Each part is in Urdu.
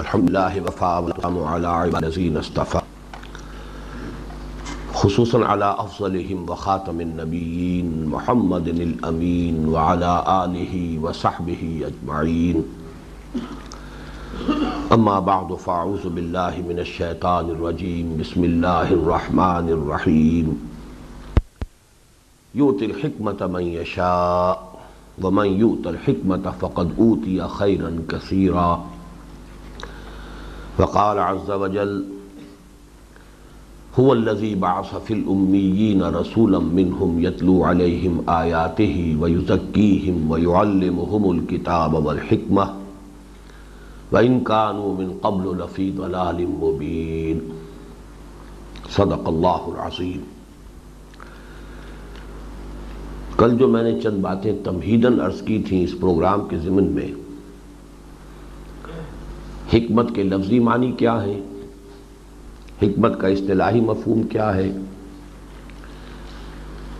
الحمد لله وفا والسلام على عباد الذين اصطفى خصوصا على افضلهم وخاتم النبيين محمد الامين وعلى اله وصحبه اجمعين اما بعد فاعوذ بالله من الشيطان الرجيم بسم الله الرحمن الرحيم يؤتي الحكمة من يشاء ومن يؤت الحكمة فقد أوتي خيرا كثيرا وقال عز وجل، هو الذي بعث في الأميين رسولا منهم يتلو عليهم آياته ويزكيهم ويعلمهم الكتاب والحكمة، وإن كانوا من قبل لفي ضلال مبين. صدق الله العظيم کل جو میں نے چند باتیں تمہیدن عرض کی تھیں اس پروگرام کے ضمن میں حکمت کے لفظی معنی کیا ہے؟ حکمت کا اصطلاحی مفہوم کیا ہے؟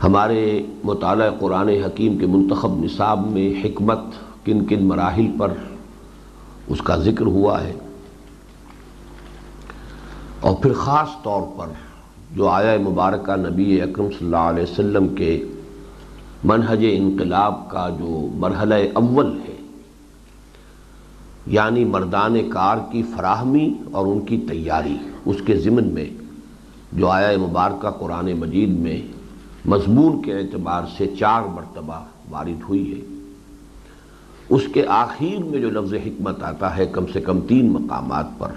ہمارے مطالعہ قرآن حکیم کے منتخب نصاب میں حکمت کن کن مراحل پر اس کا ذکر ہوا ہے۔ اور پھر خاص طور پر جو آیا مبارکہ نبی اکرم صلی اللہ علیہ وسلم کے منہج انقلاب کا جو مرحلہ اول ہے یعنی مردان کار کی فراہمی اور ان کی تیاری۔ اس کے ضمن میں جو آیا مبارکہ قرآن مجید میں مضمون کے اعتبار سے چار مرتبہ وارد ہوئی ہے۔ اس کے آخر میں جو لفظ حکمت آتا ہے کم سے کم تین مقامات پر،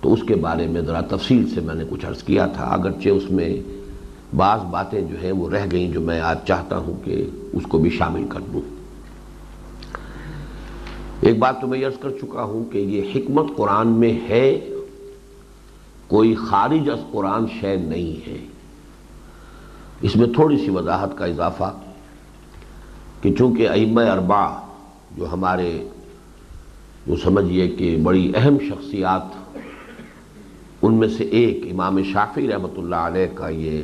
تو اس کے بارے میں ذرا تفصیل سے میں نے کچھ عرض کیا تھا۔ اگرچہ اس میں بعض باتیں جو ہیں وہ رہ گئیں جو میں آج چاہتا ہوں کہ اس کو بھی شامل کر دوں ایک بات تو میں عرض کر چکا ہوں کہ یہ حکمت قرآن میں ہے، کوئی خارج از قرآن شے نہیں ہے۔ اس میں تھوڑی سی وضاحت کا اضافہ کہ چونکہ ائمہ اربع جو ہمارے، جو سمجھیے کہ بڑی اہم شخصیات، ان میں سے ایک امام شافی رحمۃ اللہ علیہ کا یہ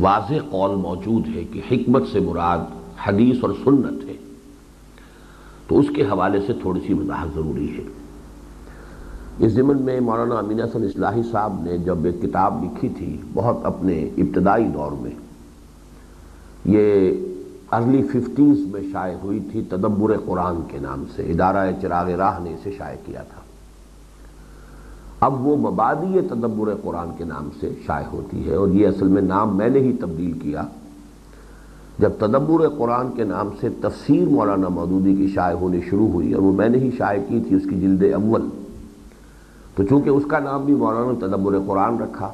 واضح قول موجود ہے کہ حکمت سے مراد حدیث اور سنت ہے۔ تو اس کے حوالے سے تھوڑی سی وضاحت ضروری ہے۔ اس ضمن میں مولانا امین حسن اصلاحی صاحب نے جب ایک کتاب لکھی تھی بہت اپنے ابتدائی دور میں، یہ ارلی ففٹیز میں شائع ہوئی تھی تدبر قرآن کے نام سے، ادارہ چراغ راہ نے اسے شائع کیا تھا۔ اب وہ مبادی تدبر قرآن کے نام سے شائع ہوتی ہے اور یہ اصل میں نام میں نے ہی تبدیل کیا۔ جب تدبر قرآن کے نام سے تفسیر مولانا مودودی کی شائع ہونے شروع ہوئی اور وہ میں نے ہی شائع کی تھی اس کی جلد اول، تو چونکہ اس کا نام بھی مولانا تدبر قرآن رکھا،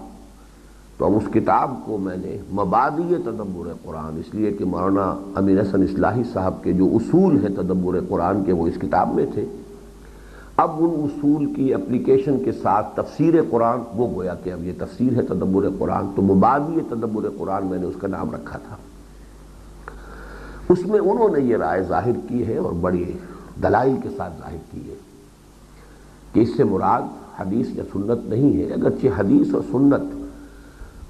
تو اب اس کتاب کو میں نے مبادی تدبر قرآن، اس لیے کہ مولانا امیر حسن اصلاحی صاحب کے جو اصول ہیں تدبر قرآن کے وہ اس کتاب میں تھے۔ اب ان اصول کی اپلیکیشن کے ساتھ تفسیر قرآن، وہ گویا کہ اب یہ تفسیر ہے تدبر قرآن، تو مبادی تدبر قرآن میں نے اس کا نام رکھا تھا۔ اس میں انہوں نے یہ رائے ظاہر کی ہے اور بڑی دلائل کے ساتھ ظاہر کی ہے کہ اس سے مراد حدیث یا سنت نہیں ہے، اگرچہ حدیث اور سنت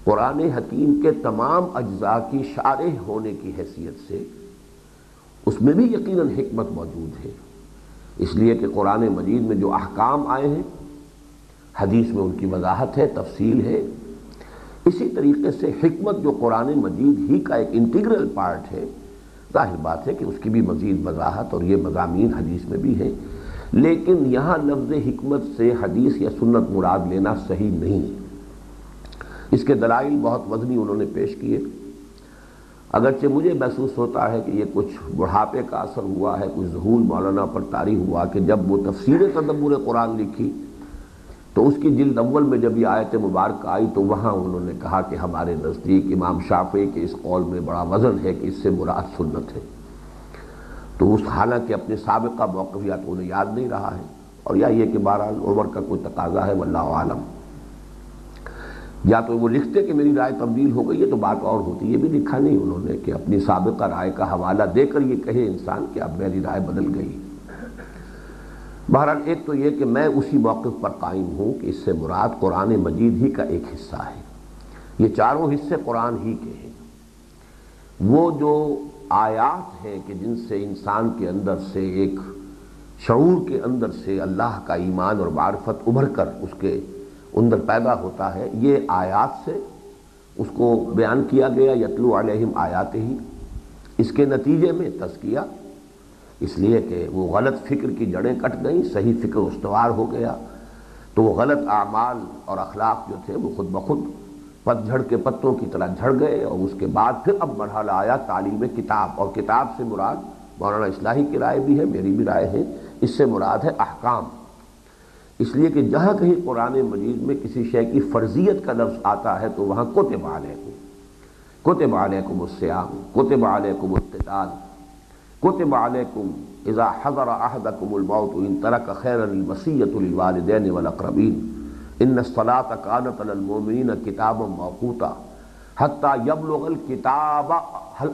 قرآن حکیم کے تمام اجزاء کی شارح ہونے کی حیثیت سے اس میں بھی یقیناً حکمت موجود ہے۔ اس لیے کہ قرآن مجید میں جو احکام آئے ہیں، حدیث میں ان کی وضاحت ہے، تفصیل ہے۔ اسی طریقے سے حکمت جو قرآن مجید ہی کا ایک انٹیگرل پارٹ ہے ظاہر بات ہے کہ اس کی بھی مزید وضاحت اور یہ مضامین حدیث میں بھی ہے لیکن یہاں لفظ حکمت سے حدیث یا سنت مراد لینا صحیح نہیں اس کے دلائل بہت وزنی انہوں نے پیش کیے۔ اگرچہ مجھے محسوس ہوتا ہے کہ یہ کچھ بڑھاپے کا اثر ہوا ہے کچھ ظہول مولانا پر طاری ہوا کہ جب وہ تفسیر تدبر قرآن لکھی تو اس کی جلد اول میں جب یہ آیت مبارک آئی تو وہاں انہوں نے کہا کہ ہمارے نزدیک امام شافعی کے اس قول میں بڑا وزن ہے کہ اس سے مراد سنت ہے۔ تو اس حالانکہ اپنے سابقہ موقفیات انہیں یاد نہیں رہا ہے اور یا یہ کہ بہرحال عمر کا کوئی تقاضا ہے، واللہ عالم یا تو وہ لکھتے کہ میری رائے تبدیل ہو گئی ہے تو بات اور ہوتی یہ بھی لکھا نہیں انہوں نے کہ اپنی سابقہ رائے کا حوالہ دے کر یہ کہے انسان کہ اب میری رائے بدل گئی۔ بہرحال ایک تو یہ کہ میں اسی موقف پر قائم ہوں کہ اس سے مراد قرآن مجید ہی کا ایک حصہ ہے۔ یہ چاروں حصے قرآن ہی کے ہیں۔ وہ جو آیات ہیں کہ جن سے انسان کے اندر سے ایک شعور کے اندر سے اللہ کا ایمان اور معرفت ابھر کر اس کے اندر پیدا ہوتا ہے، یہ آیات سے اس کو بیان کیا گیا، یتلو علیہم آیات ہی اس کے نتیجے میں تزکیہ اس لیے کہ وہ غلط فکر کی جڑیں کٹ گئیں، صحیح فکر استوار ہو گیا۔ تو وہ غلط اعمال اور اخلاق جو تھے، وہ خود بخود پت جھڑ کے پتوں کی طرح جھڑ گئے اور اس کے بعد پھر اب مرحلہ آیا تعلیم کتاب۔ اور کتاب سے مراد مولانا اصلاحی کی رائے بھی ہے، میری بھی رائے ہے۔ اس سے مراد ہے احکام۔ اس لیے کہ جہاں کہیں قرآن مجید میں کسی شے کی فرضیت کا لفظ آتا ہے تو وہاں کتب علیکم۔ کتب علیکم السیام کتب علیکم القتال۔ کتب علیکم اذا حضر احدکم الموت ان ترک خیر الوصیت للوالدین والاقربین ان الصلاة كانت للمؤمنین کتابا موقوتا. حتی یبلغ الكتاب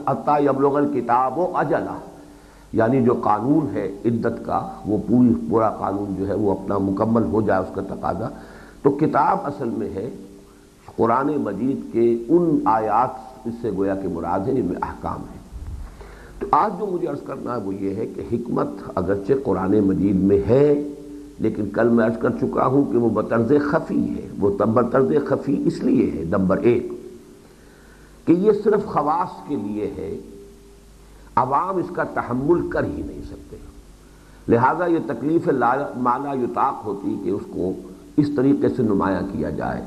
حتی یبلغ الكتاب اجلہ یعنی جو قانون ہے، عدت کا، وہ پوری پورا قانون جو ہے، وہ اپنا مکمل ہو جائے اس کا تقاضا. تو کتاب اصل میں ہے، قرآن مجید کے ان آیات، اس سے گویا کہ مراد ہے جن میں احکام ہے آج جو مجھے عرض کرنا ہے وہ یہ ہے کہ حکمت اگرچہ قرآن مجید میں ہے، لیکن کل میں عرض کر چکا ہوں کہ وہ بطرز خفی ہے۔ وہ بطرز خفی اس لیے ہے، نمبر ایک، کہ یہ صرف خواص کے لیے ہے۔ عوام اس کا تحمل کر ہی نہیں سکتے۔ لہذا یہ تکلیف مالا یطاق ہوتی کہ اس کو اس طریقے سے نمایاں کیا جائے۔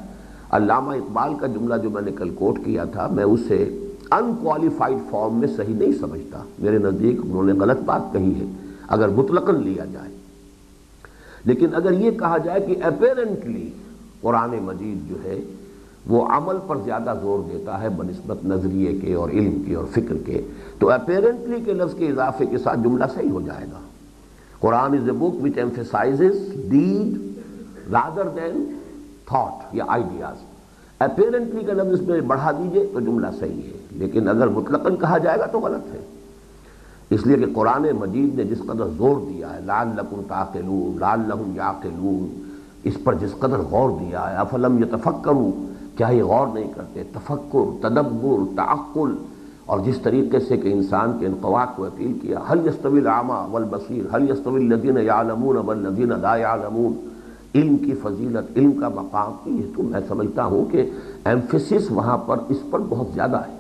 علامہ اقبال کا جملہ جو میں نے کل کوٹ کیا تھا، میں اسے ان کوالیفائڈ فارم میں صحیح نہیں سمجھتا۔ میرے نزدیک انہوں نے غلط بات کہی ہے، اگر مطلقاً لیا جائے۔ لیکن اگر یہ کہا جائے کہ اپیرنٹلی قرآن مجید جو ہے، وہ عمل پر زیادہ زور دیتا ہے بنسبت نظریے کے اور علم کے اور فکر کے، تو اپیرنٹلی کے لفظ کے اضافے کے ساتھ جملہ صحیح ہو جائے گا۔ Quran is a book which emphasizes deed rather than thought یا آئیڈیاز اپیرنٹلی کا لفظ اس میں بڑھا دیجیے تو جملہ صحیح ہے۔ لیکن اگر مطلقاً کہا جائے گا تو غلط ہے۔ اس لیے کہ قرآن مجید نے جس قدر زور دیا ہے لال لکم تاخلون لال لہم یاقلون اس پر جس قدر غور دیا ہے، افلم یتفکروا، کیا یہ غور نہیں کرتے؟ تفکر، تدبر، تعقل، اور جس طریقے سے کہ انسان کے انقوا کو اپیل کیا حل یستوی العامہ والبصیر حل یستوی الذین یعلمون والذین لا یعلمون؟ علم کی فضیلت، علم کا مقام یہ تو میں سمجھتا ہوں کہ ایمفیسس وہاں پر اس پر بہت زیادہ ہے۔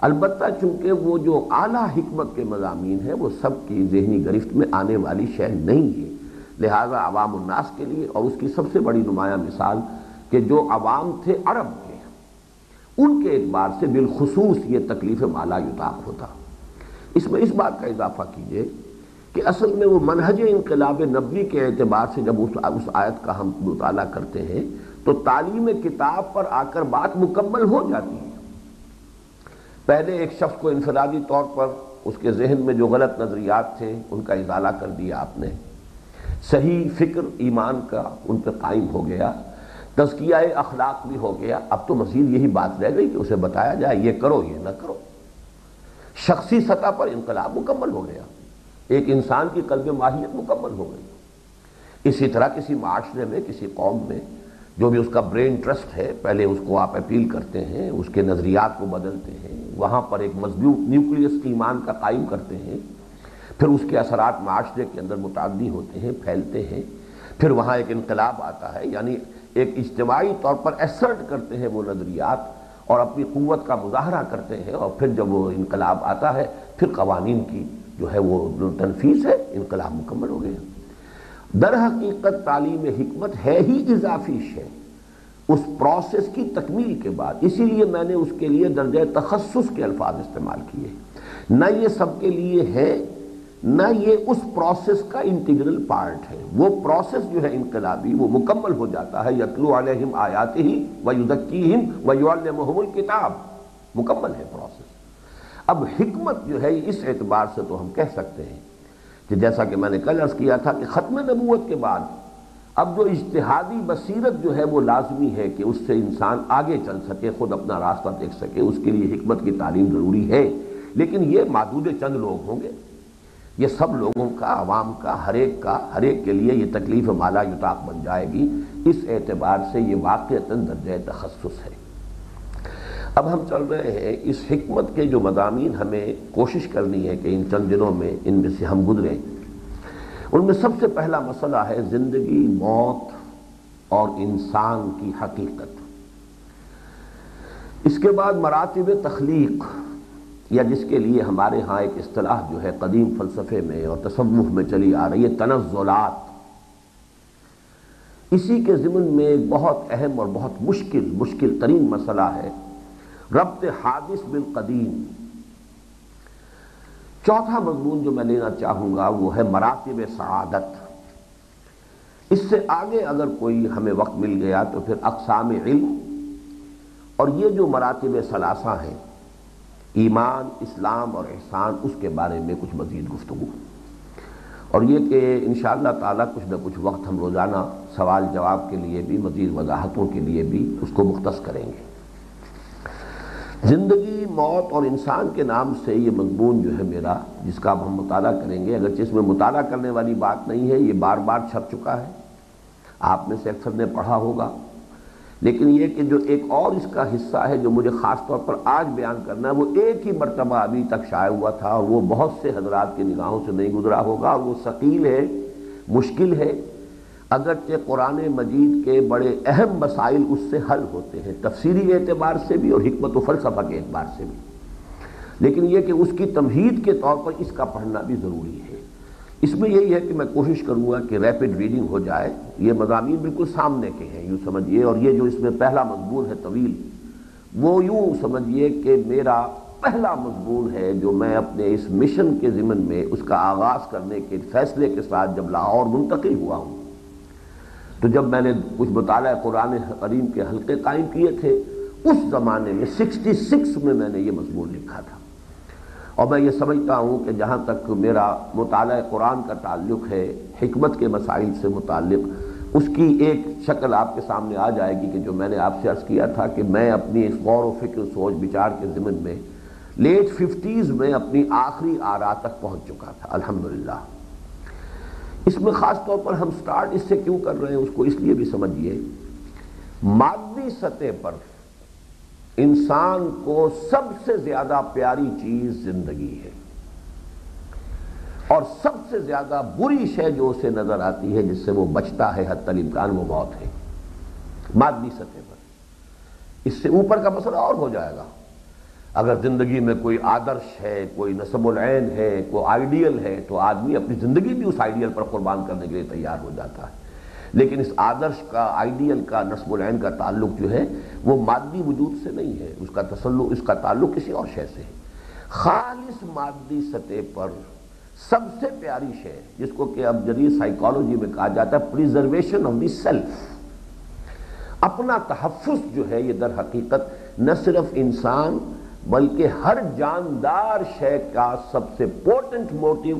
البتہ چونکہ وہ جو اعلیٰ حکمت کے مضامین ہیں، وہ سب کی ذہنی گرفت میں آنے والی شے نہیں ہے۔ لہٰذا عوام الناس کے لیے اور اس کی سب سے بڑی نمایاں مثال کہ جو عوام تھے عرب کے، ان کے اعتبار سے بالخصوص یہ تکلیف مالا یتاق ہوتا۔ اس میں اس بات کا اضافہ کیجیے کہ اصل میں وہ منہج انقلاب نبی کے اعتبار سے جب اس آیت کا ہم مطالعہ کرتے ہیں، تو تعلیم کتاب پر آ کر بات مکمل ہو جاتی ہے۔ پہلے ایک شخص کو انفرادی طور پر اس کے ذہن میں جو غلط نظریات تھے، ان کا اضالہ کر دیا آپ نے۔ صحیح فکر ایمان کا ان پہ قائم ہو گیا۔ تزکیہ اخلاق بھی ہو گیا۔ اب تو مزید یہی بات رہ گئی کہ اسے بتایا جائے، یہ کرو، یہ نہ کرو۔ شخصی سطح پر انقلاب مکمل ہو گیا۔ ایک انسان کی قلب ماہیت مکمل ہو گئی۔ اسی طرح کسی معاشرے میں، کسی قوم میں جو بھی اس کا برین ٹرسٹ ہے، پہلے اس کو آپ اپیل کرتے ہیں، اس کے نظریات کو بدلتے ہیں، وہاں پر ایک مضبوط نیوکلیس ایمان کا قائم کرتے ہیں، پھر اس کے اثرات معاشرے کے اندر متعدی ہوتے ہیں، پھیلتے ہیں، پھر وہاں ایک انقلاب آتا ہے یعنی ایک اجتماعی طور پر ایسرٹ کرتے ہیں وہ نظریات اور اپنی قوت کا مظاہرہ کرتے ہیں اور پھر جب وہ انقلاب آتا ہے، پھر قوانین کی جو ہے وہ تنفیس ہے، انقلاب مکمل ہو گیا۔ در حقیقت تعلیم حکمت ہے ہی اضافی شے۔ اس پروسیس کی تکمیل کے بعد، اسی لیے میں نے اس کے لیے درجہ تخصص کے الفاظ استعمال کیے۔ نہ یہ سب کے لیے ہے، نہ یہ اس پروسیس کا انٹیگرل پارٹ ہے۔ وہ پروسیس جو ہے انقلابی، وہ مکمل ہو جاتا ہے۔ یتلو علیہم آیات ہی و یوزکیہم و یعلمہم الکتاب۔ مکمل ہے پروسیس اب حکمت جو ہے اس اعتبار سے تو ہم کہہ سکتے ہیں کہ جیسا کہ میں نے کل عرض کیا تھا کہ ختم نبوت کے بعد اب جو اجتہادی بصیرت جو ہے وہ لازمی ہے کہ اس سے انسان آگے چل سکے، خود اپنا راستہ دیکھ سکے، اس کے لیے حکمت کی تعلیم ضروری ہے۔ لیکن یہ معدود چند لوگ ہوں گے۔ یہ سب لوگوں کا، عوام کا، ہر ایک کا، ہر ایک کے لیے یہ تکلیف مالا یتاق بن جائے گی۔ اس اعتبار سے یہ واقع درجہ تخصص ہے۔ اب ہم چل رہے ہیں اس حکمت کے جو مضامین ہمیں کوشش کرنی ہے کہ ان چند دنوں میں ان میں سے ہم گزریں۔ ان میں سب سے پہلا مسئلہ ہے زندگی، موت اور انسان کی حقیقت۔ اس کے بعد مراتب تخلیق، یا جس کے لیے ہمارے ہاں ایک اصطلاح جو ہے قدیم فلسفے میں اور تصوف میں چلی آ رہی ہے، تنزلات۔ اسی کے ضمن میں ایک بہت اہم اور بہت مشکل مشکل ترین مسئلہ ہے۔ ربط حادث بالقدیم چوتھا مضمون جو میں لینا چاہوں گا وہ ہے مراتب سعادت۔ اس سے آگے اگر کوئی ہمیں وقت مل گیا تو پھر اقسام علم اور یہ جو مراتب ثلاثہ ہیں، ایمان، اسلام اور احسان، اس کے بارے میں کچھ مزید گفتگو۔ اور یہ کہ انشاءاللہ تعالی کچھ نہ کچھ وقت ہم روزانہ سوال جواب کے لیے بھی، مزید وضاحتوں کے لیے بھی اس کو مختص کریں گے۔ زندگی، موت اور انسان کے نام سے یہ مضمون جو ہے میرا، جس کا اب ہم مطالعہ کریں گے، اگرچہ اس میں مطالعہ کرنے والی بات نہیں ہے، یہ بار بار چھپ چکا ہے۔ آپ میں سے اکثر نے پڑھا ہوگا۔ لیکن یہ کہ جو ایک اور اس کا حصہ ہے جو مجھے خاص طور پر آج بیان کرنا ہے، وہ ایک ہی مرتبہ ابھی تک شائع ہوا تھا اور وہ بہت سے حضرات کی نگاہوں سے نہیں گزرا ہوگا اور وہ ثقیل ہے، مشکل ہے۔ اگرچہ قرآن مجید کے بڑے اہم مسائل اس سے حل ہوتے ہیں تفصیلی اعتبار سے بھی اور حکمت و فلسفہ کے اعتبار سے بھی۔ لیکن یہ کہ اس کی تمہید کے طور پر اس کا پڑھنا بھی ضروری ہے۔ اس میں یہی ہے کہ میں کوشش کروں گا کہ ریپڈ ریڈنگ ہو جائے۔ یہ مضامین بالکل سامنے کے ہیں، یوں سمجھیے، اور یہ جو اس میں پہلا مضمون ہے طویل، وہ یوں سمجھیے کہ میرا پہلا مضمون ہے جو میں اپنے اس مشن کے ضمن میں اس کا آغاز کرنے کے فیصلے کے ساتھ جب لاہور منتقل ہوا ہوں۔ تو جب میں نے کچھ مطالعہ قرآن کریم کے حلقے قائم کیے تھے، اس زمانے میں سکسٹی سکس میں میں نے یہ مضمون لکھا تھا۔ اور میں یہ سمجھتا ہوں کہ جہاں تک میرا مطالعہ قرآن کا تعلق ہے، حکمت کے مسائل سے متعلق، اس کی ایک شکل آپ کے سامنے آ جائے گی کہ جو میں نے آپ سے عرض کیا تھا کہ میں اپنی اس غور و فکر سوچ بچار کے ضمن میں لیٹ ففٹیز میں اپنی آخری آرا تک پہنچ چکا تھا۔ الحمدللہ۔ اس میں خاص طور پر ہم سٹارٹ اس سے کیوں کر رہے ہیں اس کو اس لیے بھی سمجھیے مادی سطح پر انسان کو سب سے زیادہ پیاری چیز زندگی ہے۔ اور سب سے زیادہ بری شے جو اسے نظر آتی ہے، جس سے وہ بچتا ہے حد امکان وہ موت ہے۔ مادی سطح پر۔ اس سے اوپر کا مسئلہ اور ہو جائے گا۔ اگر زندگی میں کوئی آدرش ہے، کوئی نصب العین ہے، کوئی آئیڈیل ہے، تو آدمی اپنی زندگی بھی اس آئیڈیل پر قربان کرنے کے لیے تیار ہو جاتا ہے۔ لیکن اس آدرش کا، آئیڈیل کا، نصب العین کا تعلق جو ہے، وہ مادی وجود سے نہیں ہے۔ اس کا تسلق اس کا تعلق کسی اور شے سے ہے۔ خالص مادی سطح پر سب سے پیاری شے، جس کو کہ اب جدید سائیکالوجی میں کہا جاتا ہے پریزرویشن آف دی سیلف اپنا تحفظ جو ہے، یہ در حقیقت نہ صرف انسان بلکہ ہر جاندار شے کا سب سے پورٹنٹ موٹیو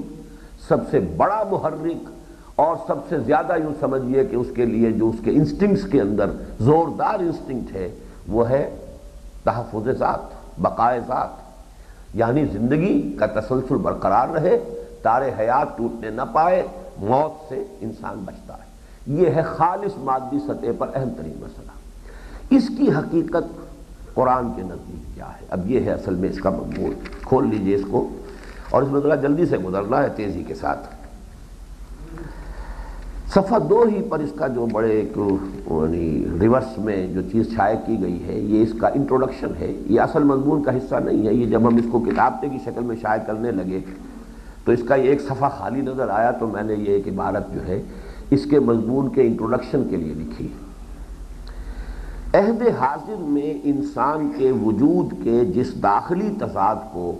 سب سے بڑا محرک، اور سب سے زیادہ یوں سمجھیے کہ اس کے لیے جو اس کے انسٹنگس کے اندر زوردار انسٹنکٹ ہے، وہ ہے تحفظ ذات بقائے ذات۔ یعنی زندگی کا تسلسل برقرار رہے تارے حیات ٹوٹنے نہ پائے، موت سے انسان بچتا ہے۔ یہ ہے خالص مادی سطح پر اہم ترین مسئلہ۔ اس کی حقیقت قرآن کے نزدیک کیا ہے؟ اب یہ ہے اصل میں اس کا مضمون کھول لیجیے اس کو۔ اور اس میں ذرا جلدی سے گزرنا ہے تیزی کے ساتھ۔ صفحہ دو ہی پر اس کا جو بڑے یعنی ریورس میں جو چیز شائع کی گئی ہے، یہ اس کا انٹروڈکشن ہے۔ یہ اصل مضمون کا حصہ نہیں ہے۔ یہ جب ہم اس کو کتابتے کی شکل میں شائع کرنے لگے، تو اس کا یہ ایک صفحہ خالی نظر آیا تو میں نے یہ ایک عبارت جو ہے، اس کے مضمون کے انٹروڈکشن کے لیے لکھی۔ عہد حاضر میں انسان کے وجود کے جس داخلی تضاد کو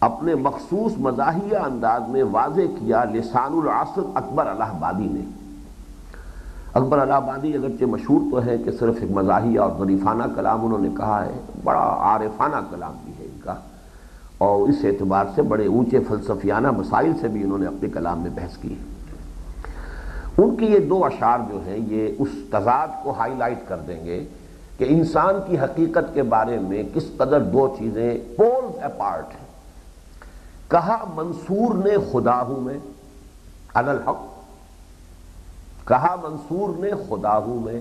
اپنے مخصوص مزاحیہ انداز میں واضح کیا لسان العصر اکبر الہ آبادی نے۔ اکبر الہ آبادی اگرچہ مشہور تو ہے کہ صرف ایک مزاحیہ اور ظریفانہ کلام انہوں نے کہا ہے، بڑا عارفانہ کلام بھی ہے ان کا۔ اور اس اعتبار سے بڑے اونچے فلسفیانہ مسائل سے بھی انہوں نے اپنے کلام میں بحث کی ہے۔ ان کے یہ دو اشعار جو ہیں، یہ اس تضاد کو ہائی لائٹ کر دیں گے کہ انسان کی حقیقت کے بارے میں کس قدر دو چیزیں پولز اپارٹ ہیں۔ کہا منصور نے خدا ہوں میں الحق۔ کہا منصور نے خدا ہوں میں،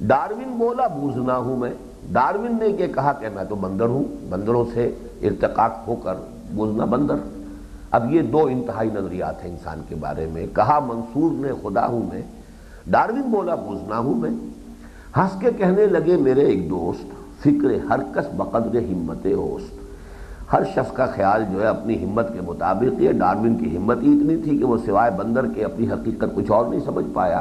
ڈاروین بولا بوزنا ہوں میں۔ ڈاروین نے یہ کہا کہ میں تو بندر ہوں، بندروں سے ارتقاق ہو کر بوزنا بندر۔ اب یہ دو انتہائی نظریات ہیں انسان کے بارے میں۔ کہا منصور نے، خدا ہوں میں۔ ڈاروین بولا بوزنا ہوں میں۔ ہنس کے کہنے لگے، میرے ایک دوست، فکر ہر کس بقدر ہمت ہوست ہر شخص کا خیال جو ہے، اپنی ہمت کے مطابق یہ ڈاروین کی ہمت ہی اتنی تھی کہ وہ سوائے بندر کے اپنی حقیقت کچھ اور نہیں سمجھ پایا۔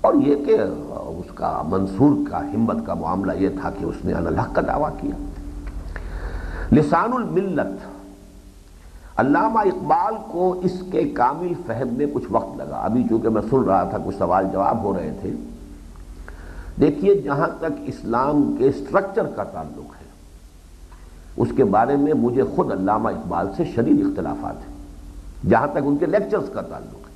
اور یہ کہ اس کا، منصور کا ہمت کا معاملہ یہ تھا کہ اس نے اللہ کا دعویٰ کیا۔ لسان الملت علامہ اقبال کو اس کے کامل فہم میں کچھ وقت لگا۔ ابھی چونکہ میں سن رہا تھا، کچھ سوال جواب ہو رہے تھے۔ دیکھیے، جہاں تک اسلام کے سٹرکچر کا تعلق ہے، اس کے بارے میں مجھے خود علامہ اقبال سے شدید اختلافات ہیں، جہاں تک ان کے لیکچرز کا تعلق ہے۔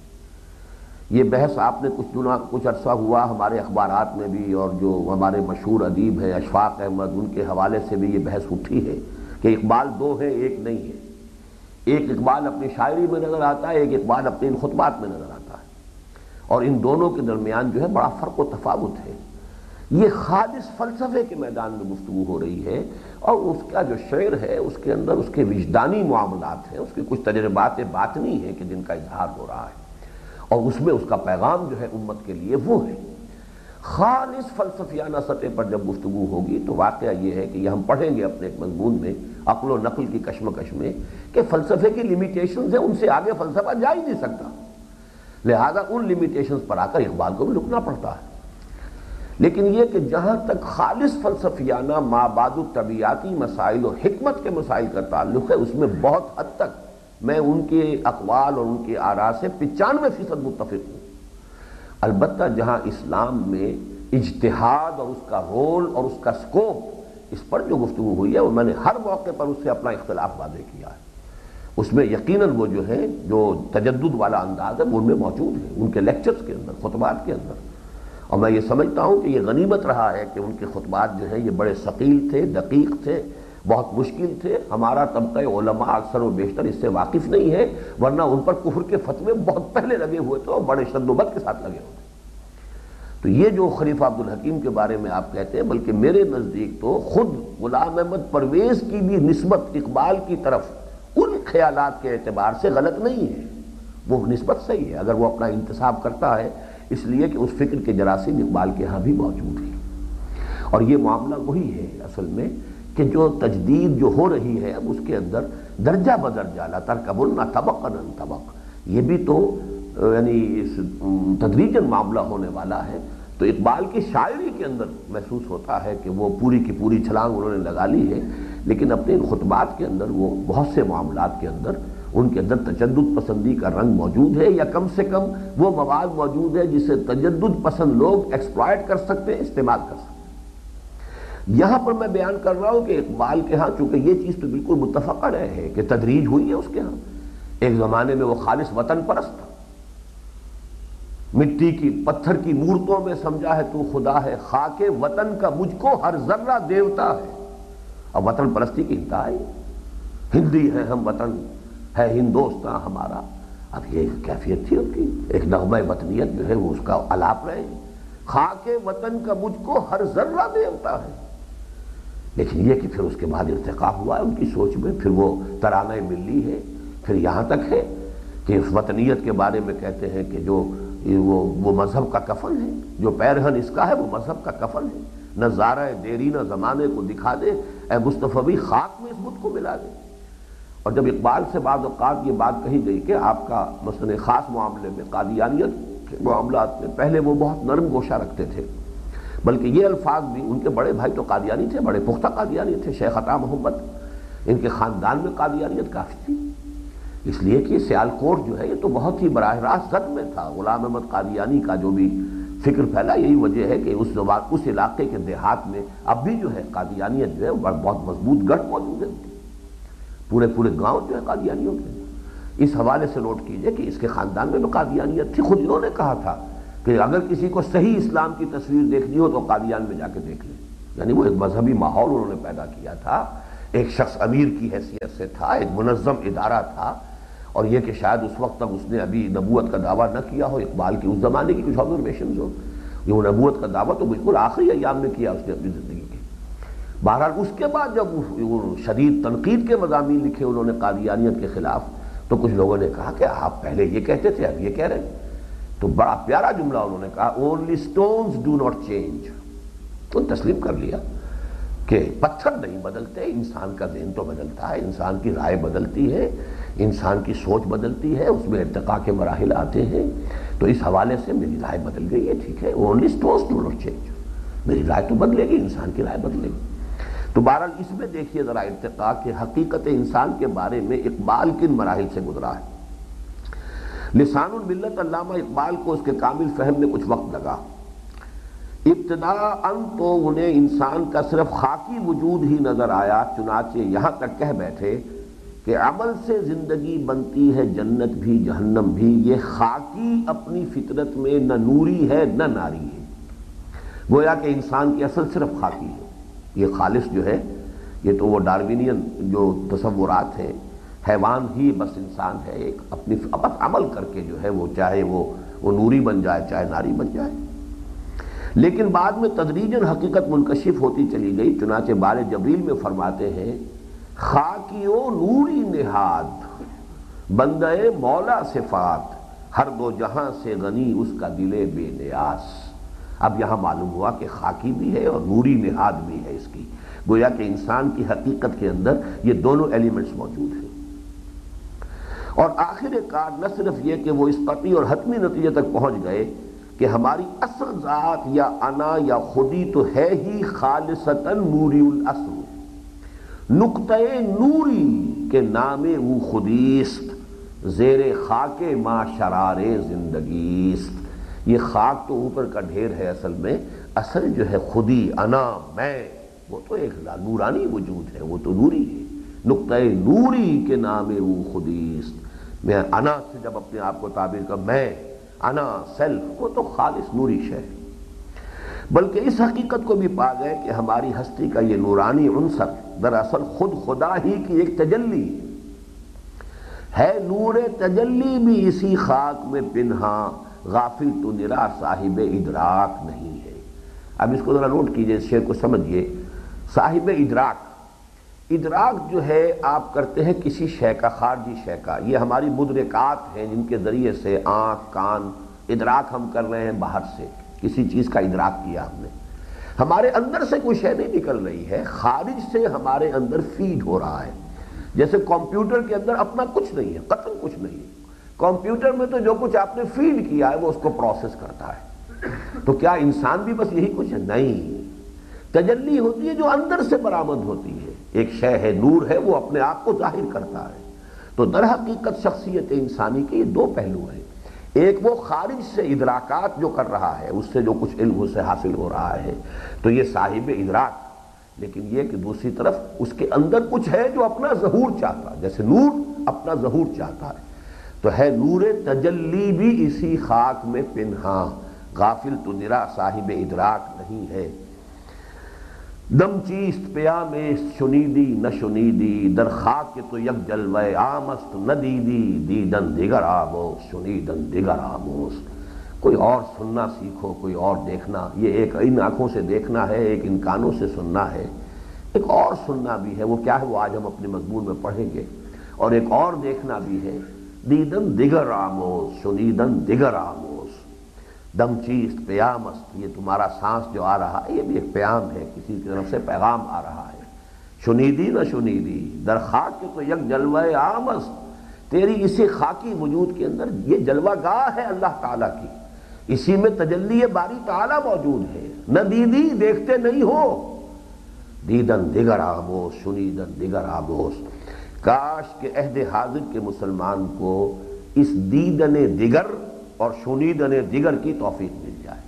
یہ بحث آپ نے کچھ دنوں، کچھ عرصہ ہوا ہمارے اخبارات میں بھی، اور جو ہمارے مشہور ادیب ہیں، اشفاق احمد، ان کے حوالے سے بھی یہ بحث اٹھی ہے کہ اقبال دو ہے ایک نہیں ہے۔ ایک اقبال اپنی شاعری میں نظر آتا ہے، ایک اقبال اپنے ان خطبات میں نظر آتا ہے۔ اور ان دونوں کے درمیان جو ہے بڑا فرق و تفاوت ہے۔ یہ خالص فلسفے کے میدان میں گفتگو ہو رہی ہے اور اس کا جو شعر ہے، اس کے اندر اس کے وجدانی معاملات ہیں۔ اس کے کچھ تجربات باطنی ہیں کہ جن کا اظہار ہو رہا ہے۔ اور اس میں اس کا پیغام جو ہے امت کے لیے وہ ہے۔ خالص فلسفیانہ سطح پر جب گفتگو ہوگی تو واقعہ یہ ہے کہ یہ ہم پڑھیں گے اپنے ایک مضمون میں۔ عقل و نقل کی کشمکش میں کہ فلسفے کی لیمیٹیشنز ہیں، ان سے آگے فلسفہ جا ہی نہیں سکتا۔ لہذا ان لیمیٹیشنز پر آ کر اقبال کو بھی رکنا پڑتا ہے۔ لیکن یہ کہ جہاں تک خالص فلسفیانہ ماباد الطبیعاتی مسائل و حکمت کے مسائل کا تعلق ہے، اس میں بہت حد تک میں ان کے اقوال اور ان کے آراء سے پچانوے فیصد متفق ہوں۔ البتہ جہاں اسلام میں اجتہاد اور اس کا رول اور اس کا سکوپ اس پر جو گفتگو ہوئی ہے وہ میں نے ہر موقع پر اس سے اپنا اختلاف واضح کیا ہے۔ اس میں یقیناً وہ جو ہے، جو تجدد والا انداز ہے، وہ ان میں موجود ہے، ان کے لیکچرز کے اندر، خطبات کے اندر۔ اور میں یہ سمجھتا ہوں کہ یہ غنیمت رہا ہے کہ ان کے خطبات جو ہیں یہ بڑے ثقیل تھے، دقیق تھے، بہت مشکل تھے۔ ہمارا طبقہ علماء اکثر و بیشتر اس سے واقف نہیں ہے، ورنہ ان پر کفر کے فتوے بہت پہلے لگے ہوئے تھے اور بڑے شد و بد کے ساتھ لگے ہوئے تھے۔ تو یہ جو خلیفہ عبد الحکیم کے بارے میں آپ کہتے ہیں، بلکہ میرے نزدیک تو خود غلام احمد پرویز کی بھی نسبت اقبال کی طرف ان خیالات کے اعتبار سے غلط نہیں ہے۔ وہ نسبت صحیح ہے، اگر وہ اپنا انتصاب کرتا ہے، اس لیے کہ اس فکر کے جراثیم اقبال کے ہاں بھی موجود ہیں۔ اور یہ معاملہ وہی ہے اصل میں کہ جو تجدید جو ہو رہی ہے، اب اس کے اندر درجہ بدرجہ لا ترکبن طبق ان طبق۔ یہ بھی تو یعنی اس تدریجن معاملہ ہونے والا ہے، تو اقبال کی شاعری کے اندر محسوس ہوتا ہے کہ وہ پوری کی پوری چھلانگ انہوں نے لگا لی ہے، لیکن اپنے ان خطبات کے اندر وہ بہت سے معاملات کے اندر ان کے اندر تجدد پسندی کا رنگ موجود ہے، یا کم سے کم وہ مواد موجود ہے جسے تجدد پسند لوگ ایکسپلائٹ کر سکتے ہیں، استعمال کر سکتے ہیں۔ یہاں پر میں بیان کر رہا ہوں کہ اقبال کے ہاں چونکہ یہ چیز تو بالکل متفق رہے ہے کہ تدریج ہوئی ہے اس کے ہاں۔ ایک زمانے میں وہ خالص وطن پرست تھا۔ مٹی کی پتھر کی مورتوں میں سمجھا ہے تو خدا ہے خاک وطن کا مجھ کو ہر ذرہ دیوتا ہے۔ اور وطن پرستی کی انتہا ہندی ہے ہم وطن، ہے ہندوستان ہمارا۔ اب یہ کیفیت تھی ان کی۔ ایک نغمہ وطنیت جو ہے وہ اس کا الاپ رہے۔ خاک وطن کا مجھ کو ہر ذرہ دیوتا ہے۔ لیکن یہ کہ پھر اس کے بعد ارتقا ہوا ہے، ان کی سوچ میں پھر وہ ترانہ ملی ہے۔ پھر یہاں تک ہے کہ اس وطنیت کے بارے میں کہتے ہیں کہ جو وہ وہ مذہب کا کفن ہے۔ جو پیرہن اس کا ہے، وہ مذہب کا کفن ہے۔ نہ زارہ دیری، نہ زمانے کو دکھا دے۔ اے مصطفی خاک میں اس بدھ کو ملا دے۔ اور جب اقبال سے بعض اوقات یہ بات کہی گئی کہ آپ کا مثلاً خاص معاملے میں قادیانیت کے معاملات میں پہلے وہ بہت نرم گوشہ رکھتے تھے۔ بلکہ یہ الفاظ بھی ان کے بڑے بھائی تو قادیانی تھے، بڑے پختہ قادیانی تھے، شیخ عطا محمد۔ ان کے خاندان میں قادیانیت کافی تھی۔ اس لیے کہ سیالکوٹ جو ہے یہ تو بہت ہی براہ راست زد میں تھا، غلام احمد قادیانی کا جو بھی فکر پھیلا، یہی وجہ ہے کہ اس زبان، اس علاقے کے دیہات میں اب بھی جو ہے قادیانیت جو ہے بہت مضبوط گڑھ موجود ہے۔ پورے پورے گاؤں جو ہے قادیانیوں کے۔ اس حوالے سے نوٹ کیجیے کہ اس کے خاندان میں بھی قادیانیت تھی، خود انہوں نے کہا تھا کہ اگر کسی کو صحیح اسلام کی تصویر دیکھنی ہو تو قادیان میں جا کے دیکھ لیں۔ یعنی وہ ایک مذہبی ماحول انہوں نے پیدا کیا تھا۔ ایک شخص امیر کی حیثیت سے تھا، ایک منظم ادارہ تھا۔ اور یہ کہ شاید اس وقت تک اس نے ابھی نبوت کا دعویٰ نہ کیا ہو، اقبال کی اس زمانے کی کچھ آبزرویشنز ہو یہ وہ نبوت کا دعویٰ تو بالکل آخری ایام میں کیا اس نے اپنی زندگی کے بہرحال اس کے بعد جب شدید تنقید کے مضامین لکھے انہوں نے قادیانیت کے خلاف، تو کچھ لوگوں نے کہا کہ آپ پہلے یہ کہتے تھے، اب یہ کہہ رہے ہیں۔ تو بڑا پیارا جملہ انہوں نے کہا only stones do not change تو تسلیم کر لیا کہ پتھر نہیں بدلتے، انسان کا ذہن تو بدلتا ہے، انسان کی رائے بدلتی ہے۔ انسان کی سوچ بدلتی ہے، اس میں ارتقاء کے مراحل آتے ہیں۔ تو اس حوالے سے میری رائے بدل گئی ہے ٹھیک ہے۔ Only stones do not change میری رائے تو بدلے گی، انسان کی رائے بدلے گی۔ تو بہرحال اس میں دیکھیے ذرا ارتقاء کے حقیقت انسان کے بارے میں اقبال کن مراحل سے گزرا ہے۔ لسان الملت علامہ اقبال کو اس کے کامل فہم میں کچھ وقت لگا۔ ابتدا ان تو انہیں انسان کا صرف خاکی وجود ہی نظر آیا، چنانچہ یہاں تک کہہ بیٹھے کہ عمل سے زندگی بنتی ہے، جنت بھی، جہنم بھی، یہ خاکی اپنی فطرت میں نہ نوری ہے، نہ ناری ہے۔ گویا کہ انسان کی اصل صرف خاکی ہے۔ یہ خالص جو ہے، یہ تو وہ ڈاروینین جو تصورات ہیں، حیوان ہی بس انسان ہے، ایک اپنی بس عمل کر کے جو ہے، وہ چاہے وہ وہ نوری بن جائے، چاہے ناری بن جائے۔ لیکن بعد میں تدریجن حقیقت منکشف ہوتی چلی گئی، چنانچہ بار جبریل میں فرماتے ہیں خاکی و نوری نہاد بندے مولا صفات، ہر دو جہاں سے غنی، اس کا دل بے نیاس اب یہاں معلوم ہوا کہ خاکی بھی ہے اور نوری نہاد بھی ہے اس کی۔ گویا کہ انسان کی حقیقت کے اندر یہ دونوں ایلیمنٹس موجود ہیں۔ اور آخر کار نہ صرف یہ کہ وہ اس قطعی اور حتمی نتیجے تک پہنچ گئے کہ ہماری اصل ذات یا انا یا خودی تو ہے ہی خالصتا نوری الاصل نقطۂ نوری کے نام وہ خودیست، زیر خاک ما شرار زندگیست۔ یہ خاک تو اوپر کا ڈھیر ہے اصل میں، اصل جو ہے خودی، انا، میں، وہ تو ایک نورانی وجود ہے، وہ تو نوری ہے۔ نقطۂ نوری کے نام وہ خودیست۔ میں انا سے جب اپنے آپ کو تعبیر کر میں، انا، سیلف، وہ تو خالص نوری شے۔ بلکہ اس حقیقت کو بھی پا گئے کہ ہماری ہستی کا یہ نورانی عنصر دراصل خود خدا ہی کی ایک تجلی ہے۔ نور تجلی بھی اسی خاک میں پنہا غافل تو نرا صاحب ادراک نہیں ہے۔ اب اس کو ذرا نوٹ کیجیے، اس شعر کو سمجھئے۔ صاحب ادراک۔ ادراک جو ہے، آپ کرتے ہیں کسی شے کا، خارجی شے کا۔ یہ ہماری مدرکات ہیں جن کے ذریعے سے آنکھ، کان ادراک ہم کر رہے ہیں باہر سے۔ کسی چیز کا ادراک کیا ہم نے۔ ہمارے اندر سے کوئی شے نہیں نکل رہی ہے، خارج سے ہمارے اندر فیڈ ہو رہا ہے۔ جیسے کمپیوٹر کے اندر اپنا کچھ نہیں ہے، قتل کچھ نہیں ہے۔ کمپیوٹر میں تو جو کچھ آپ نے فیڈ کیا ہے، وہ اس کو پروسیس کرتا ہے۔ تو کیا انسان بھی بس یہی کچھ ہے؟ نہیں۔ تجلی ہوتی ہے جو اندر سے برآمد ہوتی ہے۔ ایک شے ہے، نور ہے، وہ اپنے آپ کو ظاہر کرتا ہے۔ تو در حقیقت شخصیت انسانی کے یہ دو پہلو ہیں۔ ایک وہ خارج سے ادراکات جو کر رہا ہے، اس سے جو کچھ علم سے حاصل ہو رہا ہے، تو یہ صاحب ادراک۔ لیکن یہ کہ دوسری طرف اس کے اندر کچھ ہے جو اپنا ظہور چاہتا ہے۔ جیسے نور اپنا ظہور چاہتا ہے۔ تو ہے نور تجلی بھی اسی خاک میں پنہا غافل تو نرا، صاحب ادراک نہیں ہے۔ دم چیست پیا میں شنیدی، نہ شنیدی، در خاک تو یک جلوے آمست نہ دیدی، دیدن دیگر آموس شنیدن دیگر آموس کوئی اور سننا سیکھو، کوئی اور دیکھنا، یہ ایک ان آنکھوں سے دیکھنا ہے، ایک ان کانوں سے سننا ہے۔ ایک اور سننا بھی ہے، وہ کیا ہے؟ وہ آج ہم اپنے مضمون میں پڑھیں گے۔ اور ایک اور دیکھنا بھی ہے۔ دیدن دیگر آموس شنیدن دیگر آموس دم چیست پیامست یہ تمہارا سانس جو آ رہا ہے، یہ بھی ایک پیام ہے، کسی کی طرف سے پیغام آ رہا ہے۔ شنیدی نہ شنیدی در خاک تو یک جلوہ آمست تیری اسی خاکی وجود کے اندر یہ جلوہ گاہ ہے اللہ تعالیٰ کی۔ اسی میں تجلی باری تعالیٰ موجود ہے۔ نہ دیدی، دیکھتے نہیں ہو۔ دیدن دیگر آموس شنیدن دیگر آموس کاش کے عہد حاضر کے مسلمان کو اس دیدن دیگر اور شنیدن دیگر کی توفیق مل جائے۔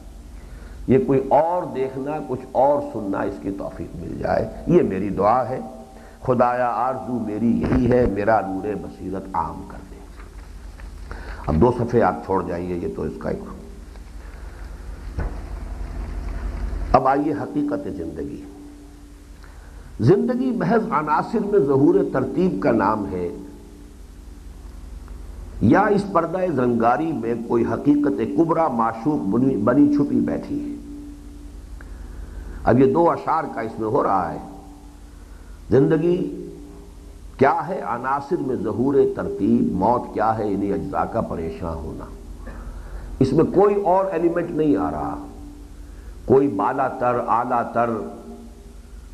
یہ کوئی اور دیکھنا، کچھ اور سننا اس کی توفیق مل جائے۔ یہ میری دعا ہے۔ خدایا آرزو میری یہی ہے، میرا نور بصیرت عام کر دے۔ اب دو صفحے آپ چھوڑ جائیے، یہ تو اس کا ایک۔ اب آئیے حقیقت زندگی۔ زندگی محض عناصر میں ظہور ترتیب کا نام ہے۔ یا اس پردہ زنگاری میں کوئی حقیقت کبرا معشوق بنی چھپی بیٹھی ہے۔ اب یہ دو اشار کا اس میں ہو رہا ہے۔ زندگی کیا ہے؟ عناصر میں ظہور ترتیب، موت کیا ہے؟ انہیں اجزاء کا پریشان ہونا۔ اس میں کوئی اور ایلیمنٹ نہیں آ رہا۔ کوئی بالا تر، اعلیٰ تر،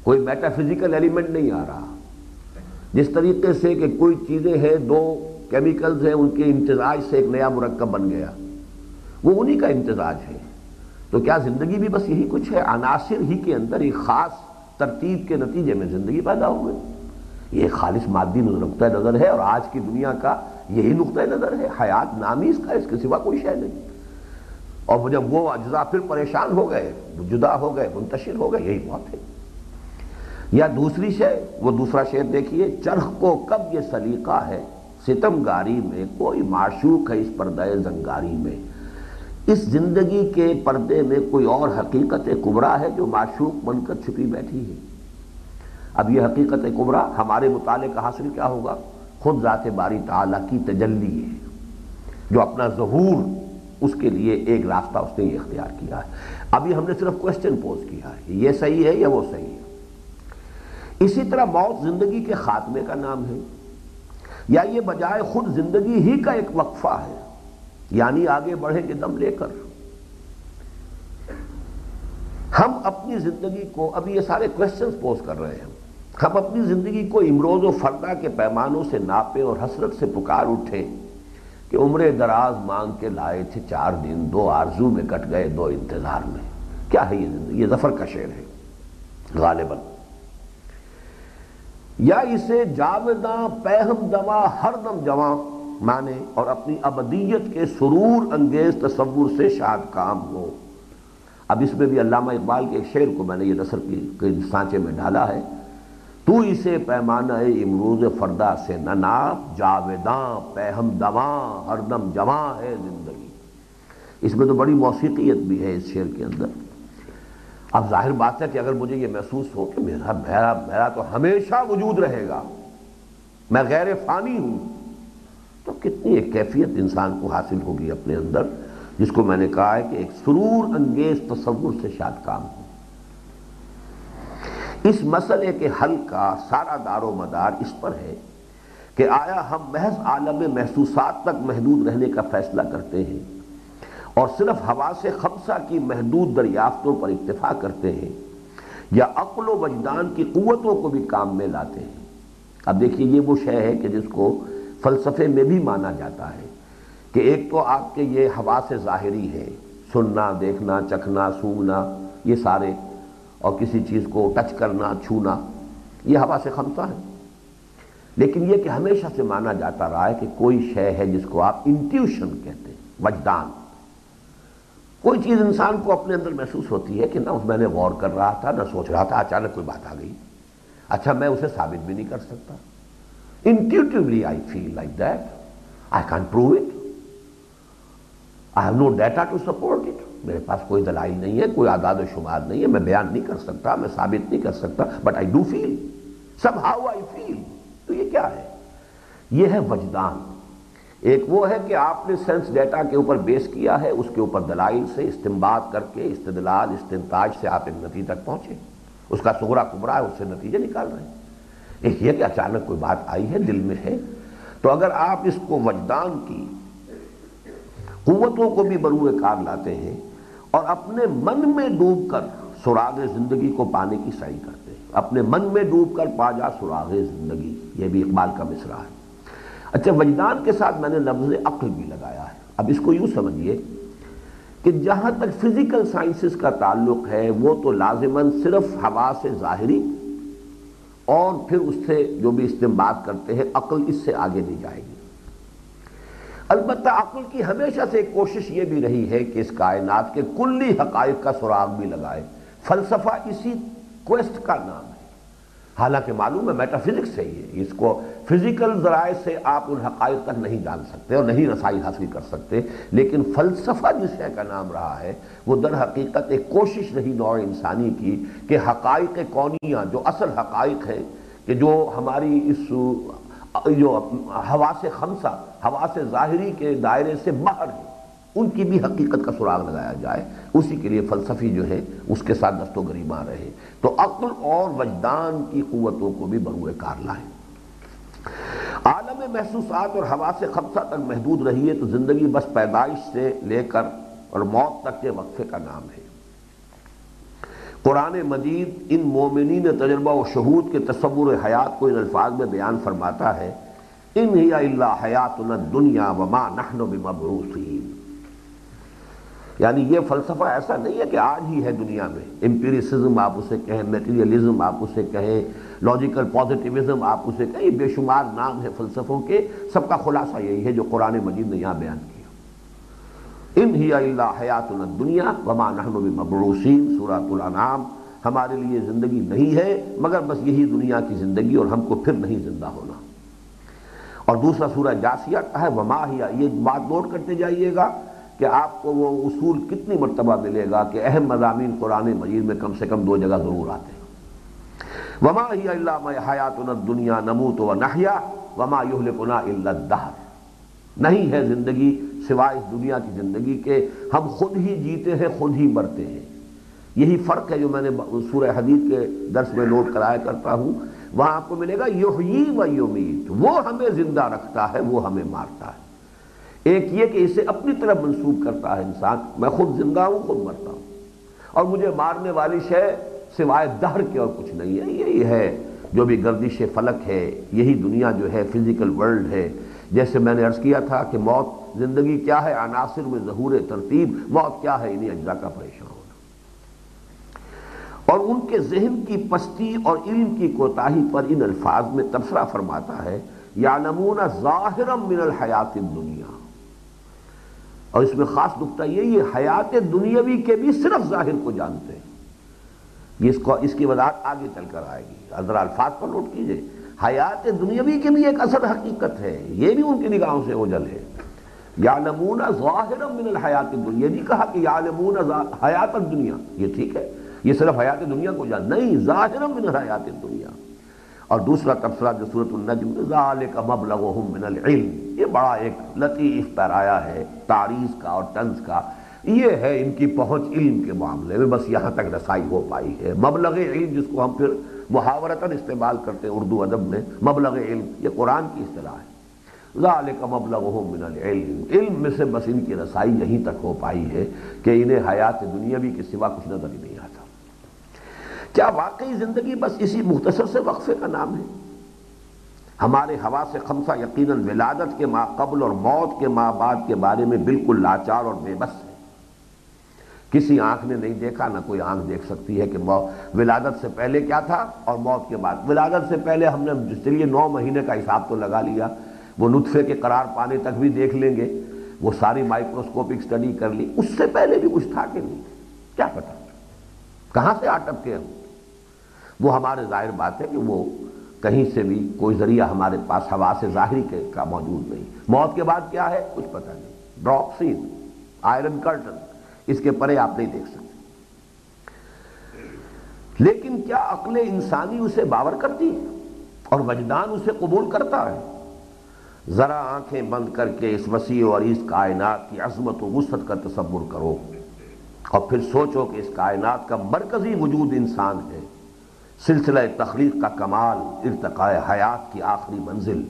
کوئی میٹا فزیکل ایلیمنٹ نہیں آ رہا۔ جس طریقے سے کہ کوئی چیزیں ہیں، دو کیمیکلز ہیں، ان کے امتزاج سے ایک نیا مرکب بن گیا۔ وہ انہی کا امتزاج ہے۔ تو کیا زندگی بھی بس یہی کچھ ہے؟ عناصر ہی کے اندر ایک خاص ترتیب کے نتیجے میں زندگی پیدا ہو گئی۔ یہ خالص مادی نقطۂ نظر ہے اور آج کی دنیا کا یہی نقطۂ نظر ہے۔ حیات نامی اس کا، اس کے سوا کوئی شے نہیں۔ اور جب وہ اجزاء پھر پریشان ہو گئے، جدا ہو گئے، منتشر ہو گئے، یہی بات ہے۔ یا دوسری شے، وہ دوسرا شعر دیکھیے، چرخ کو کب یہ سلیقہ ہے؟ ستم گاری میں، کوئی معشوق ہے اس پردہ زنگاری میں۔ اس زندگی کے پردے میں کوئی اور حقیقت کبرا ہے جو معشوق بن کر چھپی بیٹھی ہے؟ اب یہ حقیقت کبرا ہمارے مطالعے کا حاصل کیا ہوگا؟ خود ذات باری تعالیٰ کی تجلی ہے، جو اپنا ظہور اس کے لیے ایک راستہ اس نے یہ اختیار کیا ہے۔ ابھی ہم نے صرف کوشچن پوز کیا ہے، یہ صحیح ہے یا وہ صحیح ہے؟ اسی طرح موت زندگی کے خاتمے کا نام ہے۔ یا یہ بجائے خود زندگی ہی کا ایک وقفہ ہے یعنی آگے بڑھیں گے دم لے کر۔ ہم اپنی زندگی کو، ابھی یہ سارے کوشچنز پوز کر رہے ہیں۔ ہم اپنی زندگی کو امروز و فردہ کے پیمانوں سے ناپے اور حسرت سے پکار اٹھے کہ عمر دراز مانگ کے لائے تھے چار دن، دو آرزو میں کٹ گئے، دو انتظار میں۔ کیا ہے یہ زندگی؟ یہ ظفر کا شعر ہے۔ غالباً۔ یا اسے جاوداں پہم دما ہر دم جواں مانے اور اپنی ابدیت کے سرور انگیز تصور سے شاد کام ہو۔ اب اس میں بھی علامہ اقبال کے شعر کو میں نے یہ نثر کی سانچے میں ڈالا ہے۔ تو اسے پیمانہ امروز فردہ سے نناف جاویداں پہم دواں ہر دم جواں ہے زندگی۔ اس میں تو بڑی موسیقیت بھی ہے اس شعر کے اندر۔ اب ظاہر بات ہے کہ اگر مجھے یہ محسوس ہو کہ میرا میرا میرا تو ہمیشہ وجود رہے گا، میں غیر فانی ہوں، تو کتنی ایک کیفیت انسان کو حاصل ہوگی اپنے اندر، جس کو میں نے کہا ہے کہ ایک سرور انگیز تصور سے شاد کام ہو۔ اس مسئلے کے حل کا سارا دار و مدار اس پر ہے کہ آیا ہم محض عالم محسوسات تک محدود رہنے کا فیصلہ کرتے ہیں۔ اور صرف ہوا سے خمسہ کی محدود دریافتوں پر اکتفا کرتے ہیں یا عقل و وجدان کی قوتوں کو بھی کام میں لاتے ہیں۔ اب دیکھیے، یہ وہ شے ہے کہ جس کو فلسفے میں بھی مانا جاتا ہے کہ ایک تو آپ کے یہ ہوا سے ظاہری ہے، سننا، دیکھنا، چکھنا سونگنا یہ سارے، اور کسی چیز کو ٹچ کرنا، چھونا، یہ ہوا سے خمسہ ہے۔ لیکن یہ کہ ہمیشہ سے مانا جاتا رہا ہے کہ کوئی شے ہے جس کو آپ انٹیوشن کہتے ہیں، وجدان۔ کوئی چیز انسان کو اپنے اندر محسوس ہوتی ہے کہ نہ میں نے غور کر رہا تھا، نہ سوچ رہا تھا، اچانک کوئی بات آ گئی اچھا میں اسے ثابت بھی نہیں کر سکتا Intuitively I feel like that. I can't prove it. I have no data to support it. میرے پاس کوئی دلائل نہیں ہے، کوئی آداد و شمار نہیں ہے، میں بیان نہیں کر سکتا، میں ثابت نہیں کر سکتا but I do feel somehow I feel تو یہ کیا ہے یہ ہے وجدان ایک وہ ہے کہ آپ نے سینس ڈیٹا کے اوپر بیس کیا ہے، اس کے اوپر دلائل سے استمباد کر کے استدلال، استنتاج سے آپ ایک نتیجہ تک پہنچے۔ اس کا سغرا کبرا ہے، اس سے نتیجے نکال رہے ہیں۔ ایک یہ کہ اچانک کوئی بات آئی ہے دل میں ہے، تو اگر آپ اس کو وجدان کی قوتوں کو بھی بروئے کار لاتے ہیں اور اپنے من میں ڈوب کر سراغ زندگی کو پانے کی سعی کرتے ہیں۔ اپنے من میں ڈوب کر پا جا سراغ زندگی، یہ بھی اقبال کا مصرع ہے۔ اچھا وجدان کے ساتھ میں نے لفظ عقل بھی لگایا ہے۔ اب اس کو یوں سمجھیے کہ جہاں تک فزیکل سائنسز کا تعلق ہے، وہ تو لازماً صرف ہوا سے ظاہری اور پھر اس سے جو بھی استعمال کرتے ہیں، عقل اس سے آگے نہیں جائے گی۔ البتہ عقل کی ہمیشہ سے کوشش یہ بھی رہی ہے کہ اس کائنات کے کلی حقائق کا سراغ بھی لگائے۔ فلسفہ اسی کویسٹ کا نام ہے۔ حالانکہ معلوم ہے میٹا فزکس سے ہی ہے اس کو فزیکل ذرائع سے آپ ان حقائق تک نہیں جان سکتے اور نہیں رسائی حاصل کر سکتے، لیکن فلسفہ جس شے کا نام رہا ہے، وہ در حقیقت ایک کوشش رہی نوع انسانی کی کہ حقائق کونیاں جو اصل حقائق ہیں، کہ جو ہماری اس، جو ہوا سے خمسہ ہوا سے ظاہری کے دائرے سے باہر ہیں، ان کی بھی حقیقت کا سراغ لگایا جائے۔ اسی کے لیے فلسفی جو ہے، اس کے ساتھ دست و گریباں رہے۔ تو عقل اور وجدان کی قوتوں کو بھی بروئے کار لائیں عالم محسوسات اور ہوا سے خبصہ تک محدود رہی ہے تو زندگی بس پیدائش سے لے کر اور موت تک کے وقفے کا نام ہے۔ قرآن مجید ان مومنین تجربہ و شہود کے تصور حیات کو ان الفاظ میں بیان فرماتا ہے، ان ہی اللہ حیات دنیا وما نحن بمبعوثین۔ یعنی یہ فلسفہ ایسا نہیں ہے کہ آج ہی ہے دنیا میں۔ امپیریسزم آپ اسے کہیں، میٹیریلزم آپ اسے کہیں، لاجیکل پازیٹیوزم آپ اسے کہیں بے شمار نام ہے فلسفوں کے۔ سب کا خلاصہ یہی ہے جو قرآن مجید نے یہاں بیان کیا۔ ان ہی اللہ حیات دنیا وما نحن بمبعوثین سورۃ الانعام۔ ہمارے لیے زندگی نہیں ہے، مگر بس یہی دنیا کی زندگی اور ہم کو پھر نہیں زندہ ہونا۔ اور دوسرا سورہ جاسیہ کا ہے، وما ہی، یہ بات نوٹ کرتے جائیے گا۔ کہ آپ کو وہ اصول کتنی مرتبہ ملے گا کہ اہم مضامین قرآن مجید میں کم سے کم دو جگہ ضرور آتے ہیں۔ وما ہی اللہ حیات دنیا نموت و نحیا وما یہلکنا اللہ دہر نہیں ہے زندگی سوائے اس دنیا کی زندگی کے ہم خود ہی جیتے ہیں، خود ہی مرتے ہیں۔ یہی فرق ہے جو میں نے سورہ حدیث کے درس میں نوٹ کرایا کرتا ہوں۔ وہاں آپ کو ملے گا، یحیی و یمیت۔ وہ ہمیں زندہ رکھتا ہے، وہ ہمیں مارتا ہے۔ ایک یہ کہ اسے اپنی طرف منسوخ کرتا ہے انسان۔ میں خود زندہ ہوں، خود مرتا ہوں۔ اور مجھے مارنے والی شے سوائے دہر کے اور کچھ نہیں ہے۔ یہی ہے جو بھی گردش فلک ہے۔ یہی دنیا جو ہے فزیکل ورلڈ ہے۔ جیسے میں نے عرض کیا تھا کہ موت زندگی کیا ہے؟ عناصر میں ظہور ترتیب۔ موت کیا ہے؟ انہیں اجزاء کا پریشان ہونا۔ اور ان کے ذہن کی پستی اور علم کی کوتاہی پر ان الفاظ میں تبصرہ فرماتا ہے یا نمونہ ظاہر من الحیات دنیا اور اس میں خاص نقطہ یہ حیات دنیاوی کے بھی صرف ظاہر کو جانتے ہیں۔ اس کو، اس کی وضاحت آگے چل کر آئے گی۔ ذرا الفاظ پر نوٹ کیجیے۔ حیات دنیاوی کے بھی ایک اصل حقیقت ہے۔ یہ بھی ان کی نگاہوں سے اوجل ہے۔ یا نمونہ ظاہر من الحیات دنیا یہ نہیں کہا کہ یا نمونہ حیات دنیا یہ ٹھیک ہے۔ یہ صرف حیات دنیا کو جان، نہیں ظاہر من الحیات دنیا اور دوسرا تبصرہ جو صورت النجم ذالک مبلغہم من العلم۔ یہ بڑا ایک لطیف پیرایا ہے، تاریخ کا اور طنز کا۔ یہ ہے ان کی پہنچ علم کے معاملے میں، بس یہاں تک رسائی ہو پائی ہے۔ مبلغ علم جس کو ہم پھر محاورتاً استعمال کرتے ہیں اردو ادب میں، مبلغ علم، یہ قرآن کی اصطلاح ہے۔ ذالک مبلغہم من العلم۔ علم میں سے بس ان کی رسائی یہیں تک ہو پائی ہے کہ انہیں حیات دنیاوی کے سوا کچھ نظر ہی نہیں آتا۔ کیا واقعی زندگی بس اسی مختصر سے وقفے کا نام ہے؟ ہمارے ہوا سے خمسہ یقیناً ولادت کے ماں قبل اور موت کے ماں بعد کے بارے میں بالکل لاچار اور بے بس ہے۔ کسی آنکھ نے نہیں دیکھا، نہ کوئی آنکھ دیکھ سکتی ہے کہ ولادت سے پہلے کیا تھا اور موت کے بعد۔ ولادت سے پہلے ہم نے جس لیے نو مہینے کا حساب تو لگا لیا۔ وہ نطفے کے قرار پانے تک بھی دیکھ لیں گے۔ وہ ساری مائکروسکوپک سٹڈی کر لی۔ اس سے پہلے بھی کچھ تھا کہ نہیں؟ کیا پتا؟ کہاں سے آٹپ کے ہم وہ ہمارے ظاہر بات ہے کہ وہ کہیں سے بھی کوئی ذریعہ ہمارے پاس ہوا سے ظاہری کے کا موجود نہیں۔ موت کے بعد کیا ہے؟ کچھ پتہ نہیں۔ ڈراپ سین آئرن کرٹن اس کے پرے آپ نہیں دیکھ سکتے۔ لیکن کیا عقل انسانی اسے باور کرتی ہے اور وجدان اسے قبول کرتا ہے؟ ذرا آنکھیں بند کر کے اس وسیع اور اس کائنات کی عظمت و وسط کا تصور کرو اور پھر سوچو کہ اس کائنات کا مرکزی وجود انسان ہے۔ سلسلہ تخلیق کا کمال، ارتقاء حیات کی آخری منزل۔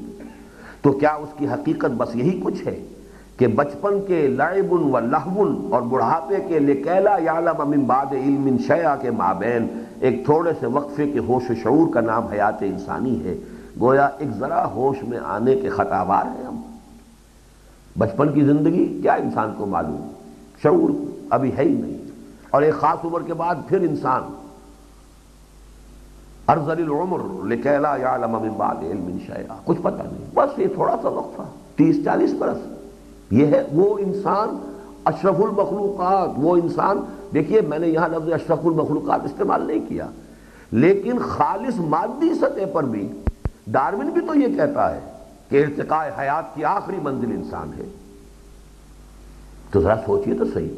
تو کیا اس کی حقیقت بس یہی کچھ ہے کہ بچپن کے لعبن و لہون اور بڑھاپے کے لکیلا یعلم من بعد علم شیع کے مابین ایک تھوڑے سے وقفے کے ہوش و شعور کا نام حیات انسانی ہے۔ گویا ایک ذرا ہوش میں آنے کے خطابار ہیں ہم۔ بچپن کی زندگی کیا انسان کو معلوم؟ شعور ابھی ہے ہی نہیں۔ اور ایک خاص عمر کے بعد پھر انسان۔ ارزل العمر لکیلا یعلم من بعد علم شیعہ کچھ پتہ نہیں. بس یہ تھوڑا سا وقفہ تیس چالیس برس. یہ ہے وہ انسان اشرف المخلوقات. وہ انسان دیکھیے میں نے یہاں لفظ اشرف المخلوقات استعمال نہیں کیا. لیکن خالص مادی سطح پر بھی ڈارون بھی تو یہ کہتا ہے کہ ارتقاء حیات کی آخری منزل انسان ہے. تو ذرا سوچئے تو صحیح.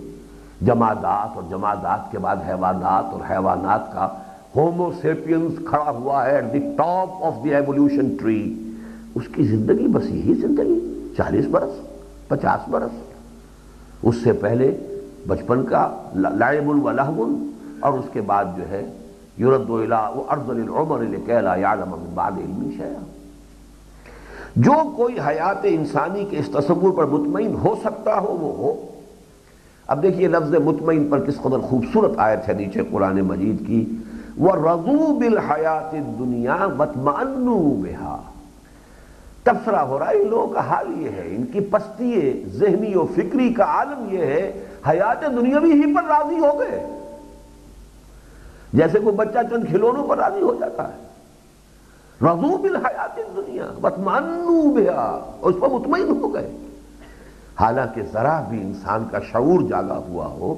جمادات اور جمادات کے بعد حیوانات اور حیوانات کا ہومو سیپینز کھڑا ہوا ہے at the top of the evolution tree. اس کی زندگی بس یہی زندگی، چالیس برس، پچاس برس۔ اس سے پہلے بچپن کا لائب الولہن اور اس کے بعد جو ہے یورد و العمر العمر لکیلا یعلم من بعد علم شیعہ جو کوئی حیات انسانی کے اس تصور پر مطمئن ہو سکتا ہو، وہ ہو۔ اب دیکھیے لفظ مطمئن پر کس قدر خوبصورت آیت ہے نیچے قرآن مجید کی۔ وہ رضو بالحیات دنیا بتمانو بہا۔ تبصرہ ہو رہا ہے، ان لوگوں کا حال یہ ہے، ان کی پستی، ذہنی و فکری کا عالم یہ ہے، حیات دنیاوی ہی پر راضی ہو گئے۔ جیسے کوئی بچہ چند کھلونوں پر راضی ہو جاتا ہے۔ رضو بالحیات دنیا بتمانو بہا، اس پر مطمئن ہو گئے۔ حالانکہ ذرا بھی انسان کا شعور جاگا ہوا ہو،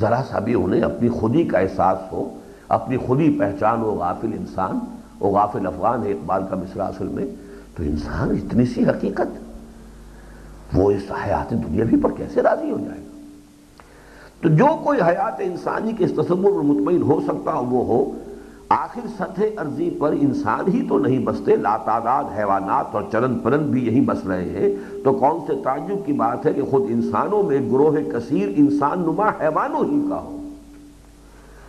ذرا سا بھی انہیں اپنی خودی کا احساس ہو اپنی خودی پہچان ہو غافل انسان، وہ غافل افغان ہے اقبال کا مصرع اصل میں، تو انسان اتنی سی حقیقت، وہ اس حیات دنیاوی پر کیسے راضی ہو جائے گا؟ تو جو کوئی حیات انسانی کے اس تصور میں مطمئن ہو سکتا ہو وہ ہو، آخر سطح عرضی پر انسان ہی تو نہیں بستے لاتعداد حیوانات اور چرن پرند بھی یہی بس رہے ہیں۔ تو کون سے تعجب کی بات ہے کہ خود انسانوں میں گروہ کثیر انسان نما حیوانوں ہی کا ہو؟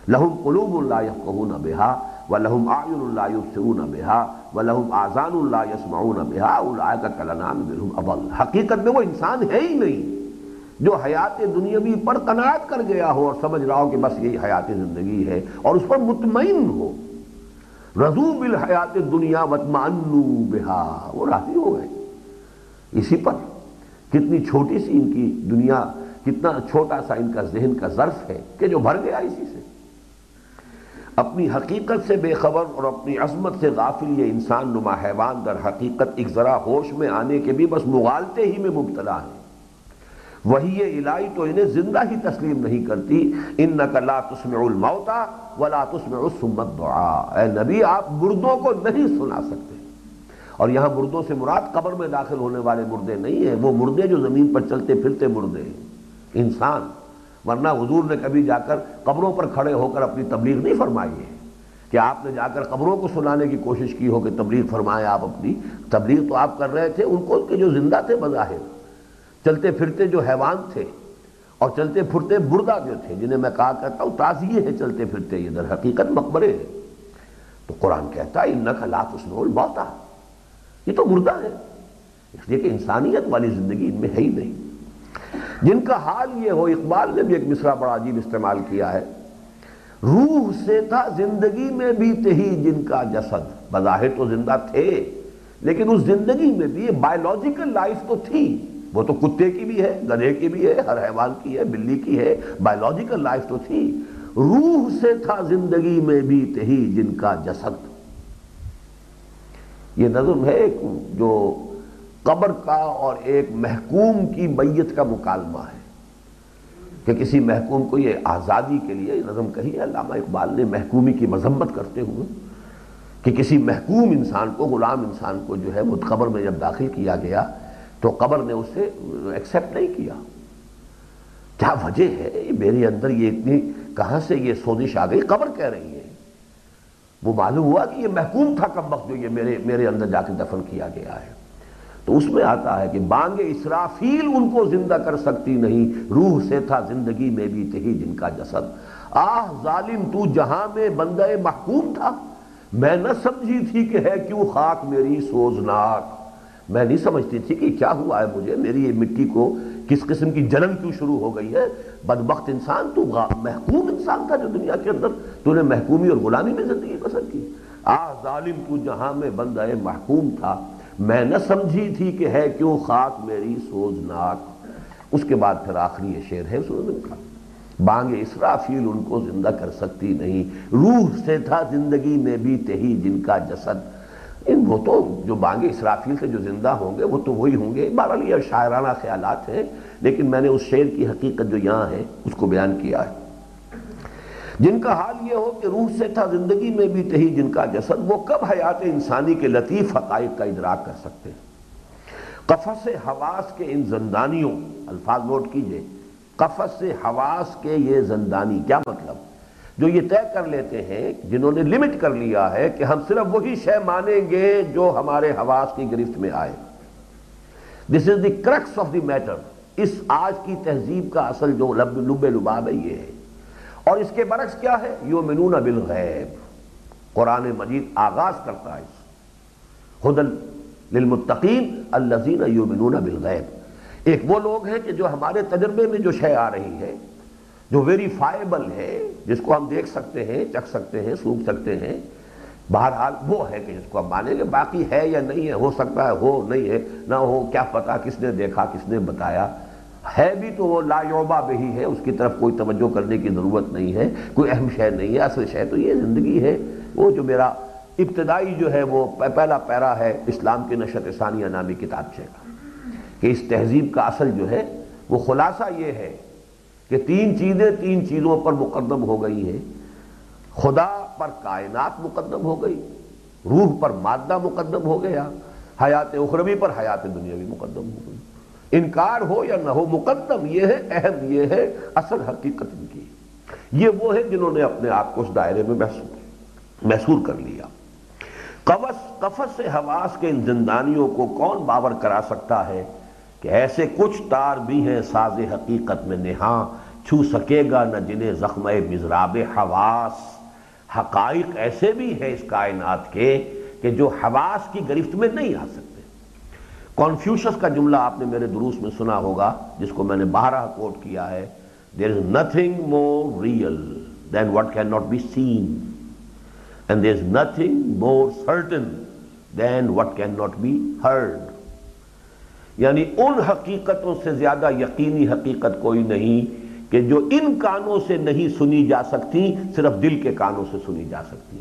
لہم قلوب اللہ یفقہون بہا و لہم آئین اللہ یبصرون بہا و لہم آزان اللہ یسمعون بہا اولئک کلنام بلہم ابل۔ حقیقت میں وہ انسان ہے ہی نہیں جو حیات دنیاوی پر قناعت کر گیا ہو اور سمجھ رہا ہو کہ بس یہی حیات زندگی ہے اور اس پر مطمئن ہو۔ رضو بالحیات دنیا مطمئنو بہا۔ وہ راضی ہو گئے۔ اسی پر کتنی چھوٹی سی ان کی دنیا، کتنا چھوٹا سا ان کا ذہن کا ظرف ہے کہ جو بھر گیا اسی سے۔ اپنی حقیقت سے بے خبر اور اپنی عظمت سے غافل یہ انسان نما حیوان در حقیقت ایک ذرا ہوش میں آنے کے بھی بس مغالتے ہی میں مبتلا ہے۔ وہی الہی تو انہیں زندہ ہی تسلیم نہیں کرتی۔ ان لا تسمع الموتا ولا تسمع السمت دعا اے نبی، آپ مردوں کو نہیں سنا سکتے۔ اور یہاں مردوں سے مراد قبر میں داخل ہونے والے مردے نہیں ہیں۔ وہ مردے جو زمین پر چلتے پھرتے مردے ہیں۔ انسان ورنہ حضور نے کبھی جا کر قبروں پر کھڑے ہو کر اپنی تبلیغ نہیں فرمائی ہے کہ آپ نے جا کر قبروں کو سنانے کی کوشش کی ہو کہ تبلیغ فرمائے آپ اپنی تبلیغ تو آپ کر رہے تھے ان کو کہ جو زندہ تھے بظاہر چلتے پھرتے جو حیوان تھے اور چلتے پھرتے بردہ جو تھے جنہیں میں کہا کرتا ہوں تازیے ہیں چلتے پھرتے، یہ در حقیقت مقبرے ہیں۔ تو قرآن کہتا ہے، انکا لا تسمع الموتا یہ تو مردہ ہے۔ اس لیے کہ انسانیت والی زندگی ان میں ہے ہی نہیں۔ جن کا حال یہ ہو، اقبال نے بھی ایک مصرع بڑا عجیب استعمال کیا ہے۔ روح سے تھا، زندگی میں بھی تہی جن کا جسد۔ بظاہر تو زندہ تھے، لیکن اس زندگی میں بھی بایولوجیکل لائف تو تھی۔ وہ تو کتے کی بھی ہے، گدھے کی بھی ہے، ہر حیوان کی ہے، بلی کی ہے بایولوجیکل لائف تو تھی۔ روح سے تھا، زندگی میں بھی تہی جن کا جسد۔ یہ نظم ہے، جو قبر کا اور ایک محکوم کی بیت کا مکالمہ ہے کہ کسی محکوم کو یہ آزادی کے لیے نظم کہی ہے، علامہ اقبال نے محکومی کی مذمت کرتے ہوئے کہ کسی محکوم انسان کو، غلام انسان کو جو ہے وہ قبر میں جب داخل کیا گیا تو قبر نے اسے ایکسیپٹ نہیں کیا۔ کیا وجہ ہے؟ میرے اندر یہ اتنی کہاں سے یہ سوزش آ گئی؟ قبر کہہ رہی ہے وہ معلوم ہوا کہ یہ محکوم تھا کم وقت جو یہ میرے میرے اندر جا کے دفن کیا گیا ہے۔ تو اس میں آتا ہے کہ بانگ اسرافیل ان کو زندہ کر سکتی نہیں، روح سے تھا زندگی میں بھی تھی جن کا جسد۔ آہ ظالم، تو جہاں میں بندہ محکوم تھا۔ میں نہ سمجھی تھی کہ ہے کیوں خاک میری سوزناک۔ میں نہیں سمجھتی تھی کہ کیا ہوا ہے مجھے، میری یہ مٹی کو کس قسم کی جلن کیوں شروع ہو گئی ہے۔ بدبخت انسان، تو محکوم انسان تھا جو دنیا کے اندر۔ تو نے محکومی اور غلامی میں زندگی بسر کی۔ آ ظالم، تو جہاں میں بند محکوم تھا۔ میں نہ سمجھی تھی کہ ہے کیوں خاک میری سوزناک۔ اس کے بعد پھر آخری یہ شعر ہے کا۔ بانگ اسرافیل ان کو زندہ کر سکتی نہیں۔ روح سے تھا زندگی میں بھی تہی جن کا جسد۔ وہ تو جو بانگے اسرافیل سے جو زندہ ہوں گے، وہ تو وہی ہوں گے۔ بہرحال یہ شاعرانہ خیالات ہیں، لیکن میں نے اس شعر کی حقیقت جو یہاں ہے، اس کو بیان کیا ہے۔ جن کا حال یہ ہو کہ روح سے تھا زندگی میں بھی تہی جن کا جسد، وہ کب حیات انسانی کے لطیف حقائق کا ادراک کر سکتے ہیں؟ قفص حواس کے ان زندانیوں، الفاظ نوٹ کیجیے قفص حواس کے یہ زندانی کیا مطلب؟ جو یہ طے کر لیتے ہیں، جنہوں نے لمٹ کر لیا ہے کہ ہم صرف وہی شے مانیں گے جو ہمارے حواس کی گرفت میں آئے۔ This is the crux of the matter اس آج کی تہذیب کا اصل جو لب لب لباب ہے یہ ہے۔ اور اس کے برعکس کیا ہے؟ یو منون بالغیب۔ قرآن مجید آغاز کرتا ہے اس خدل للمتقین الذین یؤمنون بالغیب۔ ایک وہ لوگ ہیں کہ جو ہمارے تجربے میں جو شے آ رہی ہے، جو ویریفائبل ہے، جس کو ہم دیکھ سکتے ہیں، چکھ سکتے ہیں، سوکھ سکتے ہیں، بہرحال وہ ہے کہ جس کو ہم مانیں گے، باقی ہے یا نہیں ہے، ہو سکتا ہے، ہو نہیں ہے، نہ ہو، کیا پتا، کس نے دیکھا، کس نے بتایا ہے بھی تو وہ لا یوبا بہی ہے، اس کی طرف کوئی توجہ کرنے کی ضرورت نہیں ہے، کوئی اہم شے نہیں ہے، اصل شے تو یہ زندگی ہے۔ وہ جو میرا ابتدائی جو ہے، وہ پہلا پیرا ہے اسلام کی نشت ثانیہ نامی کتاب کا کہ اس تہذیب کا اصل جو ہے، وہ خلاصہ یہ ہے کہ تین چیزیں تین چیزوں پر مقدم ہو گئی ہیں۔ خدا پر کائنات مقدم ہو گئی، روح پر مادہ مقدم ہو گیا، حیات اخروی پر حیات دنیاوی مقدم ہو گئی۔ انکار ہو یا نہ ہو، مقدم یہ ہے، اہم یہ ہے، اصل حقیقت ان کی۔ یہ وہ ہے جنہوں نے اپنے آپ کو اس دائرے میں محسور کر لیا۔ قفص قفص سے حواس کے ان زندانیوں کو کون باور کرا سکتا ہے کہ ایسے کچھ تار بھی ہیں ساز حقیقت میں نہاں چھو سکے گا نہ جنہیں زخم مزراب حواس۔ حقائق ایسے بھی ہیں اس کائنات کے کہ جو حواس کی گرفت میں نہیں آ سکتے۔ کانفیوشس کا جملہ آپ نے میرے دروس میں سنا ہوگا، جس کو میں نے بارہ کوٹ کیا ہے۔ There is nothing more real than what can not be seen and there is nothing more certain than what can not be heard یعنی ان حقیقتوں سے زیادہ یقینی حقیقت کوئی نہیں کہ جو ان کانوں سے نہیں سنی جا سکتی، صرف دل کے کانوں سے سنی جا سکتی۔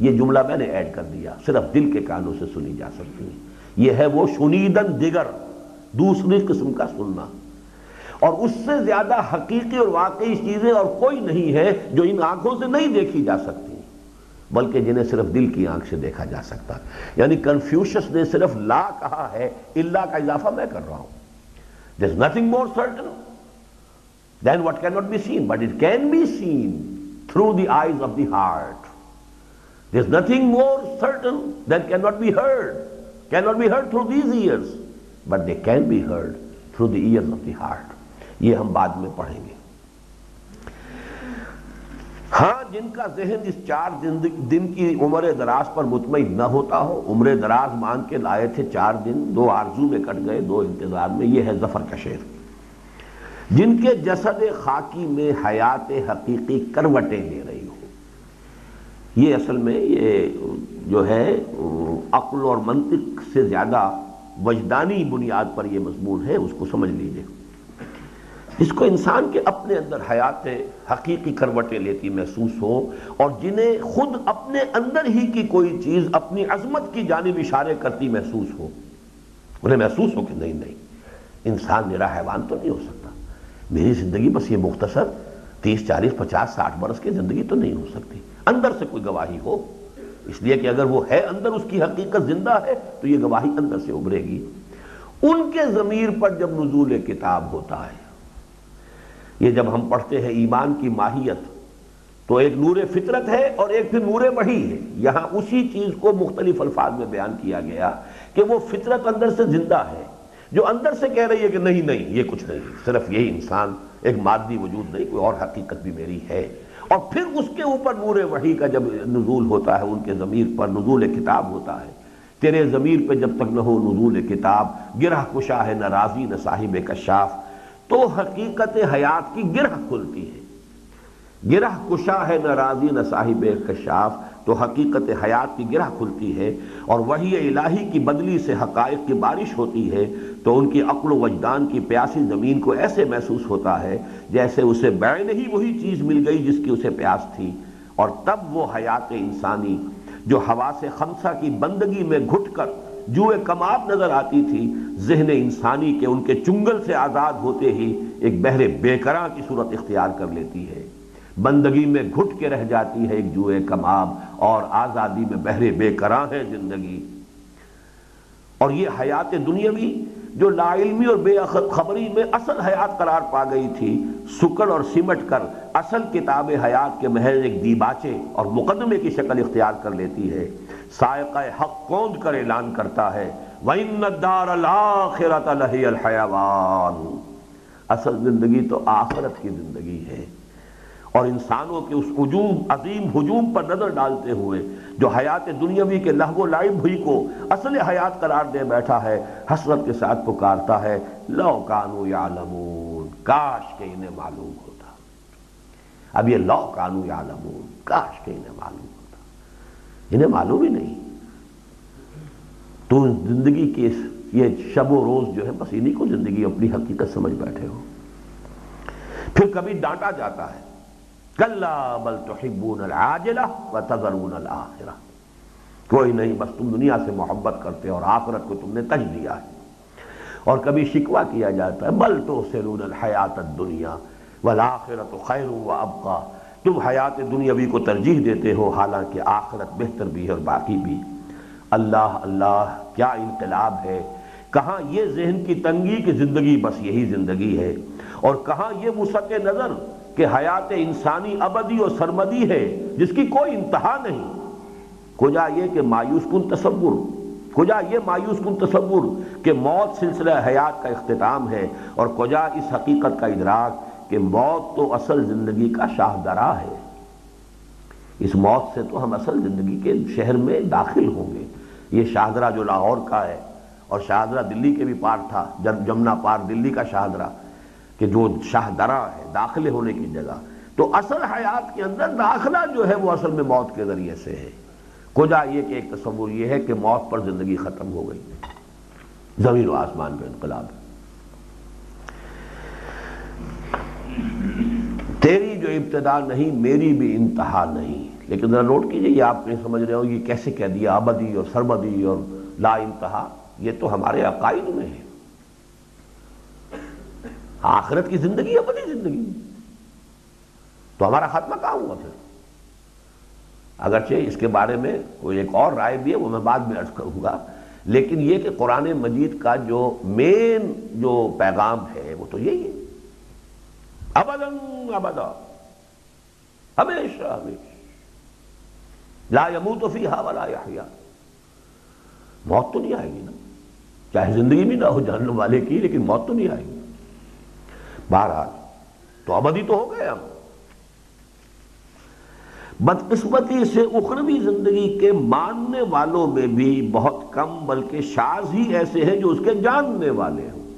یہ جملہ میں نے ایڈ کر دیا، صرف دل کے کانوں سے سنی جا سکتی۔ یہ ہے وہ شنیدن دیگر دوسری قسم کا سننا۔ اور اس سے زیادہ حقیقی اور واقعی چیزیں اور کوئی نہیں ہے جو ان آنکھوں سے نہیں دیکھی جا سکتی، بلکہ جنہیں صرف دل کی آنکھ سے دیکھا جا سکتا۔ یعنی کنفیوشس نے صرف لا کہا ہے اللہ کا اضافہ میں کر رہا ہوں۔ There nothing more certain than what can not be seen but it can be seen through the eyes of the heart there nothing more certain than can not be heard can not be heard through these ears but they can be heard through the ears of the heart یہ ہم بعد میں پڑھیں گے۔ ہاں جن کا ذہن اس چار دن کی عمر دراز پر مطمئن نہ ہوتا ہو، عمر دراز مان کے لائے تھے چار دن، دو آرزو میں کٹ گئے، دو انتظار میں، یہ ہے ظفر کا شعر۔ جن کے جسد خاکی میں حیات حقیقی کروٹیں لے رہی ہو یہ اصل میں یہ جو ہے، عقل اور منطق سے زیادہ وجدانی بنیاد پر یہ مضمون ہے، اس کو سمجھ لیجیے۔ اس کو انسان کے اپنے اندر حیات، حقیقی کروٹیں لیتی محسوس ہو اور جنہیں خود اپنے اندر ہی کی کوئی چیز، اپنی عظمت کی جانب اشارے کرتی محسوس ہو انہیں محسوس ہو کہ نہیں نہیں، انسان میرا حیوان تو نہیں ہو سکتا۔ میری زندگی بس یہ مختصر تیس، چالیس، پچاس، ساٹھ برس کی زندگی تو نہیں ہو سکتی۔ اندر سے کوئی گواہی ہو؟ اس لیے کہ اگر وہ ہے اندر، اس کی حقیقت زندہ ہے، تو یہ گواہی اندر سے ابھرے گی۔ ان کے ضمیر پر جب نزول کتاب ہوتا ہے، یہ جب ہم پڑھتے ہیں ایمان کی ماہیت، تو ایک نور فطرت ہے اور ایک پھر نور وحی ہے۔ یہاں اسی چیز کو مختلف الفاظ میں بیان کیا گیا کہ وہ فطرت اندر سے زندہ ہے۔ جو اندر سے کہہ رہی ہے کہ نہیں نہیں، یہ کچھ نہیں، صرف یہی انسان، ایک مادی وجود نہیں، کوئی اور حقیقت بھی میری ہے۔ اور پھر اس کے اوپر نور وحی کا جب نزول ہوتا ہے، ان کے ضمیر پر نزول کتاب ہوتا ہے۔ تیرے ضمیر پہ جب تک نہ ہو نزول کتاب، گرہ کشا ہے، نہ راضی، نہ صاحب کشاف۔ تو حقیقت حیات کی گرہ کھلتی ہے۔ گرہ کشا ہے، نہ راضی، نہ صاحب کشاف۔ تو حقیقت حیات کی گرہ کھلتی ہے۔ اور وہی الہی کی بدلی سے حقائق کی بارش ہوتی ہے۔ تو ان کی عقل و وجدان کی پیاسی زمین کو ایسے محسوس ہوتا ہے جیسے اسے بین ہی وہی چیز مل گئی جس کی اسے پیاس تھی۔ اور تب وہ حیات انسانی جو ہوا سے خمسہ کی بندگی میں گھٹ کر جو کماب نظر آتی تھی، ذہن انسانی کے ان کے چنگل سے آزاد ہوتے ہی ایک بہرے بیکراں کی صورت اختیار کر لیتی ہے۔ بندگی میں گھٹ کے رہ جاتی ہے ایک جوئے کماب اور آزادی میں بہرے بے کراں ہے زندگی۔ اور یہ حیات دنیاوی جو لا علمی اور بے خبری میں اصل حیات قرار پا گئی تھی، سکڑ اور سمٹ کر اصل کتاب حیات کے محض ایک دیباچے اور مقدمے کی شکل اختیار کر لیتی ہے۔ سائقہ حق کوند کر اعلان کرتا ہے، وَإِنَّ الدَّارَ الْآخِرَةَ لَهِيَ الْحَيَوَانُ۔ اصل زندگی تو آخرت کی زندگی ہے۔ اور انسانوں کے اس عجوب عظیم ہجوم پر نظر ڈالتے ہوئے جو حیات دنیاوی کے لہو لائب ہوئی کو اصل حیات قرار دے بیٹھا ہے، حسرت کے ساتھ پکارتا ہے، لو کانو یعلمون، کاش کے انہیں معلوم ہوتا۔ اب یہ لو کانو یعلمون، کاش کے انہیں معلوم ہوتا۔ انہیں معلوم ہی نہیں۔ تو زندگی کے یہ شب و روز جو ہے، بس انہیں کو زندگی اپنی حقیقت سمجھ بیٹھے ہو۔ پھر کبھی ڈانٹا جاتا ہے۔ بل تحبون العاجلہ وتذرون الاخرہ کوئی نہیں، بس تم دنیا سے محبت کرتے اور آخرت کو تم نے تج دیا ہے۔ اور کبھی شکوہ کیا جاتا ہے، بل تو سرون الحیات الدنیا والآخرت خیر و ابقا تم حیات دنیاوی کو ترجیح دیتے ہو، حالانکہ آخرت بہتر بھی ہے اور باقی بھی۔ اللہ اللہ، کیا انقلاب ہے۔ کہاں یہ ذہن کی تنگی کی زندگی، بس یہی زندگی ہے۔ اور کہاں یہ وسعت نظر کہ حیات انسانی ابدی اور سرمدی ہے، جس کی کوئی انتہا نہیں۔ کجا یہ کہ مایوس کن تصور، کجا یہ مایوس کن تصور کہ موت سلسلہ حیات کا اختتام ہے اور کجا اس حقیقت کا ادراک کہ موت تو اصل زندگی کا شاہدرہ ہے۔ اس موت سے تو ہم اصل زندگی کے شہر میں داخل ہوں گے۔ یہ شاہدرہ جو لاہور کا ہے اور شاہدرہ دلی کے بھی پار تھا جمنا پار دلی کا شاہدرہ۔ کہ جو شاہ درہ ہے، داخلے ہونے کی جگہ۔ تو اصل حیات کے اندر داخلہ جو ہے وہ اصل میں موت کے ذریعے سے ہے۔ کجا یہ کہ ایک تصور یہ ہے کہ موت پر زندگی ختم ہو گئی۔ زمین و آسمان پہ انقلاب۔ تیری جو ابتدا نہیں، میری بھی انتہا نہیں۔ لیکن ذرا نوٹ کیجیے، یہ آپ نہیں سمجھ رہے ہو یہ کیسے کہہ دیا، ابدی اور سربدی اور لا انتہا، یہ تو ہمارے عقائد میں ہے۔ آخرت کی زندگی اپنی زندگی۔ تو ہمارا خاتمہ کہاں ہوا پھر؟ اگرچہ اس کے بارے میں کوئی ایک اور رائے بھی ہے، وہ میں بعد میں ارض کروں گا۔ لیکن یہ کہ قرآن مجید کا جو مین جو پیغام ہے، وہ تو یہی ہے۔ ابدن ابدا، ہمیشہ ہمیشہ۔ لا یموت فیہا ولا یحیا۔ موت تو نہیں آئے گی نا۔ چاہے زندگی بھی نہ ہو جاننے والے کی، لیکن موت تو نہیں آئے گی۔ بہرحال تو ابدی تو ہو گئے ہم۔ بدقسمتی سے اخروی زندگی کے ماننے والوں میں بھی بہت کم، بلکہ شاز ہی ایسے ہیں جو اس کے جاننے والے ہوں۔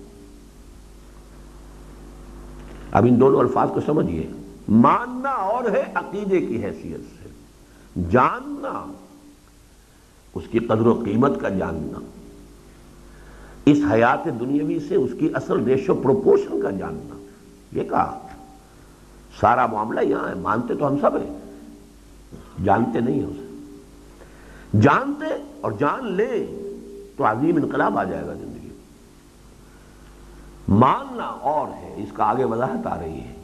اب ان دونوں الفاظ کو سمجھیے ماننا اور ہے عقیدے کی حیثیت سے۔ جاننا، اس کی قدر و قیمت کا جاننا۔ اس حیات دنیاوی سے اس کی اصل ریشو پروپورشن کا جاننا۔ یہ کہا؟ سارا معاملہ یہاں ہے، مانتے تو ہم سب ہیں۔ جانتے نہیں اسے۔ جانتے اور جان لے تو عظیم انقلاب آ جائے گا زندگی میں۔ ماننا اور ہے، اس کا آگے وضاحت آ رہی ہے۔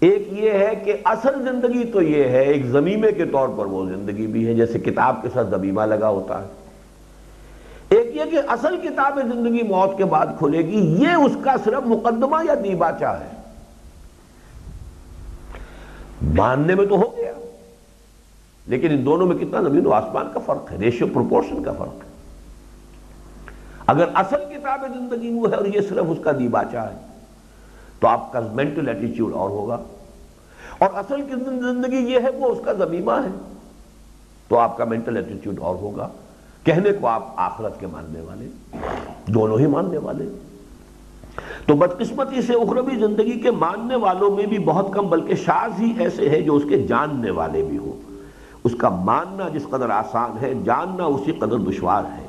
ایک یہ ہے کہ اصل زندگی تو یہ ہے، ایک زمیمے کے طور پر وہ زندگی بھی ہے، جیسے کتاب کے ساتھ زمیمہ لگا ہوتا ہے۔ ایک یہ کہ اصل کتاب زندگی موت کے بعد کھلے گی، یہ اس کا صرف مقدمہ یا دیباچہ ہے؟ ماننے میں تو ہو گیا، لیکن ان دونوں میں کتنا زمین و آسمان کا فرق ہے؟ ریشو پروپورشن کا فرق ہے۔ اگر اصل کتاب زندگی وہ ہے اور یہ صرف اس کا دیباچہ ہے، تو آپ کا مینٹل ایٹیچیوڈ اور ہوگا۔ اور اصل کی زندگی یہ ہے وہ اس کا زمیمہ ہے، تو آپ کا مینٹل ایٹیچیوڈ اور ہوگا۔ کہنے کو آپ آخرت کے ماننے والے دونوں ہی ماننے والے۔ تو بدقسمتی سے اخروی زندگی کے ماننے والوں میں بھی بہت کم، بلکہ شاز ہی ایسے ہیں جو اس کے جاننے والے بھی ہوں۔ اس کا ماننا جس قدر آسان ہے، جاننا اسی قدر دشوار ہے۔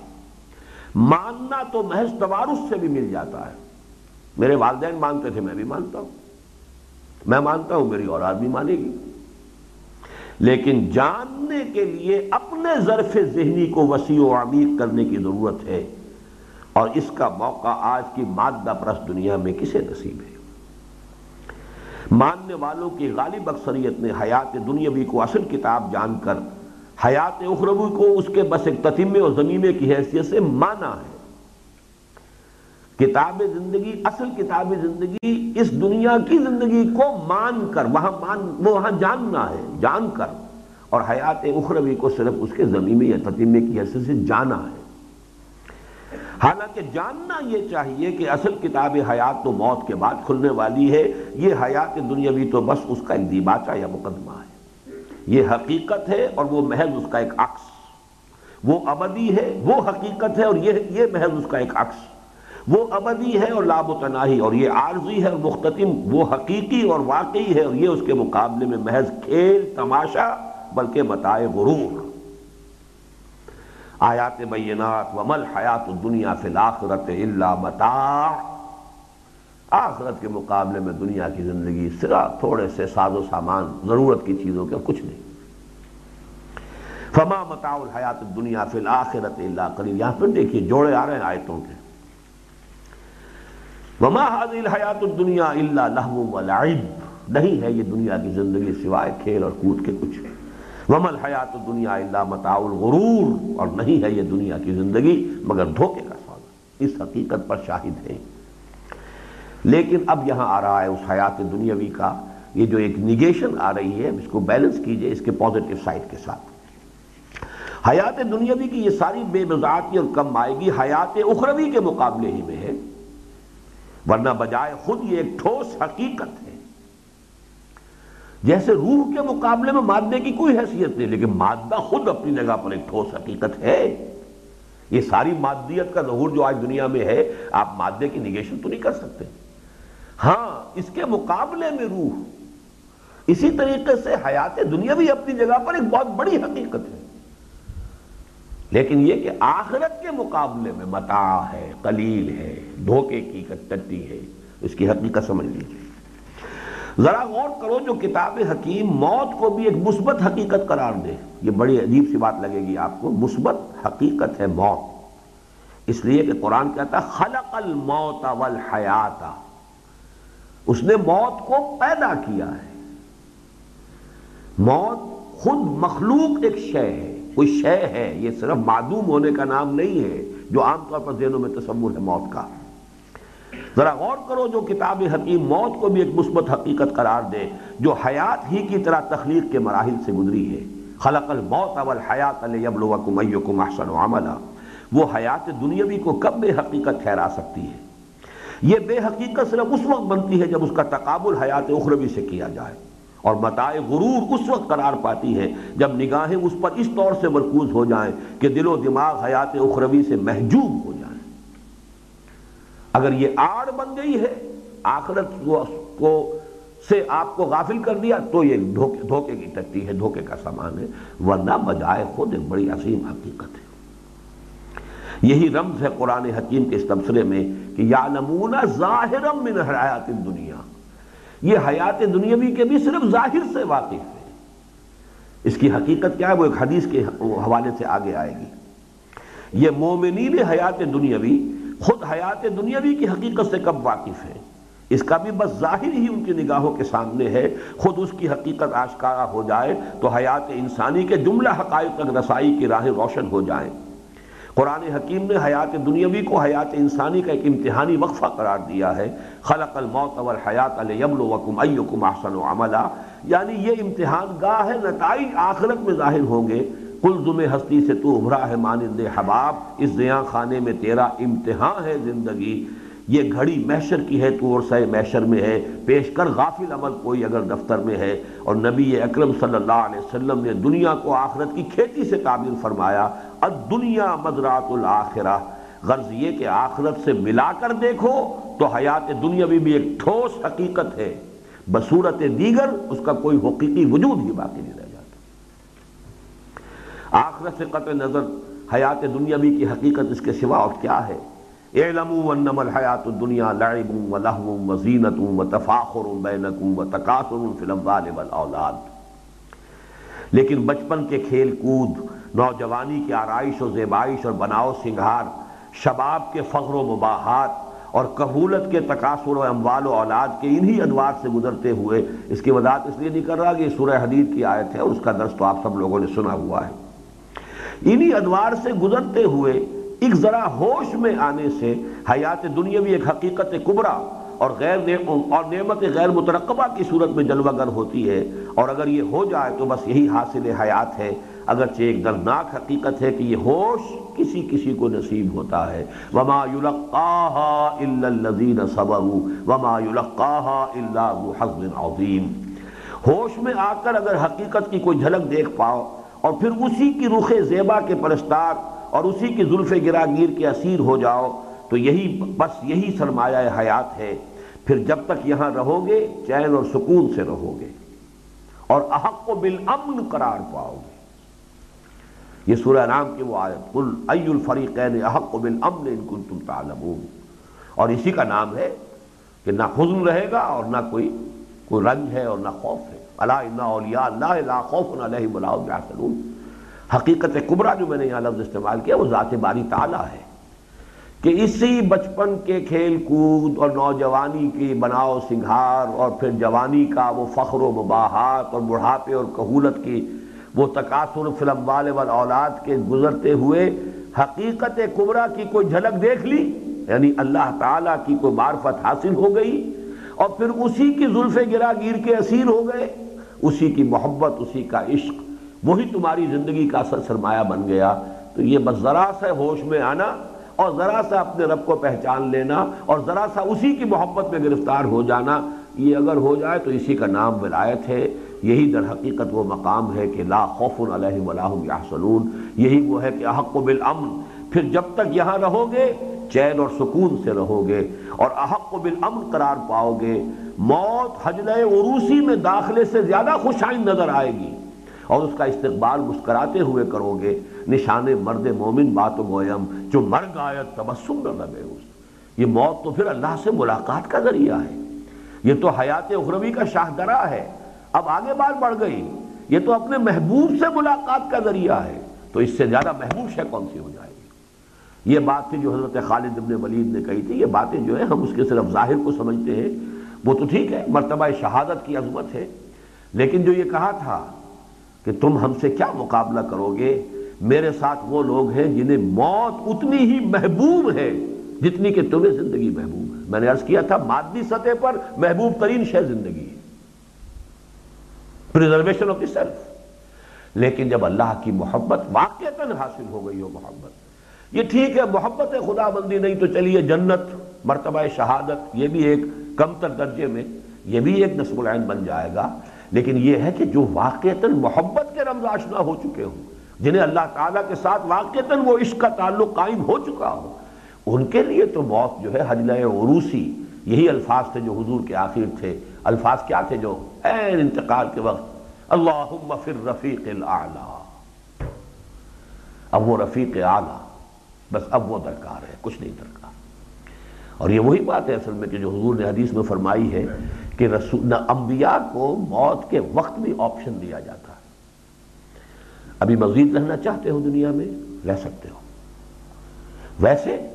ماننا تو محض توارث سے بھی مل جاتا ہے۔ میرے والدین مانتے تھے، میں بھی مانتا ہوں۔ میں مانتا ہوں، میری اولاد بھی مانے گی۔ لیکن جاننے کے لیے اپنے ظرف ذہنی کو وسیع و عمیق کرنے کی ضرورت ہے۔ اور اس کا موقع آج کی مادہ پرست دنیا میں کسے نصیب ہے۔ ماننے والوں کی غالب اکثریت نے حیات دنیاوی کو اصل کتاب جان کر حیات اخروی کو اس کے بس ایک تتمے اور زمینے کی حیثیت سے مانا ہے۔ کتاب زندگی، اصل کتاب زندگی اس دنیا کی زندگی کو مان کر، وہاں مان، وہ وہاں جاننا ہے، جان کر۔ اور حیات اخروی کو صرف اس کے زمین یا تتیمے کی حیثیت سے جانا ہے۔ حالانکہ جاننا یہ چاہیے کہ اصل کتاب حیات تو موت کے بعد کھلنے والی ہے۔ یہ حیات دنیاوی تو بس اس کا ایک دیباچہ یا مقدمہ ہے۔ یہ حقیقت ہے اور وہ محض اس کا ایک عکس۔ وہ ابدی ہے، وہ حقیقت ہے اور یہ یہ محض اس کا ایک عکس۔ وہ ابدی ہے اور لاب و تناہی اور یہ عارضی ہے اور مختتم، وہ حقیقی اور واقعی ہے اور یہ اس کے مقابلے میں محض کھیل، تماشا، بلکہ بتائے غرور۔ آیات بینات ومل حیات الدنیا فی الاخرت الا متاع۔ آخرت کے مقابلے میں دنیا کی زندگی صرف تھوڑے سے ساز و سامان، ضرورت کی چیزوں کے کچھ نہیں۔ فما متاع الحیات الدنیا فی الاخرت الا قلیل یہاں پھر دیکھیے، جوڑے آ رہے ہیں آیتوں کے۔ وما هذه الحیات الدنیا الا لہو ولعب نہیں ہے یہ دنیا کی زندگی سوائے کھیل اور کود کے کچھ ومل حیات دنیا اللہ متاع الغرور اور نہیں ہے یہ دنیا کی زندگی مگر دھوکے کا سودا اس حقیقت پر شاہد ہے لیکن اب یہاں آ رہا ہے اس حیات دنیاوی کا یہ جو ایک نگیشن آ رہی ہے، اس کو بیلنس کیجیے اس کے پازیٹو سائٹ کے ساتھ۔ حیات دنیاوی کی یہ ساری بے مزاقی اور کم آئے گی، حیات اخروی کے مقابلے ہی میں ہے۔ ورنہ بجائے خود یہ ایک ٹھوس حقیقت ہے۔ جیسے روح کے مقابلے میں مادے کی کوئی حیثیت نہیں، لیکن مادہ خود اپنی جگہ پر ایک ٹھوس حقیقت ہے۔ یہ ساری مادیت کا ظہور جو آج دنیا میں ہے، آپ مادے کی نگیشن تو نہیں کر سکتے۔ ہاں اس کے مقابلے میں روح، اسی طریقے سے حیات دنیا بھی اپنی جگہ پر ایک بہت بڑی حقیقت ہے۔ لیکن یہ کہ آخرت کے مقابلے میں متا ہے، قلیل ہے، دھوکے کی کٹی ہے، اس کی حقیقت سمجھ لیجیے ذرا غور کرو جو کتاب حکیم موت کو بھی ایک مثبت حقیقت قرار دے۔ یہ بڑی عجیب سی بات لگے گی آپ کو، مثبت حقیقت ہے موت۔ اس لیے کہ قرآن کہتا ہے، خلق الموت والحیات اس نے موت کو پیدا کیا ہے۔ موت خود مخلوق ایک شے ہے۔ کوئی شے ہے، یہ صرف معدوم ہونے کا نام نہیں ہے، جو عام طور پر ذہنوں میں تصور ہے موت کا۔ ذرا غور کرو، جو کتاب حکیم موت کو بھی ایک مثبت حقیقت قرار دے، جو حیات ہی کی طرح تخلیق کے مراحل سے گزری ہے۔ خلق الموت اول حیات لیبلوکم ایکم احسن عملا۔ وہ حیات دنیاوی کو کب بے حقیقت ٹھہرا سکتی ہے؟ یہ بے حقیقت صرف اس وقت بنتی ہے جب اس کا تقابل حیات اخروی سے کیا جائے۔ اور متاع غرور اس وقت قرار پاتی ہے جب نگاہیں اس پر اس طور سے مرکوز ہو جائیں کہ دل و دماغ حیات اخروی سے محجوب ہو جائیں۔ اگر یہ آڑ بن گئی ہے، آخرت کو سے آپ کو غافل کر دیا، تو یہ دھوکے کی ٹٹی ہے، دھوکے کا سامان ہے۔ ورنہ بجائے خود ایک بڑی عظیم حقیقت ہے۔ یہی رمز ہے قرآن حکیم کے اس تبصرے میں کہ یا نمونہ ظاہر من حیات دنیا یہ حیات دنیاوی کے بھی صرف ظاہر سے واقف ہے۔ اس کی حقیقت کیا ہے؟ وہ ایک حدیث کے حوالے سے آگے آئے گی۔ یہ مومنین حیات دنیاوی خود حیات دنیاوی کی حقیقت سے کب واقف ہے اس کا بھی بس ظاہر ہی ان کی نگاہوں کے سامنے ہے۔ خود اس کی حقیقت آشکارا ہو جائے تو حیات انسانی کے جملہ حقائق تک رسائی کی راہیں روشن ہو جائیں۔ قرآن حکیم نے حیات دنیاوی کو حیات انسانی کا ایک امتحانی وقفہ قرار دیا ہے۔ خلق الموت والحیات لیبلوکم ایکم احسن عملا۔ یعنی یہ امتحان گاہ ہے نتائج آخرت میں ظاہر ہوں گے۔ کلزم ہستی سے تو ابھرا ہے مانند حباب۔ اس زیاں خانے میں تیرا امتحان ہے زندگی۔ یہ گھڑی محشر کی ہے تو اور سہ محشر میں ہے۔ پیش کر غافل عمل کوئی اگر دفتر میں ہے۔ اور نبی اکرم صلی اللہ علیہ وسلم نے دنیا کو آخرت کی کھیتی سے تعبیر فرمایا۔ الدنیا مدرات الآخرہ غرض یہ کہ آخرت سے ملا کر دیکھو تو حیات دنیا بھی, بھی ایک ٹھوس حقیقت ہے۔ بصورت دیگر اس کا کوئی حقیقی وجود ہی باقی نہیں رہے آخرت سے قطع نظر حیات دنیاوی کی حقیقت اس کے سوا اور کیا ہے؟ اعلموا انما الحیات الدنیا لعب و لہو و زینت و تفاخر بینکم و تکاثر فی الاموال والاولاد۔ لیکن بچپن کے کھیل کود، نوجوانی کی آرائش و زیبائش اور بناؤ سنگھار، شباب کے فخر و مباحات اور قبولت کے تقاصر و اموال و اولاد کے انہی ادوار سے گزرتے ہوئے، اس کی وضاحت اس لیے نہیں کر رہا کہ سورہ حدید کی آیت ہے اس کا درس تو آپ سب لوگوں نے سنا ہوا ہے۔ انہی ادوار سے گزرتے ہوئے ایک ذرا ہوش میں آنے سے حیات دنیاوی ایک حقیقت کبرا اور غیر اور نعمت غیر مترقبہ کی صورت میں جلوہ گر ہوتی ہے اور اگر یہ ہو جائے تو بس یہی حاصل حیات ہے۔ اگرچہ ایک دردناک حقیقت ہے کہ یہ ہوش کسی کسی کو نصیب ہوتا ہے۔ وما يلقاها الا الذين صبروا وما يلقاها الا ذو حظ عظیم ہوش میں آ کر اگر حقیقت کی کوئی جھلک دیکھ پاؤ اور پھر اسی کی رخ زیبا کے پرستار اور اسی کی زلف گراگیر کے اسیر ہو جاؤ، تو یہی بس یہی سرمایہ حیات ہے۔ پھر جب تک یہاں رہو گے چین اور سکون سے رہو گے اور احق و بالامن قرار پاؤ گے۔ یہ سورہ نام کی وہ آیت، قل ای الفریقین احق و بالامن ان کنتم تعلمون۔ اور اسی کا نام ہے کہ نہ حزن رہے گا اور نہ کوئی کوئی رنج ہے اور نہ خوف ہے۔ اللہ اولیاء اللہ لا خوف علیہم ولا هم يحزنون حقیقت کبرا جو میں نے یہاں لفظ استعمال کیا، وہ ذات باری تعالی ہے۔ کہ اسی بچپن کے کھیل کود اور نوجوانی کی بناؤ سنگھار اور پھر جوانی کا وہ فخر و مباحات اور بڑھاپے اور کہولت کی وہ تقاصر فلم والے وال اولاد کے گزرتے ہوئے حقیقت کبرا کی کوئی جھلک دیکھ لی؟ یعنی اللہ تعالیٰ کی کوئی معرفت حاصل ہو گئی اور پھر اسی کی زلف گرا گیر کے اسیر ہو گئے، اسی کی محبت، اسی کا عشق وہی تمہاری زندگی کا اصل سرمایہ بن گیا۔ تو یہ بس ذرا سا ہوش میں آنا اور ذرا سا اپنے رب کو پہچان لینا اور ذرا سا اسی کی محبت میں گرفتار ہو جانا۔ یہ اگر ہو جائے تو اسی کا نام ولایت ہے۔ یہی در حقیقت وہ مقام ہے کہ لا خوف علیہ ولاحم یحسنون یہی وہ ہے کہ احق و بالامن۔ پھر جب تک یہاں رہو گے چین اور سکون سے رہو گے اور احق و بالامن قرار پاؤ گے موت حجل عروسی میں داخلے سے زیادہ خوشائن نظر آئے گی۔ اور اس کا استقبال مسکراتے ہوئے کرو گے۔ نشان مرد مومن بات و گویم جو مر گایت تبسم نہ لگے اس۔ یہ موت تو پھر اللہ سے ملاقات کا ذریعہ ہے۔ یہ تو حیات اخروی کا شاہدرہ ہے۔ اب آگے بات بڑھ گئی۔ یہ تو اپنے محبوب سے ملاقات کا ذریعہ ہے۔ تو اس سے زیادہ محبوب شے کون سی ہو جائے گی؟ یہ بات تھی جو حضرت خالد ابن ولید نے کہی تھی۔ یہ باتیں جو ہیں ہم اس کے صرف ظاہر کو سمجھتے ہیں۔ وہ تو ٹھیک ہے، مرتبہ شہادت کی عظمت ہے۔ لیکن جو یہ کہا تھا کہ تم ہم سے کیا مقابلہ کرو گے؟ میرے ساتھ وہ لوگ ہیں جنہیں موت اتنی ہی محبوب ہے جتنی کہ تمہیں زندگی محبوب ہے۔ میں نے عرض کیا تھا، مادی سطح پر محبوب ترین شے زندگی ہے۔ پریزرویشن آف دی سیلف لیکن جب اللہ کی محبت واقعتاً حاصل ہو گئی ہو محبت، یہ ٹھیک ہے، محبت خدا بندی نہیں تو چلیے جنت، مرتبہ شہادت، یہ بھی ایک کم تر درجے میں، یہ بھی ایک نصب العین بن جائے گا۔ لیکن یہ ہے کہ جو واقعتاً محبت کے رمز آشنا ہو چکے ہوں، جنہیں اللہ تعالیٰ کے ساتھ واقعتاً وہ عشق کا تعلق قائم ہو چکا ہو، ان کے لیے تو موت جو ہے حجلہ عروسی، یہی الفاظ تھے جو حضور کے آخر تھے، الفاظ کیا تھے جو این انتقال کے وقت، اللہم فر رفیق الاعلی۔ اب وہ رفیق اعلیٰ، بس اب وہ درکار ہے، کچھ نہیں درکار۔ اور یہ وہی بات ہے اصل میں کہ جو حضور نے حدیث میں فرمائی ہے کہ رسول انبیاء کو موت کے وقت بھی آپشن دیا جاتا ہے۔ ابھی مزید رہنا چاہتے ہو دنیا میں؟ رہ سکتے ہو۔ ویسے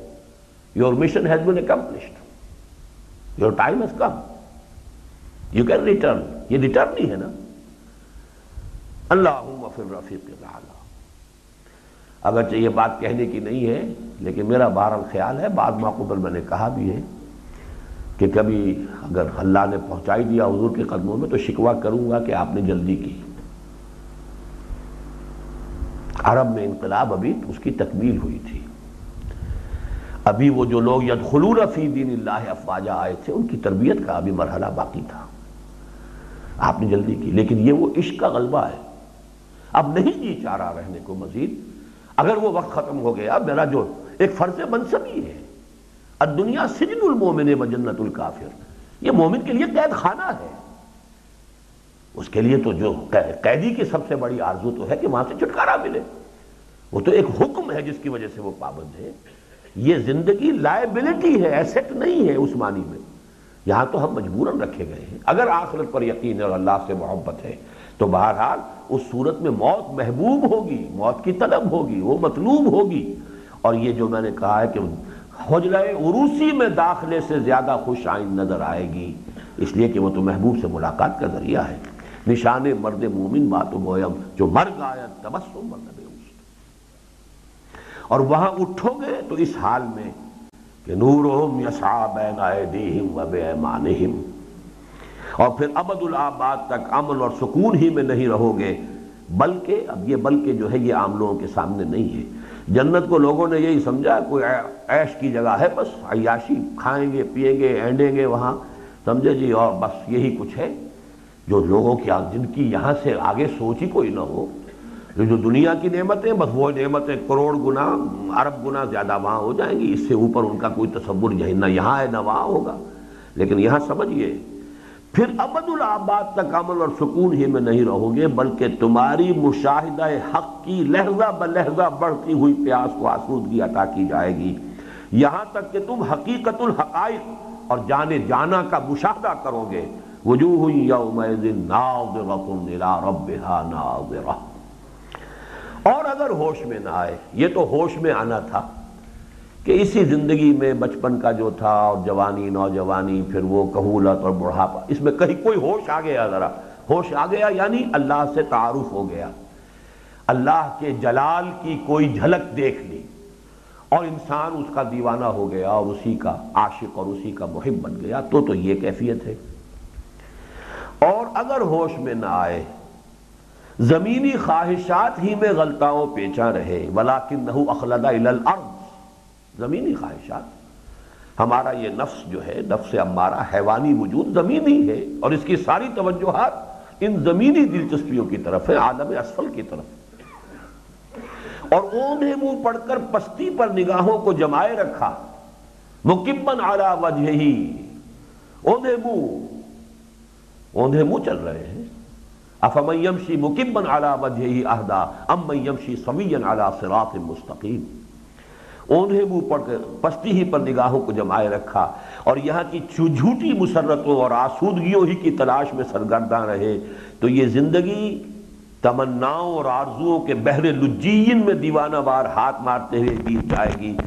your mission has been accomplished your time has come you can return یہ ریٹرن نہیں ہے نا۔ اللہ فر رفیق اگرچہ یہ بات کہنے کی نہیں ہے، لیکن میرا بہرحال خیال ہے، بعد معقوبل میں نے کہا بھی ہے کہ کبھی اگر اللہ نے پہنچائی دیا حضور کے قدموں میں تو شکوا کروں گا کہ آپ نے جلدی کی۔ عرب میں انقلاب ابھی اس کی تکمیل ہوئی تھی۔ ابھی وہ جو لوگ یدخلون فی دین اللہ افواجہ آئے تھے، ان کی تربیت کا ابھی مرحلہ باقی تھا۔ آپ نے جلدی کی، لیکن یہ وہ عشق کا غلبہ ہے۔ اب نہیں جی چاہ رہا رہنے کو مزید اگر وہ وقت ختم ہو گیا، میرا جو ایک فرض منصبی ہے دنیا سجن المومن و جنت الکافر، یہ مومن کے لیے قید خانہ ہے۔ اس کے لیے تو جو قیدی کی سب سے بڑی آرزو تو ہے کہ وہاں سے چھٹکارا ملے۔ وہ تو ایک حکم ہے جس کی وجہ سے وہ پابند ہے۔ یہ زندگی لائبلٹی ہے ایسٹ نہیں ہے اس معنی میں۔ یہاں تو ہم مجبوراً رکھے گئے ہیں۔ اگر آخرت پر یقین اور اللہ سے محبت ہے تو بہرحال اس صورت میں موت محبوب ہوگی، موت کی طلب ہوگی، وہ مطلوب ہوگی۔ اور یہ جو میں نے کہا ہے کہ حجلہ عروسی میں داخلے سے زیادہ خوش آئند نظر آئے گی، اس لیے کہ وہ تو محبوب سے ملاقات کا ذریعہ ہے۔ نشان مرد مومن بات گویم جو مر گایا تبسم مرد اور وہاں اٹھو گے تو اس حال میں کہ نورہم یسعا بین ایدیہم و بے ایمانہم۔ اور پھر ابد الآباد تک امن اور سکون ہی میں نہیں رہو گے، بلکہ، اب یہ بلکہ جو ہے، یہ عام لوگوں کے سامنے نہیں ہے۔ جنت کو لوگوں نے یہی سمجھا، کوئی عیش کی جگہ ہے بس، عیاشی کھائیں گے، پیئیں گے، اینڈیں گے وہاں۔ سمجھے جی اور بس یہی کچھ ہے۔ جو لوگوں کی جن کی یہاں سے آگے سوچ ہی کوئی نہ ہو۔ جو دنیا کی نعمتیں، بس وہ نعمتیں کروڑ گنا، ارب گنا زیادہ وہاں ہو جائیں گی۔ اس سے اوپر ان کا کوئی تصور نہ، یہاں ہے نہ وہاں ہوگا۔ لیکن یہاں سمجھئے پھر ابد الآباد تک عمل اور سکون ہی میں نہیں رہو گے، بلکہ تمہاری مشاہدہ حق کی لہجہ بلحظہ بڑھتی ہوئی پیاس کو آسودگی عطا کی جائے گی۔ یہاں تک کہ تم حقیقت الحقائق اور جانے جانا کا مشاہدہ کرو گے۔ وجوہ اور اگر ہوش میں نہ آئے، یہ تو ہوش میں آنا تھا۔ کہ اسی زندگی میں بچپن کا جو تھا اور جوانی، نوجوانی، پھر وہ کہولت اور بڑھاپا، اس میں کہیں کوئی ہوش آ گیا ذرا۔ ہوش آ گیا یعنی اللہ سے تعارف ہو گیا۔ اللہ کے جلال کی کوئی جھلک دیکھ لی اور انسان اس کا دیوانہ ہو گیا اور اسی کا عاشق اور اسی کا محب بن گیا، تو تو یہ کیفیت ہے۔ اور اگر ہوش میں نہ آئے، زمینی خواہشات ہی میں غلطاؤں پیچا رہے ولاکن اخلدہ الارض۔ زمینی خواہشات۔ ہمارا یہ نفس جو ہے، نفس ہمارا حیوانی وجود زمینی ہے اور اس کی ساری توجہات ان زمینی دلچسپیوں کی طرف ہے عالم اسفل کی طرف۔ اور اوندھے منہ پڑھ کر پستی پر نگاہوں کو جمائے رکھا۔ مکمن آلہ وجہ ہی اوندھے منہ۔ اوندھے منہ چل رہے ہیں۔ افمن یمشی مکمن آلہ وجہ ہی اہدا، ام یمشی سوین علی صراط مستقیم۔ اوندھے منہ پڑھ کر پستی ہی پر نگاہوں کو جمائے رکھا اور یہاں کی جھوٹی مسرتوں اور آسودگیوں ہی کی تلاش میں سرگرداں رہے۔ تو یہ زندگی تمناؤں اور آرزوؤں کے بحر لجین میں دیوانہ وار ہاتھ مارتے ہوئے بیت جائے گی۔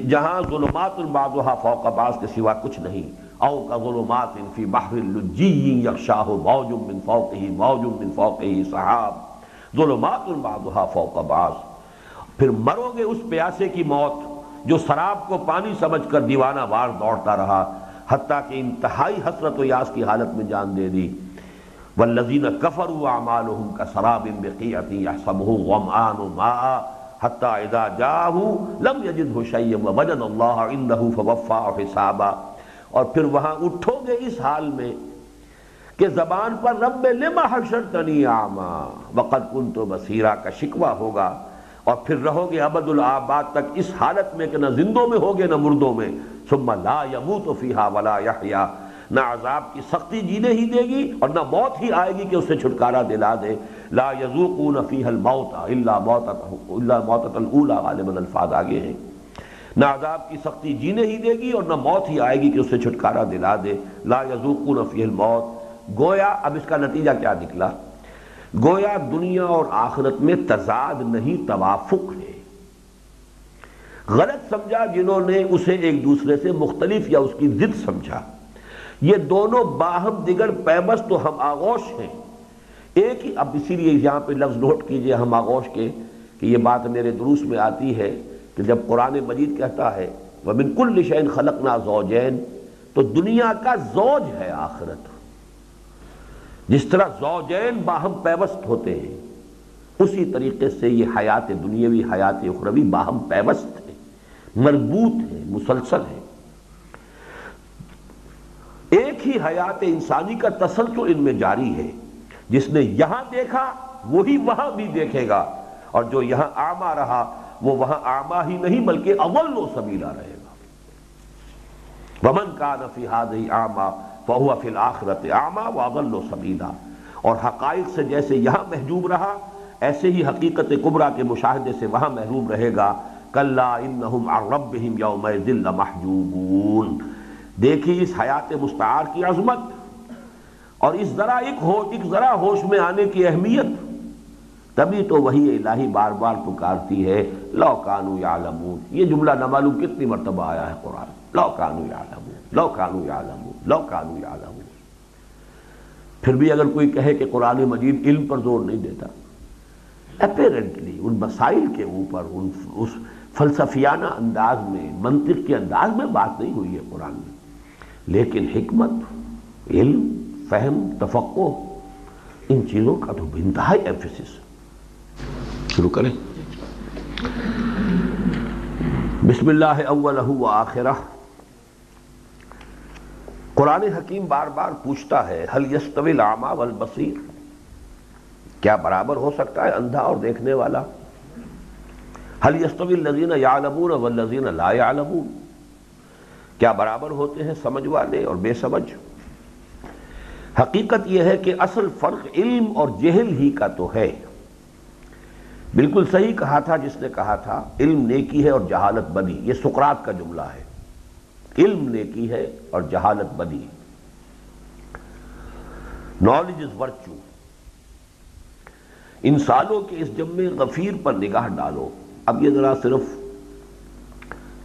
جہاں ظلمات البعضها فوق بعض کے سوا کچھ نہیں۔ او کا ظلمات فی بحر اللجین یخشاہ موج من فوقہ موج من فوقہ صحاب۔ ظلمات البعضها فوق بعض۔ پھر مرو گے اس پیاسے کی موت جو سراب کو پانی سمجھ کر دیوانہ وار دوڑتا رہا، حتیٰ کہ انتہائی حسرت و یاس کی حالت میں جان دے دی۔ والذین کفروا اعمالهم کسراب بقیعت یحسبه غمآن ماء حتی اذا جاہو لم یجدہ شیئا ووجد اللہ عنده فوفا حسابا۔ اور پھر وہاں اٹھو گے اس حال میں کہ زبان پر رب لما حشرتنی آما وقد کنت بصیرہ کا شکوہ ہوگا۔ اور پھر رہو گے ابد الآباد تک اس حالت میں کہ نہ زندوں میں ہوگے نہ مردوں میں۔ ثم لا یموت فیہا ولا یحیا۔ نہ عذاب کی سختی جینے ہی دے گی اور نہ موت ہی آئے گی کہ اسے چھٹکارا دلا دے۔ لا یذوقون فیہا الموت الا موتت الا موتت الاولا غالبا الفاظ آگے ہیں۔ نہ عذاب کی سختی جینے ہی دے گی اور نہ موت ہی آئے گی کہ اسے چھٹکارا دلا دے۔ لا یذوقون فیہا الموت۔ گویا اب اس کا نتیجہ کیا نکلا؟ گویا دنیا اور آخرت میں تضاد نہیں، توافق ہے۔ غلط سمجھا جنہوں نے اسے ایک دوسرے سے مختلف یا اس کی ضد سمجھا۔ یہ دونوں باہم دیگر پیبست تو ہم آغوش ہیں۔ ایک ہی، اب اسی لیے یہاں پہ لفظ نوٹ کیجیے ہم آغوش کے کہ یہ بات میرے دروس میں آتی ہے کہ جب قرآن مجید کہتا ہے وہ بالکل نشین خلق نہ زوجین تو دنیا کا زوج ہے آخرت۔ جس طرح زوجین باہم پیوست ہوتے ہیں، اسی طریقے سے یہ حیات دنیاوی، حیات اخروی باہم پیوست ہے مربوط ہے مسلسل ہے ایک ہی حیات انسانی کا تسلسل ان میں جاری ہے۔ جس نے یہاں دیکھا، وہی وہاں بھی دیکھے گا۔ اور جو یہاں آما رہا، وہ وہاں آما ہی نہیں، بلکہ اول و سبیلا رہے گا۔ ومن کا نفی ہی آما فہو فی الآخرت آما واغل و سبیلا اور حقائق سے جیسے یہاں محجوب رہا، ایسے ہی حقیقت کبرا کے مشاہدے سے وہاں محروم رہے گا۔ کلا انہم عن ربہم یوم ذل محجوبون۔ دیکھی اس حیات مستعار کی عظمت۔ اور اس ذرا ایک ہو، ایک ذرا ہوش میں آنے کی اہمیت۔ تبھی تو وہی الہی بار بار پکارتی ہے۔ لو کانو یعلمون۔ یہ جملہ نہ معلوم کتنی مرتبہ آیا ہے قرآن۔ لو کانو یعلمون۔ لو کانو یعلمون۔ لو کانو یعلمون۔ پھر بھی اگر کوئی کہے کہ قرآن مجید علم پر زور نہیں دیتا اپیرنٹلی ان مسائل کے اوپر، ان اس فلسفیانہ انداز میں، منطق کے انداز میں بات نہیں ہوئی ہے قرآن میں۔ لیکن حکمت، علم، فہم تفقع ان چیزوں کا تو انتہائی ایمفیسس شروع کریں۔ بسم اللہ اولہ و آخرہ۔ قرآن حکیم بار بار پوچھتا ہے حل یستوی العما والبصیر؟ کیا برابر ہو سکتا ہے اندھا اور دیکھنے والا؟ حل یستوی الذین یعلمون والذین لا یعلمون؟ کیا برابر ہوتے ہیں سمجھ والے اور بے سمجھ؟ حقیقت یہ ہے کہ اصل فرق علم اور جہل ہی کا تو ہے۔ بالکل صحیح کہا تھا جس نے کہا تھا، علم نیکی ہے اور جہالت بدی یہ سکرات کا جملہ ہے۔ علم نیکی ہے اور جہالت بدی نالج از ورچو انسانوں کے اس جمع غفیر پر نگاہ ڈالو۔ اب یہ ذرا صرف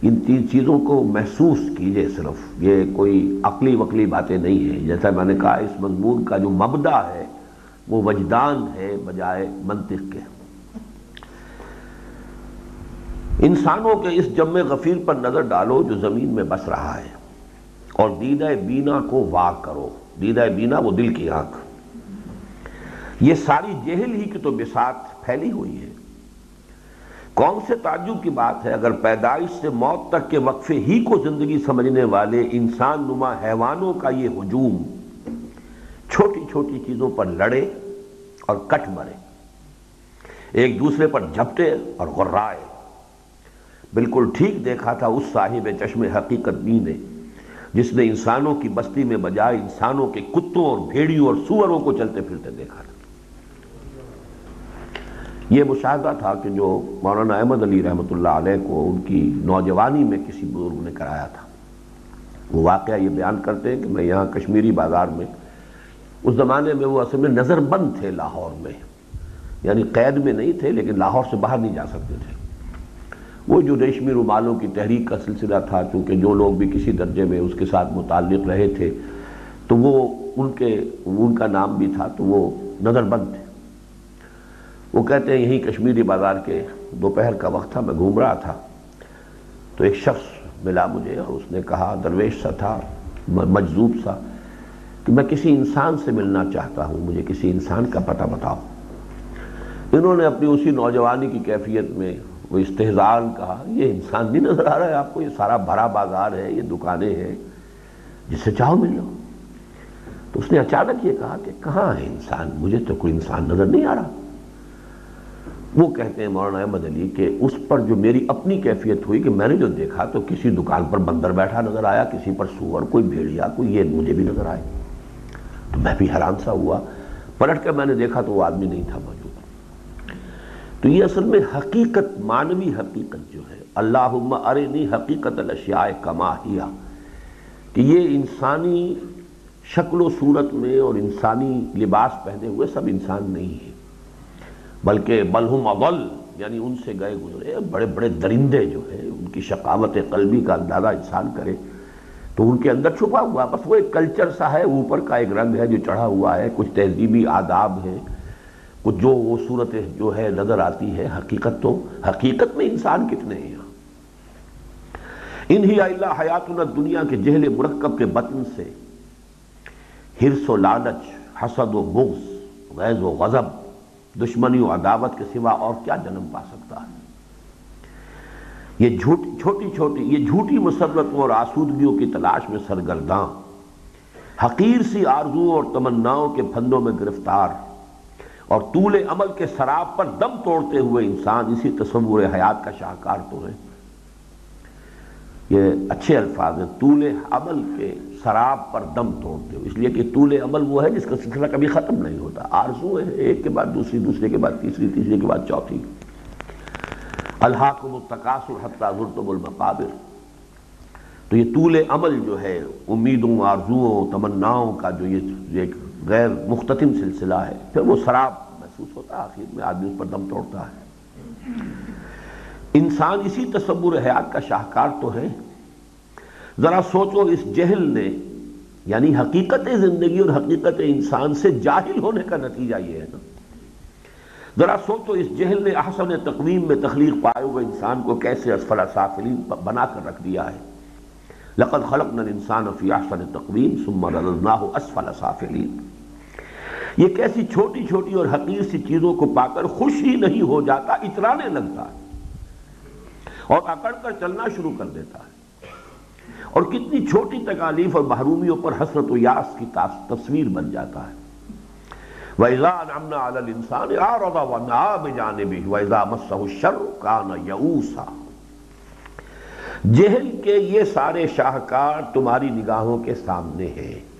ان تین چیزوں کو محسوس کیجیے صرف۔ یہ کوئی عقلی وقلی باتیں نہیں ہیں۔ جیسا میں نے کہا، اس مضمون کا جو مبدع ہے، وہ وجدان ہے بجائے منطق کے۔ انسانوں کے اس جمع غفیر پر نظر ڈالو جو زمین میں بس رہا ہے۔ اور دیدہ بینا کو واق کرو۔ دیدہ بینا وہ دل کی آنکھ۔ یہ ساری جہل ہی کی تو بسات پھیلی ہوئی ہے۔ کون سے تعجب کی بات ہے اگر پیدائش سے موت تک کے وقفے ہی کو زندگی سمجھنے والے انسان نما حیوانوں کا یہ ہجوم چھوٹی چھوٹی چیزوں پر لڑے اور کٹ مرے۔ ایک دوسرے پر جھپٹے اور غرائے۔ بالکل ٹھیک دیکھا تھا اس صاحب چشم حقیقت بی نے، جس نے انسانوں کی بستی میں بجائے انسانوں کے کتوں اور بھیڑیوں اور سوروں کو چلتے پھرتے دیکھا تھا۔ یہ مشاہدہ تھا کہ جو مولانا احمد علی رحمۃ اللہ علیہ کو ان کی نوجوانی میں کسی بزرگ نے کرایا تھا۔ وہ واقعہ یہ بیان کرتے ہیں کہ میں یہاں کشمیری بازار میں، اس زمانے میں وہ اصل میں نظر بند تھے لاہور میں۔ یعنی قید میں نہیں تھے، لیکن لاہور سے باہر نہیں جا سکتے تھے۔ وہ جو ریشمی رومالوں کی تحریک کا سلسلہ تھا، چونکہ جو لوگ بھی کسی درجے میں اس کے ساتھ متعلق رہے تھے، تو وہ ان کے، ان کا نام بھی تھا، تو وہ نظر بند تھے۔ وہ کہتے ہیں، یہیں کشمیری بازار کے دوپہر کا وقت تھا، میں گھوم رہا تھا۔ تو ایک شخص ملا مجھے اور اس نے کہا، درویش سا تھا مجذوب سا، کہ میں کسی انسان سے ملنا چاہتا ہوں، مجھے کسی انسان کا پتہ بتاؤ۔ انہوں نے اپنی اسی نوجوانی کی کیفیت میں وہ استحزان کہا، یہ انسان نہیں نظر آ رہا ہے آپ کو، یہ سارا بھرا بازار ہے، یہ دکانیں ہیں، جس سے چاہو مل جاؤ۔ تو اس نے اچانک یہ کہا کہ کہاں ہے انسان؟ مجھے تو کوئی انسان نظر نہیں آ رہا۔ وہ کہتے ہیں مولانا احمد علی کہ اس پر جو میری اپنی کیفیت ہوئی کہ میں نے جو دیکھا تو کسی دکان پر بندر بیٹھا نظر آیا، کسی پر سور، کوئی بھیڑیا کوئی یہ مجھے بھی نظر آئے۔ تو میں بھی حیران سا ہوا۔ پلٹ کر میں نے دیکھا تو وہ آدمی نہیں تھا موجود۔ تو یہ اصل میں حقیقت مانوی حقیقت جو ہے، اللہم ارنی حقیقت الاشیاء کما ہیا، کہ یہ انسانی شکل و صورت میں اور انسانی لباس پہنے ہوئے سب انسان نہیں ہے بلکہ بلہم اضل یعنی ان سے گئے گزرے بڑے بڑے درندے جو ہیں، ان کی شقاوت قلبی کا اندازہ انسان کرے، تو ان کے اندر چھپا ہوا، بس وہ ایک کلچر سا ہے، اوپر کا ایک رنگ ہے جو چڑھا ہوا ہے، کچھ تہذیبی آداب ہیں کچھ جو وہ صورت جو ہے نظر آتی ہے حقیقت تو حقیقت میں انسان کتنے ہیں؟ یہاں انہی اللہ حیات دنیا کے جہل مرکب کے بطن سے ہرس و لالچ، حسد و بغض، غیظ و غضب، دشمنی و عداوت کے سوا اور کیا جنم پا سکتا ہے؟ یہ چھوٹی چھوٹی یہ جھوٹی مسرتوں اور آسودگیوں کی تلاش میں سرگرداں، حقیر سی آرزو اور تمناؤں کے پھندوں میں گرفتار اور طول عمل کے سراب پر دم توڑتے ہوئے انسان اسی تصور حیات کا شاہکار تو ہے۔ یہ اچھے الفاظ ہیں۔ طول عمل کے سراب پر دم توڑتے ہوئے۔ اس لیے کہ طول عمل وہ ہے جس کا سلسلہ کبھی ختم نہیں ہوتا۔ آرزو ہے ایک کے بعد دوسری، دوسرے کے بعد تیسری تیسری کے بعد چوتھی۔ الحاق التقاصر حتیٰ ضرطب المقابر۔ تو یہ طول عمل جو ہے، امیدوں، آرزوؤں، تمناؤں کا جو یہ ایک غیر مختتم سلسلہ ہے، پھر وہ سراب محسوس ہوتا ہے، آخر میں آدمی اس پر دم توڑتا ہے۔ انسان اسی تصور حیات کا شاہکار تو ہے۔ ذرا سوچو اس جہل نے یعنی حقیقت زندگی اور حقیقت انسان سے جاہل ہونے کا نتیجہ یہ ہے نا۔ ذرا سوچو اس جہل نے احسن تقویم میں تخلیق پائے ہوئے انسان کو کیسے اسفل سافلین بنا کر رکھ دیا ہے۔ لقد خلقنا الانسان فی احسن تقویم ثم رددناه اسفل سافلین یہ کیسی چھوٹی چھوٹی اور حقیر سی چیزوں کو پا کر خوش ہی نہیں ہو جاتا، اترانے لگتا ہے۔ اور اکڑ کر چلنا شروع کر دیتا ہے۔ اور کتنی چھوٹی تکالیف اور محرومیوں پر حسرت و یاس کی تصویر بن جاتا ہے۔ وَإِذَا عَلَى الْإِنسَانِ عَارَضَ وَنَعَا بِجَانِبِهِ وَإِذَا مَسَّهُ الشَّرُّ كَانَ يَعُوسًا جہل کے یہ سارے شاہکار تمہاری نگاہوں کے سامنے ہیں۔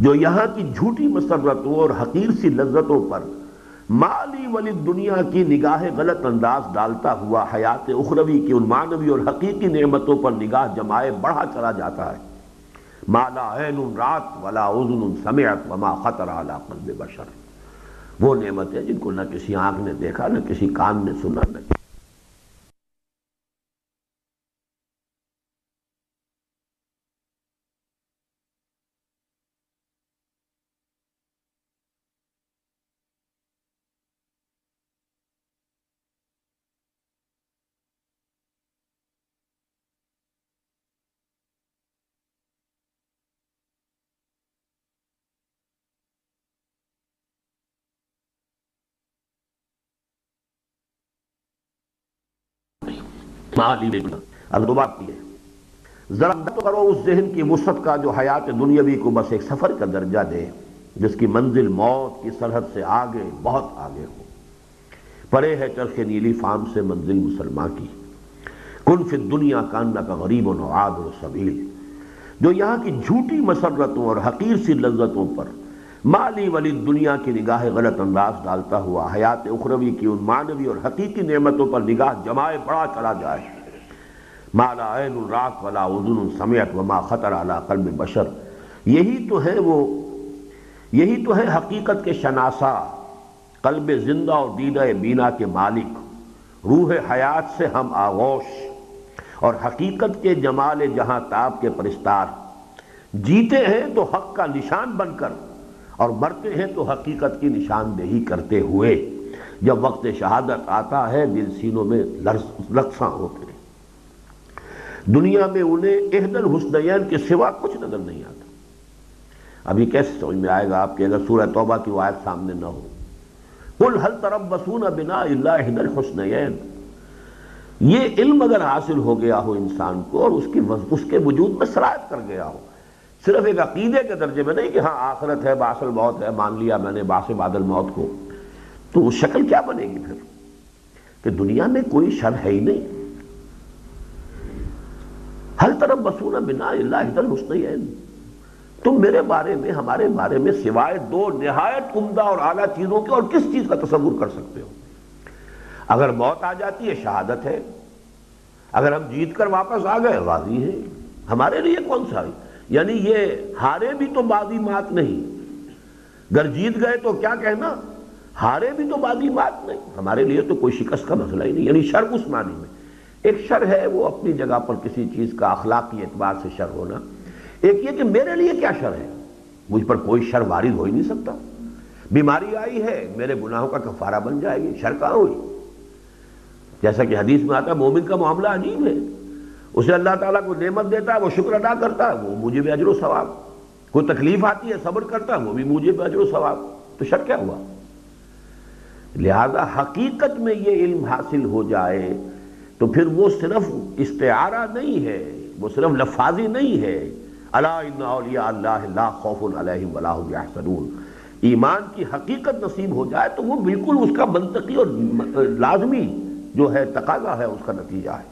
جو یہاں کی جھوٹی مسرتوں اور حقیر سی لذتوں پر مالی ولی دنیا کی نگاہ غلط انداز ڈالتا ہوا حیات اخروی کی ان مانوی اور حقیقی نعمتوں پر نگاہ جمائے بڑھا چلا جاتا ہے۔ مالا عین رات ولا اذن سمعت وما خطر علی قلب بشر۔ وہ نعمت ہے جن کو نہ کسی آنکھ نے دیکھا، نہ کسی کان نے سنا، نہ اب دو بات کی ہے۔ ذرا کرو اس ذہن کی وسعت کا جو حیات دنیاوی کو بس ایک سفر کا درجہ دے، جس کی منزل موت کی سرحد سے آگے، بہت آگے ہو۔ پرے ہے چرخ نیلی فام سے منزل مسلمان کی۔ کن فی دنیا کاننا کا غریب و نوعاد و سبیل۔ جو یہاں کی جھوٹی مسرتوں اور حقیر سی لذتوں پر مالی ولی دنیا کی نگاہ غلط انداز ڈالتا ہوا حیات اخروی کی ان مانوی اور حقیقی نعمتوں پر نگاہ جمائے بڑا چلا جائے۔ مالا عین الرات ولا اذن سمیت وما خطر علی قلب بشر۔ یہی تو ہے وہ، یہی تو ہے حقیقت کے شناسا، قلب زندہ اور دیدہ بینا کے مالک۔ روح حیات سے ہم آغوش۔ اور حقیقت کے جمال جہاں تاب کے پرستار۔ جیتے ہیں تو حق کا نشان بن کر، اور مرتے ہیں تو حقیقت کی نشاندہی کرتے ہوئے۔ جب وقت شہادت آتا ہے، دل سینوں میں لقصاں ہوتے ہیں۔ دنیا میں انہیں اہدل الحسنین کے سوا کچھ نظر نہیں آتا۔ ابھی کیسے سمجھ میں آئے گا آپ کے اگر سورہ توبہ کی وائد سامنے نہ ہو؟ قل حل طرف بسون بنا اللہ اہدل الحسنین یہ علم اگر حاصل ہو گیا ہو انسان کو اور اس کی اس کے وجود میں سرایت کر گیا ہو، صرف ایک عقیدے کے درجے میں نہیں کہ ہاں آخرت ہے باصل موت ہے، مان لیا میں نے باس بادل موت کو، تو اس شکل کیا بنے گی پھر؟ کہ دنیا میں کوئی شر ہے ہی نہیں۔ ہر طرف بسونا بنا اللہ حسن تم میرے بارے میں، ہمارے بارے میں سوائے دو نہایت عمدہ اور اعلیٰ چیزوں کے اور کس چیز کا تصور کر سکتے ہو؟ اگر موت آ جاتی ہے، شہادت ہے۔ اگر ہم جیت کر واپس آ گئے، غازی ہے ہمارے لیے کون سا یعنی یہ ہارے بھی تو بادی مات نہیں۔ گر جیت گئے تو کیا کہنا؟ ہارے بھی تو بادی مات نہیں۔ ہمارے لیے تو کوئی شکست کا مسئلہ ہی نہیں یعنی شر اس معنی میں۔ ایک شر ہے وہ اپنی جگہ پر کسی چیز کا اخلاقی اعتبار سے شر ہونا۔ ایک یہ کہ میرے لیے کیا شر ہے؟ مجھ پر کوئی شر وارد ہو ہی نہیں سکتا۔ بیماری آئی ہے، میرے گناہوں کا کفارہ بن جائے گی، شر کہاں ہوئی؟ جیسا کہ حدیث میں آتا ہے، مومن کا معاملہ عجیب ہے۔ اسے اللہ تعالیٰ کو نعمت دیتا ہے، وہ شکر ادا کرتا ہے، وہ مجھے بھی اجر و ثواب۔ کوئی تکلیف آتی ہے، صبر کرتا ہے، وہ بھی مجھے بھی اجر و ثواب۔ تو شک کیا ہوا؟ لہذا حقیقت میں یہ علم حاصل ہو جائے تو پھر وہ صرف استعارہ نہیں ہے، وہ صرف لفاظی نہیں ہے۔ اللہ اولیاء اللہ لا خوف علیہم ولا هم يحزنون ایمان کی حقیقت نصیب ہو جائے تو وہ بالکل اس کا منطقی اور لازمی جو ہے تقاضا ہے، اس کا نتیجہ ہے۔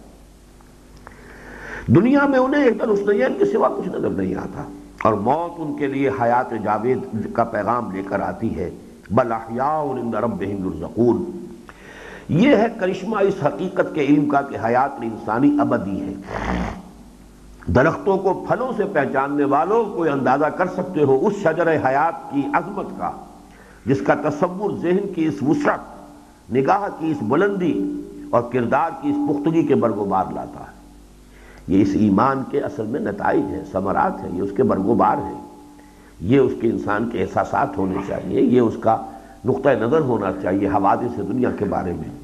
دنیا میں انہیں ایک دن حسنین کے سوا کچھ نظر نہیں آتا۔ اور موت ان کے لیے حیات جاوید کا پیغام لے کر آتی ہے۔ بل احیاء عند ربهم يرزقون یہ ہے کرشمہ اس حقیقت کے علم کا کہ حیات انسانی ابدی ہے۔ درختوں کو پھلوں سے پہچاننے والوں کو اندازہ کر سکتے ہو اس شجر حیات کی عظمت کا، جس کا تصور ذہن کی اس وسعت، نگاہ کی اس بلندی اور کردار کی اس پختگی کے برگوبار لاتا ہے۔ یہ اس ایمان کے اصل میں نتائج ہیں، ثمرات ہیں، یہ اس کے برگوبار ہیں۔ یہ اس کے انسان کے احساسات ہونے چاہیے، یہ اس کا نقطہ نظر ہونا چاہیے حوادث سے دنیا کے بارے میں۔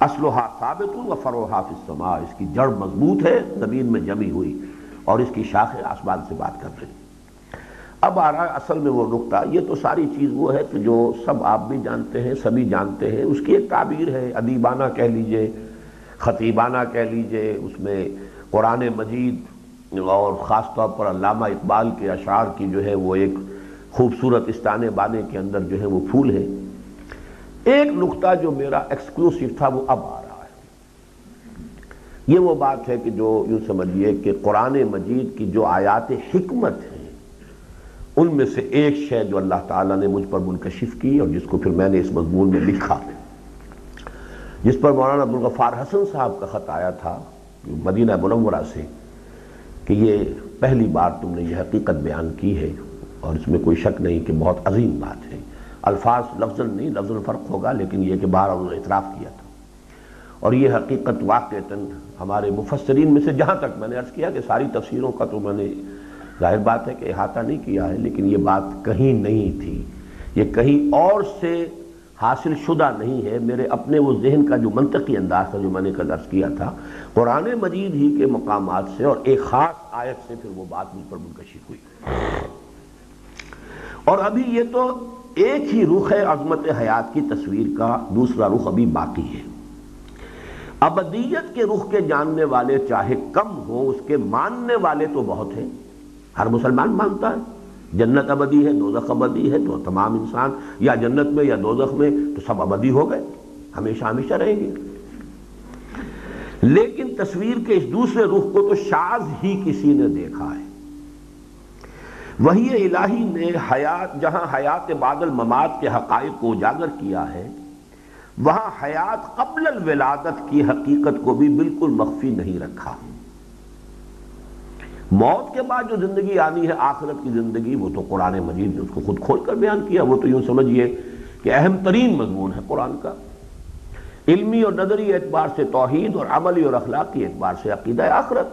اسلحہ ثابت و فروحا فما اس کی جڑ مضبوط ہے، زمین میں جمی ہوئی اور اس کی شاخ آسمان سے بات کر رہی۔ اب آ رہا ہے اصل میں وہ نقطہ، یہ تو ساری چیز وہ ہے کہ جو سب آپ بھی جانتے ہیں، سبھی جانتے ہیں، اس کی ایک تعبیر ہے، ادیبانہ کہہ لیجیے، خطیبانہ کہہ لیجیے، اس میں قرآن مجید اور خاص طور پر علامہ اقبال کے اشعار کی جو ہے وہ ایک خوبصورت استانے بانے کے اندر جو ہے وہ پھول ہے ایک نقطہ جو میرا ایکسکلوسیو تھا وہ اب آ رہا ہے۔ یہ وہ بات ہے کہ جو یوں سمجھیے کہ قرآن مجید کی جو آیات حکمت ہیں، ان میں سے ایک شے جو اللہ تعالیٰ نے مجھ پر منکشف کی اور جس کو پھر میں نے اس مضمون میں لکھا جس پر مولانا عبدالغفار حسن صاحب کا خط آیا تھا، مدینہ منورہ سے، کہ یہ پہلی بار تم نے یہ حقیقت بیان کی ہے اور اس میں کوئی شک نہیں کہ بہت عظیم بات ہے۔ الفاظ لفظ نہیں، لفظ فرق ہوگا، لیکن یہ کہ باہر انہوں نے اعتراف کیا تھا۔ اور یہ حقیقت واقع ہمارے مفسرین میں سے، جہاں تک میں نے عرض کیا کہ ساری تفسیروں کا تو میں نے ظاہر بات ہے کہ احاطہ نہیں کیا ہے، لیکن یہ بات کہیں نہیں تھی۔ یہ کہیں اور سے حاصل شدہ نہیں ہے۔ میرے اپنے وہ ذہن کا جو منطقی انداز تھا، جو میں نے درس کیا تھا، قرآن مجید ہی کے مقامات سے اور ایک خاص آیت سے پھر وہ بات مجھ پر منکشف ہوئی۔ اور ابھی یہ تو ایک ہی رخ ہے عظمت حیات کی تصویر کا دوسرا رخ ابھی باقی ہے۔ ابدیت کے رخ کے جاننے والے چاہے کم ہوں، اس کے ماننے والے تو بہت ہیں۔ ہر مسلمان مانتا ہے۔ جنت ابدی ہے، دوزخ ابدی ہے، تو تمام انسان یا جنت میں یا دوزخ میں تو سب ابدی ہو گئے۔ ہمیشہ ہمیشہ رہیں گے۔ لیکن تصویر کے اس دوسرے رخ کو تو شاز ہی کسی نے دیکھا ہے۔ وہی الہی نے حیات، جہاں حیات بعد الممات کے حقائق کو اجاگر کیا ہے، وہاں حیات قبل الولادت کی حقیقت کو بھی بالکل مخفی نہیں رکھا۔ موت کے بعد جو زندگی آنی ہے، آخرت کی زندگی، وہ تو قرآن مجید نے اس کو خود کھول کر بیان کیا، وہ تو یوں سمجھئے کہ اہم ترین مضمون ہے قرآن کا۔ علمی اور نظری اعتبار سے توحید اور عملی اور اخلاقی اعتبار سے عقیدہ آخرت۔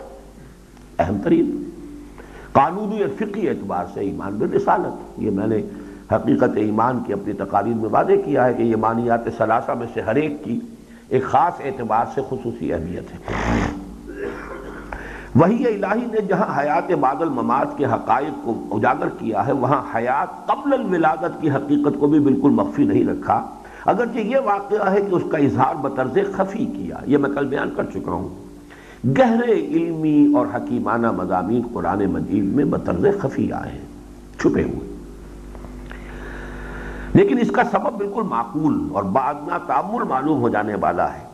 اہم ترین۔ قانونی اور فقی اعتبار سے ایمان میں رسالت یہ میں نے حقیقت ایمان کی اپنی تقاریر میں واضح کیا ہے کہ یہ مانیات ثلاثہ میں سے ہر ایک کی ایک خاص اعتبار سے خصوصی اہمیت ہے۔ وہی الہی نے جہاں حیات بعد الممات کے حقائق کو اجاگر کیا ہے، وہاں حیات قبل الولادت کی حقیقت کو بھی بالکل مخفی نہیں رکھا۔ اگرچہ یہ واقعہ ہے کہ اس کا اظہار بطرز خفی کیا، یہ میں کل بیان کر چکا ہوں۔ گہرے علمی اور حکیمانہ مضامین قرآن مجید میں بطرز خفی آئے ہیں، چھپے ہوئے۔ لیکن اس کا سبب بالکل معقول اور بعد تعمل معلوم ہو جانے والا ہے۔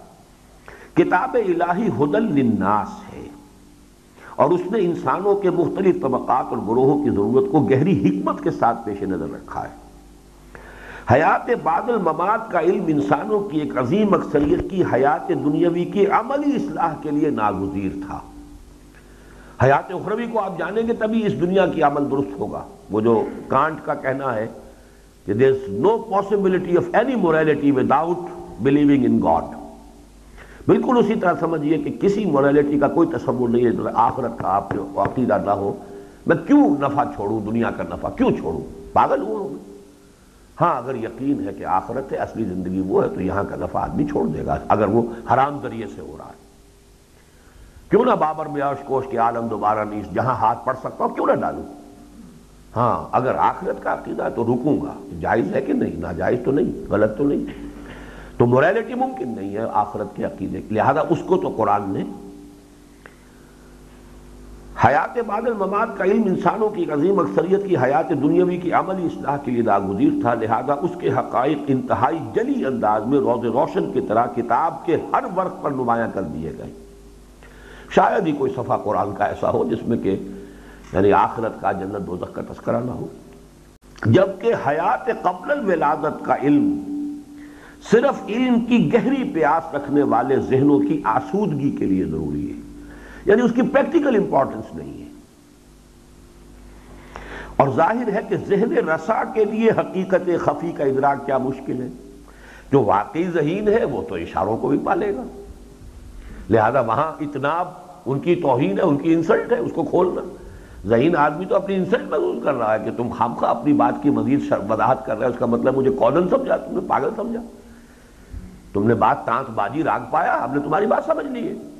کتاب الہی حدل للناس ہے اور اس نے انسانوں کے مختلف طبقات اور گروہوں کی ضرورت کو گہری حکمت کے ساتھ پیش نظر رکھا ہے۔ حیات بعد الممات کا علم انسانوں کی ایک عظیم اکثریت کی حیات دنیاوی کی عملی اصلاح کے لیے ناگزیر تھا۔ حیات اخروی کو آپ جانیں گے تبھی اس دنیا کی عمل درست ہوگا۔ وہ جو کانٹ کا کہنا ہے کہ there is no possibility of any morality without believing in God بالکل اسی طرح سمجھیے کہ کسی مورالٹی کا کوئی تصور نہیں ہے آخرت کا آپ عقیدہ نہ ہو۔ میں کیوں نفع چھوڑوں؟ دنیا کا نفع کیوں چھوڑوں؟ پاگل ہوا ہوں۔ ہاں اگر یقین ہے کہ آخرت ہے، اصلی زندگی وہ ہے، تو یہاں کا نفع آدمی چھوڑ دے گا، اگر وہ حرام ذریعے سے ہو رہا ہے۔ کیوں نہ بابر میاش کوش کے عالم دوبارہ نیس جہاں ہاتھ پڑ سکتا ہوں، کیوں نہ ڈالوں؟ ہاں اگر آخرت کا عقیدہ ہے تو رکوں گا، جائز ہے کہ نہیں؟ ناجائز تو نہیں، غلط تو نہیں۔ تو موریلٹی ممکن نہیں ہے آخرت کے عقیدے، لہذا اس کو تو قرآن نے حیات بعد الممات کا علم انسانوں کی عظیم اکثریت کی حیات دنیاوی کی عملی اصلاح کے لیے ناگزیر تھا، لہذا اس کے حقائق انتہائی جلی انداز میں روز روشن کی طرح کتاب کے ہر ورق پر نمایاں کر دیے گئے۔ شاید ہی کوئی صفحہ قرآن کا ایسا ہو جس میں کہ یعنی آخرت کا جنت دوزخ کا تذکرہ نہ ہو۔ جبکہ حیات قبل الولادت کا علم صرف علم کی گہری پیاس رکھنے والے ذہنوں کی آسودگی کے لیے ضروری ہے۔ یعنی اس کی پریکٹیکل امپورٹنس نہیں ہے۔ اور ظاہر ہے کہ ذہن رسا کے لیے حقیقت خفی کا ادراک کیا مشکل ہے۔ جو واقعی ذہین ہے وہ تو اشاروں کو بھی پالے گا۔ لہذا وہاں اتناب ان کی توہین ہے، ان کی انسلٹ ہے، اس کو کھولنا۔ ذہین آدمی تو اپنی انسلٹ محسوس کر رہا ہے کہ تم خام خواہ اپنی بات کی مزید وضاحت کر رہے اس کا مطلب مجھے کالن سمجھا، تم نے پاگل سمجھا۔ تم نے بات تانت بازی راگ پایا، ہم نے تمہاری بات سمجھ لی ہے۔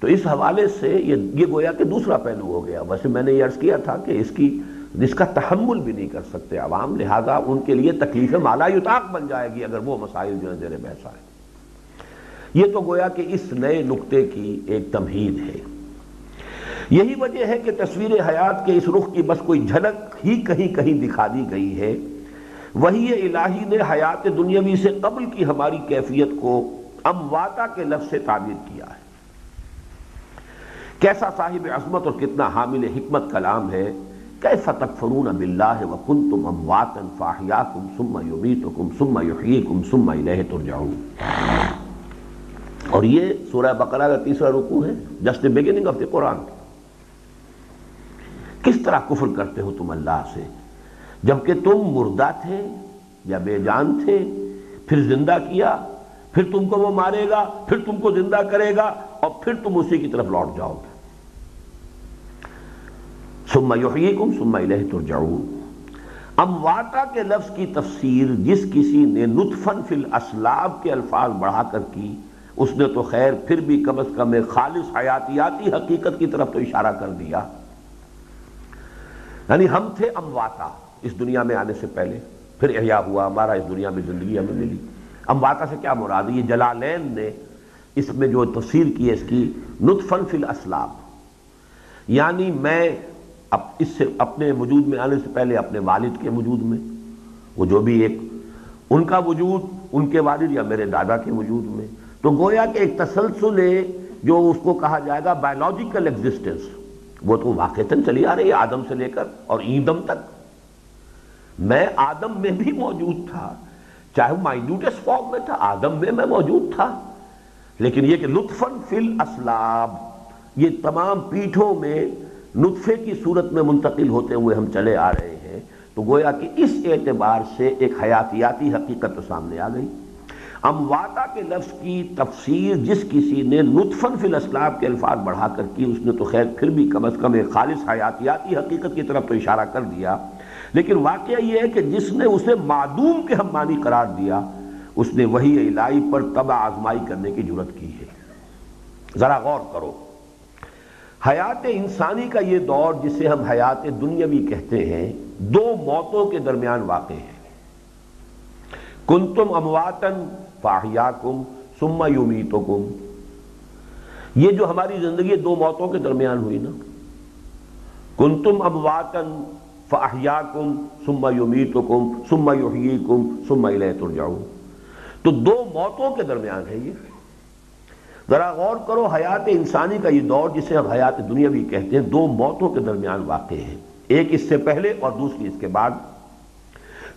تو اس حوالے سے یہ یہ گویا کہ دوسرا پہلو ہو گیا۔ ویسے میں نے یہ عرض کیا تھا کہ اس کی جس کا تحمل بھی نہیں کر سکتے عوام، لہذا ان کے لیے تکلیف مالا یتاق بن جائے گی اگر وہ مسائل جو ہے زیر بحث آئے یہ تو گویا کہ اس نئے نقطے کی ایک تمہید ہے۔ یہی وجہ ہے کہ تصویر حیات کے اس رخ کی بس کوئی جھلک ہی کہیں کہیں دکھا دی گئی ہے۔ وہی الہی نے حیات دنیاوی سے قبل کی ہماری کیفیت کو امواتا کے لفظ سے تعبیر کیا ہے۔ کیسا صاحب عظمت اور کتنا حامل حکمت کلام ہے؟ کیسا تکفرون باللہ وکنتم امواتا فاحیاکم ثم یمیتکم ثم یحییکم ثم الیہ ترجعون۔ اور یہ سورہ بقرہ کا تیسرا رکوع ہے just the beginning of the Quran کس طرح کفر کرتے ہو تم اللہ سے؟ جبکہ تم مردہ تھے یا بے جان تھے، پھر زندہ کیا؟ پھر تم کو وہ مارے گا، پھر تم کو زندہ کرے گا اور پھر تم اسی کی طرف لوٹ جاؤ گے۔ سما یحییکم سما الہ ترجعون۔ امواتا کے لفظ کی تفسیر جس کسی نے نطفن فی الاسلاب کے الفاظ بڑھا کر کی، اس نے تو خیر پھر بھی کم از کم ایک خالص حیاتیاتی حقیقت کی طرف تو اشارہ کر دیا۔ یعنی ہم تھے امواتا اس دنیا میں آنے سے پہلے، پھر احیاء ہوا، ہمارا اس دنیا میں زندگی ہمیں ملی۔ امواتا سے کیا مراد یہ جلالین نے اس میں جو تفسیر کی ہے، اس کی نطفن فی الاسلاب یعنی میں اس سے اپنے وجود میں آنے سے پہلے اپنے والد کے وجود میں، وہ جو بھی ایک ان کا وجود، ان کے والد یا میرے دادا کے وجود میں۔ تو گویا کہ ایک تسلسل ہے جو اس کو کہا جائے گا بایولوجیکل ایگزسٹنس وہ تو واقعتاً چلی آ رہی ہے، آدم سے لے کر اور ایندم تک۔ میں آدم میں بھی موجود تھا۔ چاہے مائنوٹس فارم میں تھا، آدم میں میں موجود تھا۔ لیکن یہ کہ لطفن فل اسلاب یہ تمام پیٹھوں میں نطفے کی صورت میں منتقل ہوتے ہوئے ہم چلے آ رہے ہیں، تو گویا کہ اس اعتبار سے ایک حیاتیاتی حقیقت سامنے آ گئی۔ امواتا کے لفظ کی تفسیر جس کسی نے نطفن فی الاسلاب کے الفاظ بڑھا کر کی، اس نے تو خیر پھر بھی کم از کم ایک خالص حیاتیاتی حقیقت کی طرف تو اشارہ کر دیا۔ لیکن واقعہ یہ ہے کہ جس نے اسے معدوم کے ہم معنی قرار دیا، اس نے وہی الہی پر تبع آزمائی کرنے کی ضرورت کی ہے۔ ذرا غور کرو۔ حیات انسانی کا یہ دور جسے ہم حیات دنیاوی کہتے ہیں، دو موتوں کے درمیان واقع ہے۔ کنتم امواتن فاحیاکم ثم یمیتکم۔ یہ جو ہماری زندگی دو موتوں کے درمیان ہوئی نا۔ کنتم امواتن فاحیاکم ثم یمیتکم ثم یحییکم ثم الیہ ترجعون۔ تو دو موتوں کے درمیان ہے یہ۔ ذرا غور کرو، حیات انسانی کا یہ دور جسے ہم حیات دنیا بھی کہتے ہیں، دو موتوں کے درمیان واقع ہے۔ ایک اس سے پہلے اور دوسری اس کے بعد۔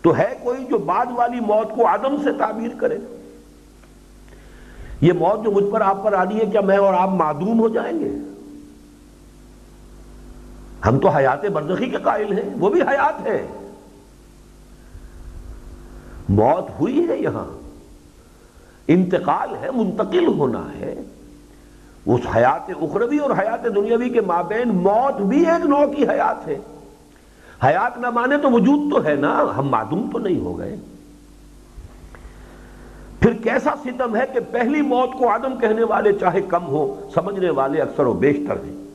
تو ہے کوئی جو بعد والی موت کو عدم سے تعبیر کرے۔ یہ موت جو مجھ پر آپ پر آنی ہے، کیا میں اور آپ معدوم ہو جائیں گے؟ ہم تو حیات برزخی کے قائل ہیں، وہ بھی حیات ہے۔ موت ہوئی ہے یہاں۔ انتقال ہے، منتقل ہونا ہے۔ اس حیات اخروی اور حیات دنیاوی کے مابین موت بھی ایک نو کی حیات ہے۔ حیات نہ مانے تو وجود تو ہے نا، ہم معدوم تو نہیں ہو گئے۔ پھر کیسا ستم ہے کہ پہلی موت کو آدم کہنے والے چاہے کم ہو، سمجھنے والے اکثر و بیشتر ہیں۔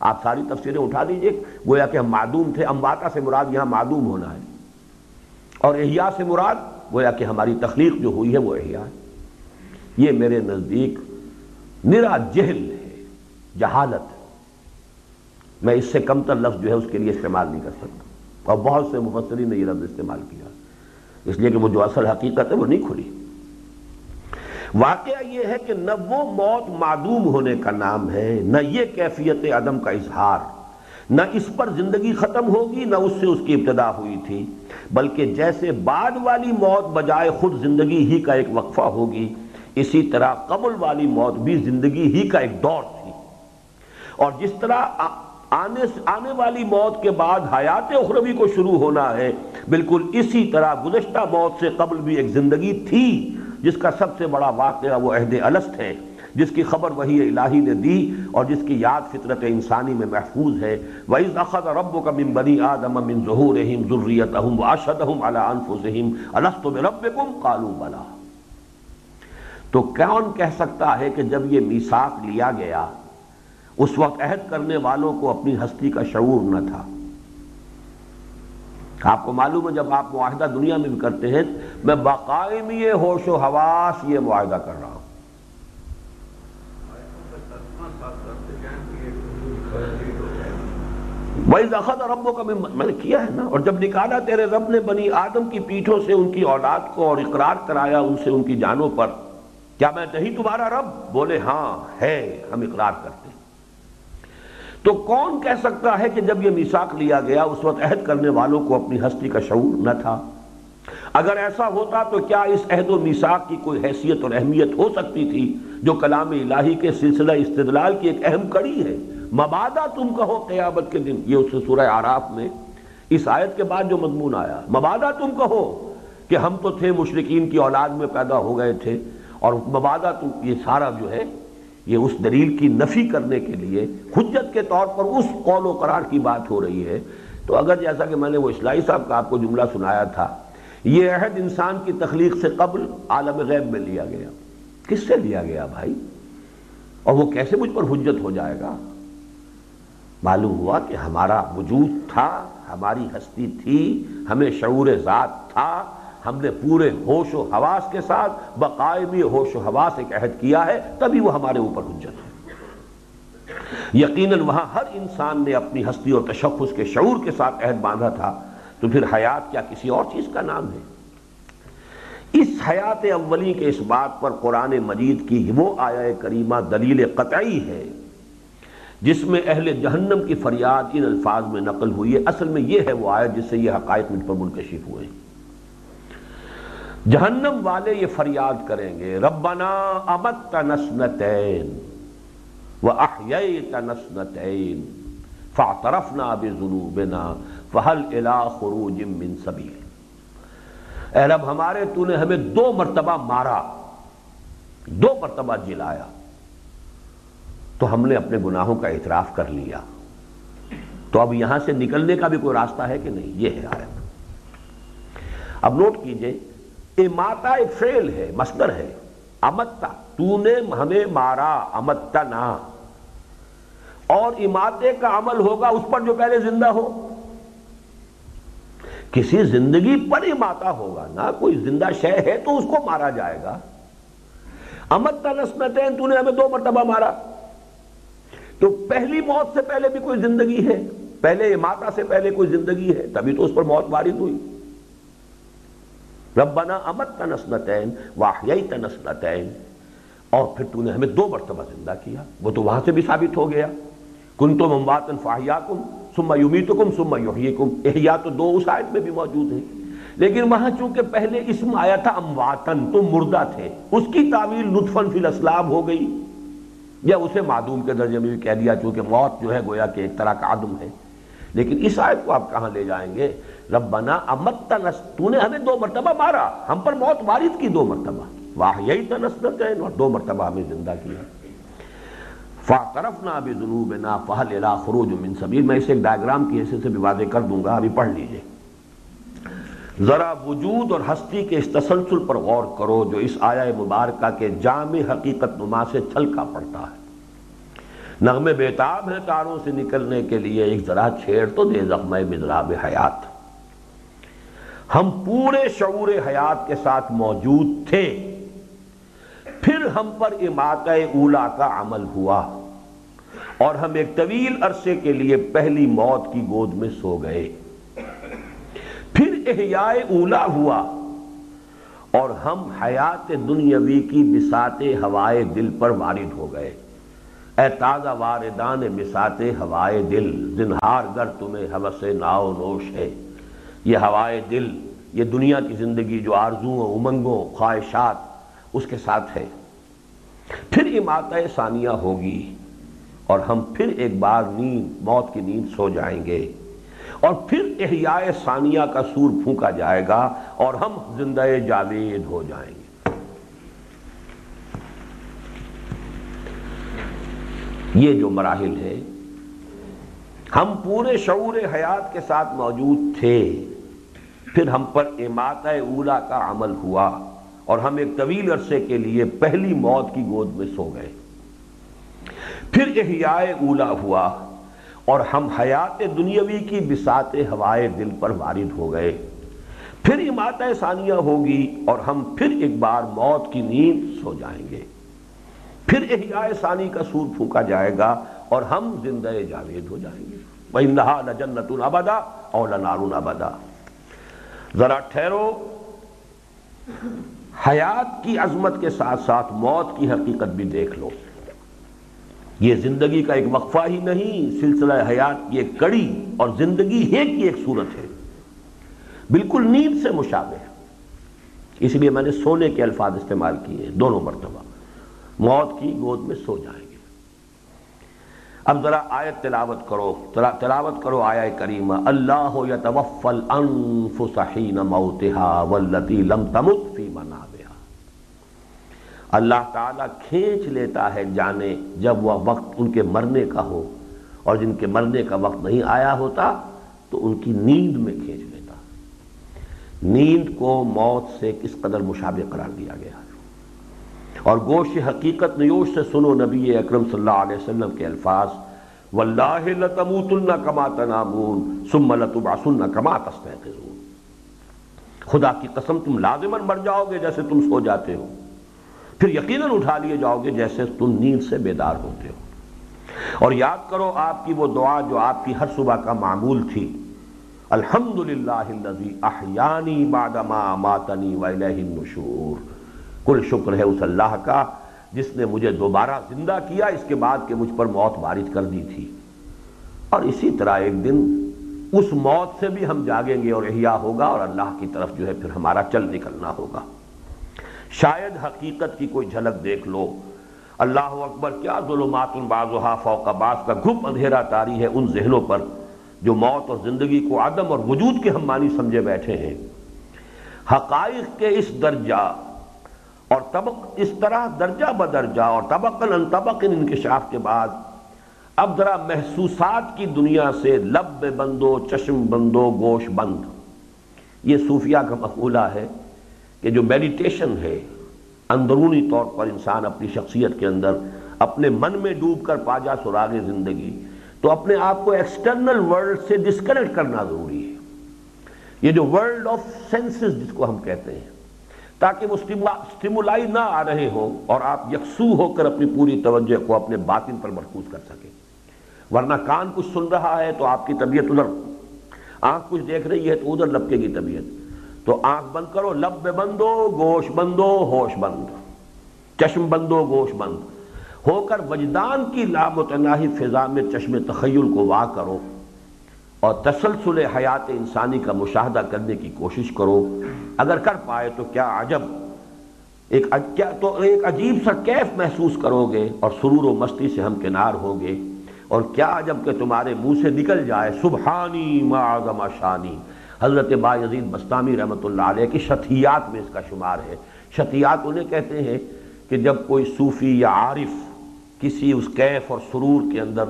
آپ ساری تفسیریں اٹھا دیجیے، گویا کہ ہم معدوم تھے، امواتا سے مراد یہاں معدوم ہونا ہے۔ اور احیاء سے مراد، گویا کہ ہماری تخلیق جو ہوئی ہے وہ احیاء ہے۔ یہ میرے نزدیک نرا جہل ہے، جہالت میں اس سے کم تر لفظ جو ہے اس کے لیے استعمال نہیں کر سکتا۔ اور بہت سے مفسرین نے یہ لفظ استعمال کیا۔ اس لیے کہ وہ جو اصل حقیقت ہے وہ نہیں کھلی۔ واقعہ یہ ہے کہ نہ وہ موت معدوم ہونے کا نام ہے، نہ یہ کیفیت عدم کا اظہار۔ نہ اس پر زندگی ختم ہوگی، نہ اس سے اس کی ابتدا ہوئی تھی۔ بلکہ جیسے بعد والی موت بجائے خود زندگی ہی کا ایک وقفہ ہوگی، اسی طرح قبل والی موت بھی زندگی ہی کا ایک دور تھی۔ اور جس طرح آنے آنے والی موت کے بعد حیات اخروی کو شروع ہونا ہے، بالکل اسی طرح گزشتہ موت سے قبل بھی ایک زندگی تھی۔ جس کا سب سے بڑا واقعہ وہ عہد الست ہے، جس کی خبر وہی الہی نے دی اور جس کی یاد فطرت انسانی میں محفوظ ہے۔ وَإِذْ أَخَذَ رَبُّكَ مِن بَنِي آدَمَ مِن ظُهُورِهِمْ ذُرِّيَّتَهُمْ وَأَشْهَدَهُمْ عَلَىٰ أَنفُسِهِمْ۔ أَلَسْتُ بِرَبِّكُمْ؟ قَالُوا بَلَىٰ۔ تو کون کہہ سکتا ہے کہ جب یہ میثاق لیا گیا، اس وقت عہد کرنے والوں کو اپنی ہستی کا شعور نہ تھا۔ آپ کو معلوم ہے جب آپ معاہدہ دنیا میں بھی کرتے ہیں، میں باقائمی ہوش و حواس یہ معاہدہ کر رہا ہوں۔ بھائی زخت اور ربوں کا میں نے کیا ہے نا، اور جب نکالا تیرے رب نے بنی آدم کی پیٹھوں سے ان کی اولاد کو اور اقرار کرایا ان سے ان کی جانوں پر، کیا میں نہیں تمہارا رب؟ بولے ہاں ہے، ہم اقرار کرتے تو کون کہہ سکتا ہے کہ جب یہ میساک لیا گیا، اس وقت عہد کرنے والوں کو اپنی ہستی کا شعور نہ تھا؟ اگر ایسا ہوتا تو کیا اس عہد و میساک کی کوئی حیثیت اور اہمیت ہو سکتی تھی جو کلام الہی کے سلسلہ استدلال کی ایک اہم کڑی ہے؟ مبادہ تم کہو قیامت کے دن۔ یہ اس سورہ آراف میں اس آیت کے بعد جو مضمون آیا۔ مبادہ تم کہو کہ ہم تو تھے مشرقین کی اولاد میں پیدا ہو گئے تھے اور مبادہ تم، یہ سارا جو ہے یہ اس دلیل کی نفی کرنے کے لیے حجت کے طور پر اس قول و قرار کی بات ہو رہی ہے۔ تو اگر جیسا کہ میں نے وہ اسلائی صاحب کا آپ کو جملہ سنایا تھا، یہ عہد انسان کی تخلیق سے قبل عالم غیب میں لیا گیا۔ کس سے لیا گیا بھائی؟ اور وہ کیسے مجھ پر حجت ہو جائے گا؟ معلوم ہوا کہ ہمارا وجود تھا، ہماری ہستی تھی، ہمیں شعور ذات تھا ہم نے پورے ہوش و حواس کے ساتھ بقائمی ہوش و حواس ایک عہد کیا ہے، تبھی وہ ہمارے اوپر حجت ہے۔ یقیناً وہاں ہر انسان نے اپنی ہستی اور تشخص کے شعور کے ساتھ عہد باندھا تھا۔ تو پھر حیات کیا کسی اور چیز کا نام ہے؟ اس حیات اولی کے اس بات پر قرآن مجید کی وہ آیا کریمہ دلیل قطعی ہے، جس میں اہل جہنم کی فریاد ان الفاظ میں نقل ہوئی ہے۔ اصل میں یہ ہے وہ آیت جس سے یہ حقائق مجھ پر منکشف ہوئے۔ جہنم والے یہ فریاد کریں گے، ربنا امت نسنتین و احییت نسنتین فاعترفنا بذنوبنا فہل الى خروج من سبیل۔ اے رب، ہمارے تو نے ہمیں دو مرتبہ مارا، دو مرتبہ جلایا، تو ہم نے اپنے گناہوں کا اعتراف کر لیا۔ تو اب یہاں سے نکلنے کا بھی کوئی راستہ ہے کہ نہیں؟ یہ ہے آیت۔ اب نوٹ کیجیے اماتا ایک فیل ہے، مصدر ہے۔ امتا تو نے ہمیں مارا امتا نہ اور اماتے کا عمل ہوگا اس پر جو پہلے زندہ ہو۔ کسی زندگی پر اماتا ہوگا نہ کوئی زندہ شے ہے تو اس کو مارا جائے گا۔ امتا نسمتین تو نے ہمیں دو مرتبہ مارا۔ تو پہلی موت سے پہلے بھی کوئی زندگی ہے، پہلے اماتا سے پہلے کوئی زندگی ہے، تبھی تو اس پر موت وارد ہوئی۔ ربنا امت تنسنتین واحیئی تنسنتین اور پھر تو نے ہمیں دو مرتبہ زندہ کیا، وہ تو وہاں سے بھی ثابت ہو گیا۔ کن تو ممباتن فاہیاکم ثم یمیتکم ثم یحییکم۔ احیا تو دو اس آیت میں بھی موجود ہیں۔ لیکن وہاں چونکہ پہلے اسم آیا تھا امواتن تم مردہ تھے۔ اس کی تعویل نطفن فی الاسلام ہو گئی۔ یا اسے معدوم کے درجے میں بھی کہہ دیا، چونکہ موت جو ہے گویا کہ ایک طرح کا عدم ہے۔ لیکن اس آیت کو آپ کہاں لے جائیں گے؟ ربنا امت تو نے ہمیں دو مرتبہ مارا۔ ہم پر موت وارد کی دو مرتبہ۔ واہ یہی تنسنت اور دو مرتبہ ہمیں زندہ کیا۔ فَاعْتَرَفْنَا بِذُنُوبِنَا فَهَلْ إِلَىٰ خُرُوجٌ مِّن سَبِيلٍ میں اسے ایک ڈائیگرام کی حیثیت سے بھی واضح کر دوں گا، ابھی پڑھ لیجیے۔ ذرا وجود اور ہستی کے اس تسلسل پر غور کرو جو اس آیہ مبارکہ کے جامع حقیقت نما سے چھلکا پڑتا ہے۔ نغمے بیتاب ہیں تاروں سے نکلنے کے لیے، ایک ذرا چھیڑ تو دے زخمہ مضراب حیات۔ ہم پورے شعور حیات کے ساتھ موجود تھے۔ پھر ہم پر امات اولا کا عمل ہوا اور ہم ایک طویل عرصے کے لیے پہلی موت کی گود میں سو گئے۔ پھر احیاء اولا ہوا اور ہم حیات دنیاوی کی بسات ہوائے دل پر وارد ہو گئے۔ اے تازہ واردان بسات ہوائے دل، زنہار گر تمہیں حوث ناؤ نوش ہے۔ یہ ہوائے دل، یہ دنیا کی زندگی جو آرزوں امنگوں، خواہشات اس کے ساتھ ہے۔ پھر امات ثانیہ ہوگی اور ہم پھر ایک بار نیند موت کی نیند سو جائیں گے۔ اور پھر احیاء ثانیہ کا سور پھونکا جائے گا اور ہم زندہ جاوید ہو جائیں گے۔ یہ جو مراحل ہے ہم پورے شعور حیات کے ساتھ موجود تھے۔ پھر ہم پر امات اولا کا عمل ہوا اور ہم ایک طویل عرصے کے لیے پہلی موت کی گود میں سو گئے۔ پھر احیاء اولا ہوا اور ہم حیات دنیاوی کی بسات ہوائے دل پر وارد ہو گئے۔ پھر امات ثانیہ ہوگی اور ہم پھر ایک بار موت کی نیند سو جائیں گے۔ پھر احیاء ثانی کا سور پھونکا جائے گا اور ہم زندہ جاوید ہو جائیں گے۔ وَإِنَّهَا لَجَنَّةٌ أَبَدَا أَوْ لَنَارٌ أَبَدَا۔ ذرا ٹھہرو۔ حیات کی عظمت کے ساتھ ساتھ موت کی حقیقت بھی دیکھ لو۔ یہ زندگی کا ایک وقفہ ہی نہیں، سلسلہ حیات کی ایک کڑی اور زندگی ہے کی ایک صورت ہے۔ بالکل نیند سے مشابہ۔ ہے اس لیے میں نے سونے کے الفاظ استعمال کیے ہیں، دونوں مرتبہ۔ موت کی گود میں سو جائیں۔ اب ذرا آیت تلاوت کرو تلاوت کرو آیا کریمہ۔ اللہ یتوفل انفس حین موتها واللتی لم تمت فی منابها اللہ تعالیٰ کھینچ لیتا ہے جانے جب وہ وقت ان کے مرنے کا ہو، اور جن کے مرنے کا وقت نہیں آیا ہوتا تو ان کی نیند میں کھینچ لیتا۔ نیند کو موت سے کس قدر مشابہ قرار دیا گیا اور گوش حقیقت نیوش سے سنو نبی اکرم صلی اللہ علیہ وسلم کے الفاظ واللہ لتموتن کما تنامون، ثم لتبعثن کما تستيقظون۔ خدا کی قسم، تم لازمن مر جاؤ گے جیسے تم سو جاتے ہو۔ پھر یقیناً اٹھا لیے جاؤ گے جیسے تم نیند سے بیدار ہوتے ہو۔ اور یاد کرو، آپ کی وہ دعا جو آپ کی ہر صبح کا معمول تھی۔ الحمدللہ الذی احیانی بعد ما ماتنی وإلیہ النشور۔ کل شکر ہے اس اللہ کا، جس نے مجھے دوبارہ زندہ کیا، اس کے بعد کہ مجھ پر موت وارد کر دی تھی۔ اور اسی طرح ایک دن اس موت سے بھی ہم جاگیں گے اور احیاء ہوگا اور اللہ کی طرف جو ہے پھر ہمارا چل نکلنا ہوگا۔ شاید حقیقت کی کوئی جھلک دیکھ لو۔ اللہ اکبر، کیا ظلمات بعضها فوق بعض کا گھپ اندھیرا تاری ہے ان ذہنوں پر جو موت اور زندگی کو عدم اور وجود کے ہم مانی سمجھے بیٹھے ہیں؟ حقائق کے اس درجہ اور طبق اس طرح درجہ بدرجہ اور طبقن ان طبقن انکشاف کے بعد اب ذرا محسوسات کی دنیا سے لب بندو، چشم بندو، گوش بند۔ یہ صوفیہ کا مقولہ ہے کہ جو میڈیٹیشن ہے، اندرونی طور پر انسان اپنی شخصیت کے اندر اپنے من میں ڈوب کر پاجا سراغ زندگی، تو اپنے آپ کو ایکسٹرنل ورلڈ سے ڈسکنیکٹ کرنا ضروری ہے۔ یہ جو ورلڈ آف سینسز جس کو ہم کہتے ہیں تاکہ وہ سٹیمولائی نہ آ رہے ہو اور آپ یکسو ہو کر اپنی پوری توجہ کو اپنے باطن پر مرکوز کر سکیں۔ ورنہ کان کچھ سن رہا ہے تو آپ کی طبیعت ادھر، آنکھ کچھ دیکھ رہی ہے تو ادھر لپکے گی طبیعت۔ تو آنکھ بند کرو، لب بندو گوش بندو، ہوش بند۔ چشم بندو گوش بند۔ ہو کر وجدان کی لامتناہی فضا میں چشم تخیل کو واہ کرو۔ اور تسلسل حیات انسانی کا مشاہدہ کرنے کی کوشش کرو۔ اگر کر پائے تو کیا عجب۔ ایک کیا تو ایک عجیب سا کیف محسوس کرو گے اور سرور و مستی سے ہم کنار ہوگے اور کیا عجب کہ تمہارے منہ سے نکل جائے سبحانی معظم شانی۔ حضرت با یزید بستامی رحمۃ اللہ علیہ کی شتیات میں اس کا شمار ہے۔ شتیات انہیں کہتے ہیں کہ جب کوئی صوفی یا عارف کسی اس کیف اور سرور کے اندر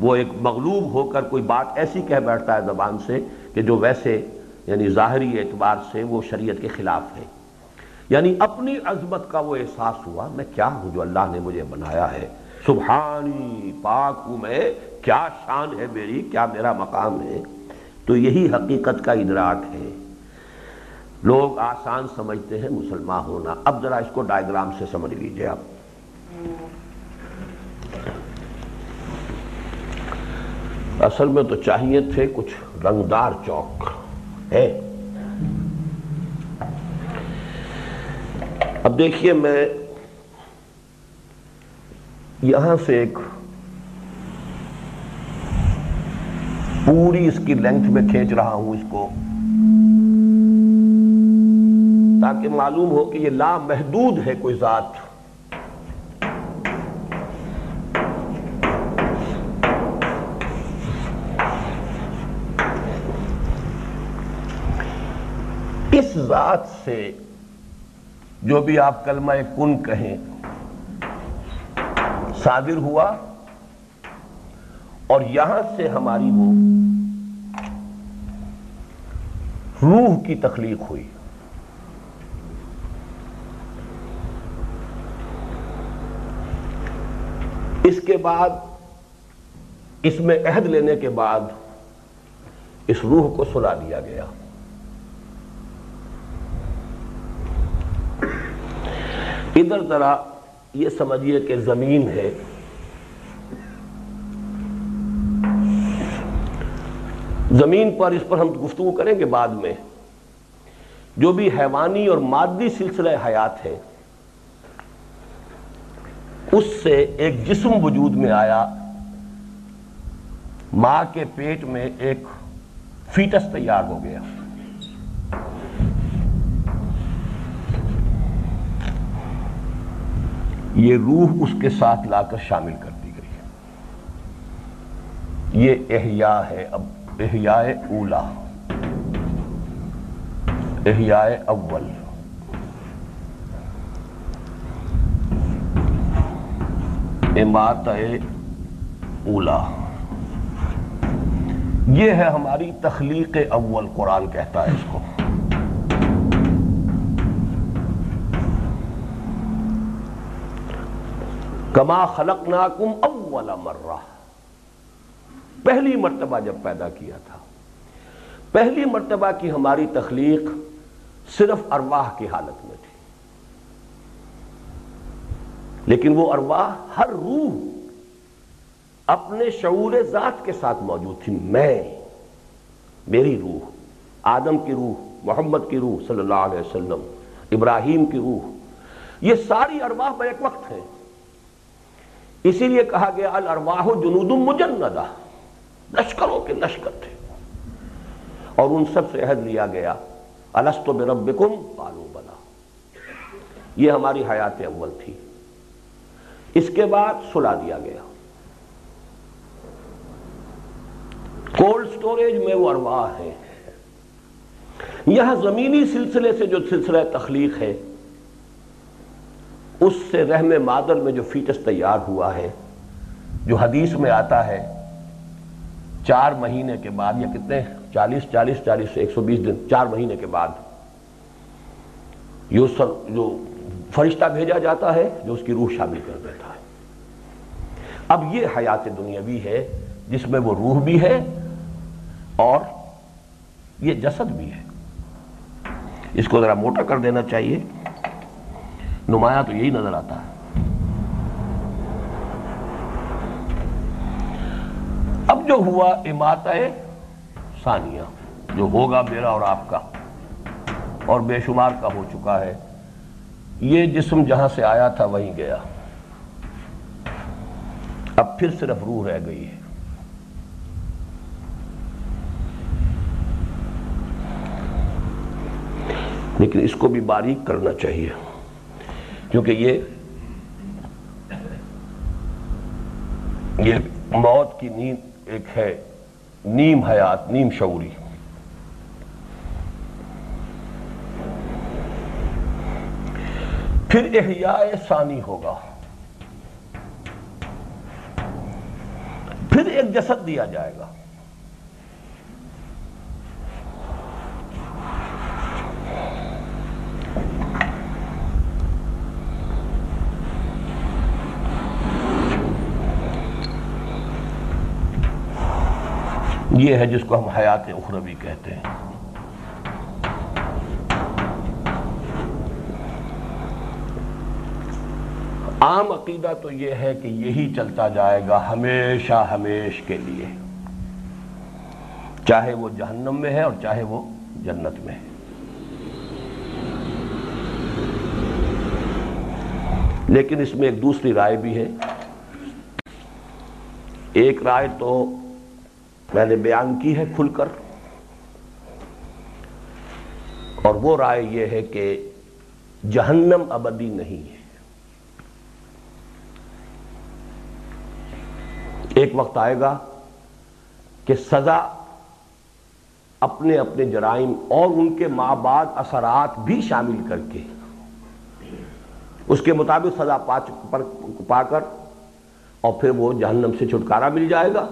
وہ ایک مغلوب ہو کر کوئی بات ایسی کہہ بیٹھتا ہے زبان سے کہ جو ویسے یعنی ظاہری اعتبار سے وہ شریعت کے خلاف ہے۔ یعنی اپنی عظمت کا وہ احساس ہوا، میں کیا ہوں جو اللہ نے مجھے بنایا ہے؟ سبحانی پاک ہوں میں، کیا شان ہے میری، کیا میرا مقام ہے؟ تو یہی حقیقت کا ادراک ہے۔ لوگ آسان سمجھتے ہیں مسلمان ہونا۔ اب ذرا اس کو ڈائیگرام سے سمجھ لیجیے آپ۔ اصل میں تو چاہیے تھے کچھ رنگدار چوک، ہے؟ اب دیکھیے میں یہاں سے ایک پوری اس کی لینتھ میں کھینچ رہا ہوں اس کو، تاکہ معلوم ہو کہ یہ لامحدود ہے کوئی ذات۔ ذات سے جو بھی آپ کلمہ کن کہیں، صادر ہوا اور یہاں سے ہماری وہ روح کی تخلیق ہوئی۔ اس کے بعد، اس میں عہد لینے کے بعد اس روح کو سلا دیا گیا۔ ادھر ذرا یہ سمجھیے کہ زمین ہے۔ زمین پر اس پر ہم گفتگو کریں گے بعد میں۔ جو بھی حیوانی اور مادی سلسلہ حیات ہے اس سے ایک جسم وجود میں آیا۔ ماں کے پیٹ میں ایک فیٹس تیار ہو گیا۔ یہ روح اس کے ساتھ لا کر شامل کر دی گئی یہ احیاء ہے، اب احیاء اولا۔ احیاء اول۔ امات اولا۔ یہ ہے ہماری تخلیق اول قرآن کہتا ہے اس کو۔ کما خلق ناکم اول مرہ۔ پہلی مرتبہ جب پیدا کیا تھا۔ پہلی مرتبہ کی ہماری تخلیق صرف ارواح کی حالت میں تھی۔ لیکن وہ ارواح ہر روح اپنے شعور ذات کے ساتھ موجود تھی۔ میں، میری روح، آدم کی روح، محمد کی روح صلی اللہ علیہ وسلم، ابراہیم کی روح، یہ ساری ارواح بیک وقت ہیں۔ اسی لیے کہا گیا، الارواح جنود مجندہ۔ لشکروں کے لشکر تھے۔ اور ان سب سے عہد لیا گیا السط بربکم؟ قالو بلا۔ یہ ہماری حیات اول تھی۔ اس کے بعد سلا دیا گیا۔ کولڈ سٹوریج میں وہ ارواح ہے یہاں زمینی سلسلے سے جو سلسلہ تخلیق ہے اس سے رحم مادر میں جو فیٹس تیار ہوا ہے، جو حدیث میں آتا ہے، چار مہینے کے بعد، یا کتنے؟ چالیس چالیس چالیس سے ایک سو بیس دن، چار مہینے کے بعد جو فرشتہ بھیجا جاتا ہے، جو اس کی روح شامل کر دیتا ہے۔ اب یہ حیات دنیاوی ہے، جس میں وہ روح بھی ہے اور یہ جسد بھی ہے۔ اس کو ذرا موٹا کر دینا چاہیے۔ نمایاں تو یہی نظر آتا ہے۔ اب جو ہوا امات ثانیہ، جو ہوگا میرا اور آپ کا، اور بے شمار کا ہو چکا ہے، یہ جسم جہاں سے آیا تھا وہیں گیا۔ اب پھر صرف روح رہ گئی ہے۔ لیکن اس کو بھی باریک کرنا چاہیے۔ کیونکہ یہ یہ موت کی نیند ایک ہے، نیم حیات، نیم شعوری۔ پھر احیاء ثانی ہوگا۔ پھر ایک جسد دیا جائے گا۔ یہ ہے جس کو ہم حیات اخروی کہتے ہیں۔ عام عقیدہ تو یہ ہے کہ یہی چلتا جائے گا ہمیشہ ہمیش کے لیے۔ چاہے وہ جہنم میں ہے اور چاہے وہ جنت میں۔ ہے لیکن اس میں ایک دوسری رائے بھی ہے۔ ایک رائے تو میں نے بیان کی ہے کھل کر۔ اور وہ رائے یہ ہے کہ جہنم ابدی نہیں ہے۔ ایک وقت آئے گا کہ سزا اپنے اپنے جرائم اور ان کے ماں بعد اثرات بھی شامل کر کے، اس کے مطابق سزا پا کر، اور پھر وہ جہنم سے چھٹکارا مل جائے گا۔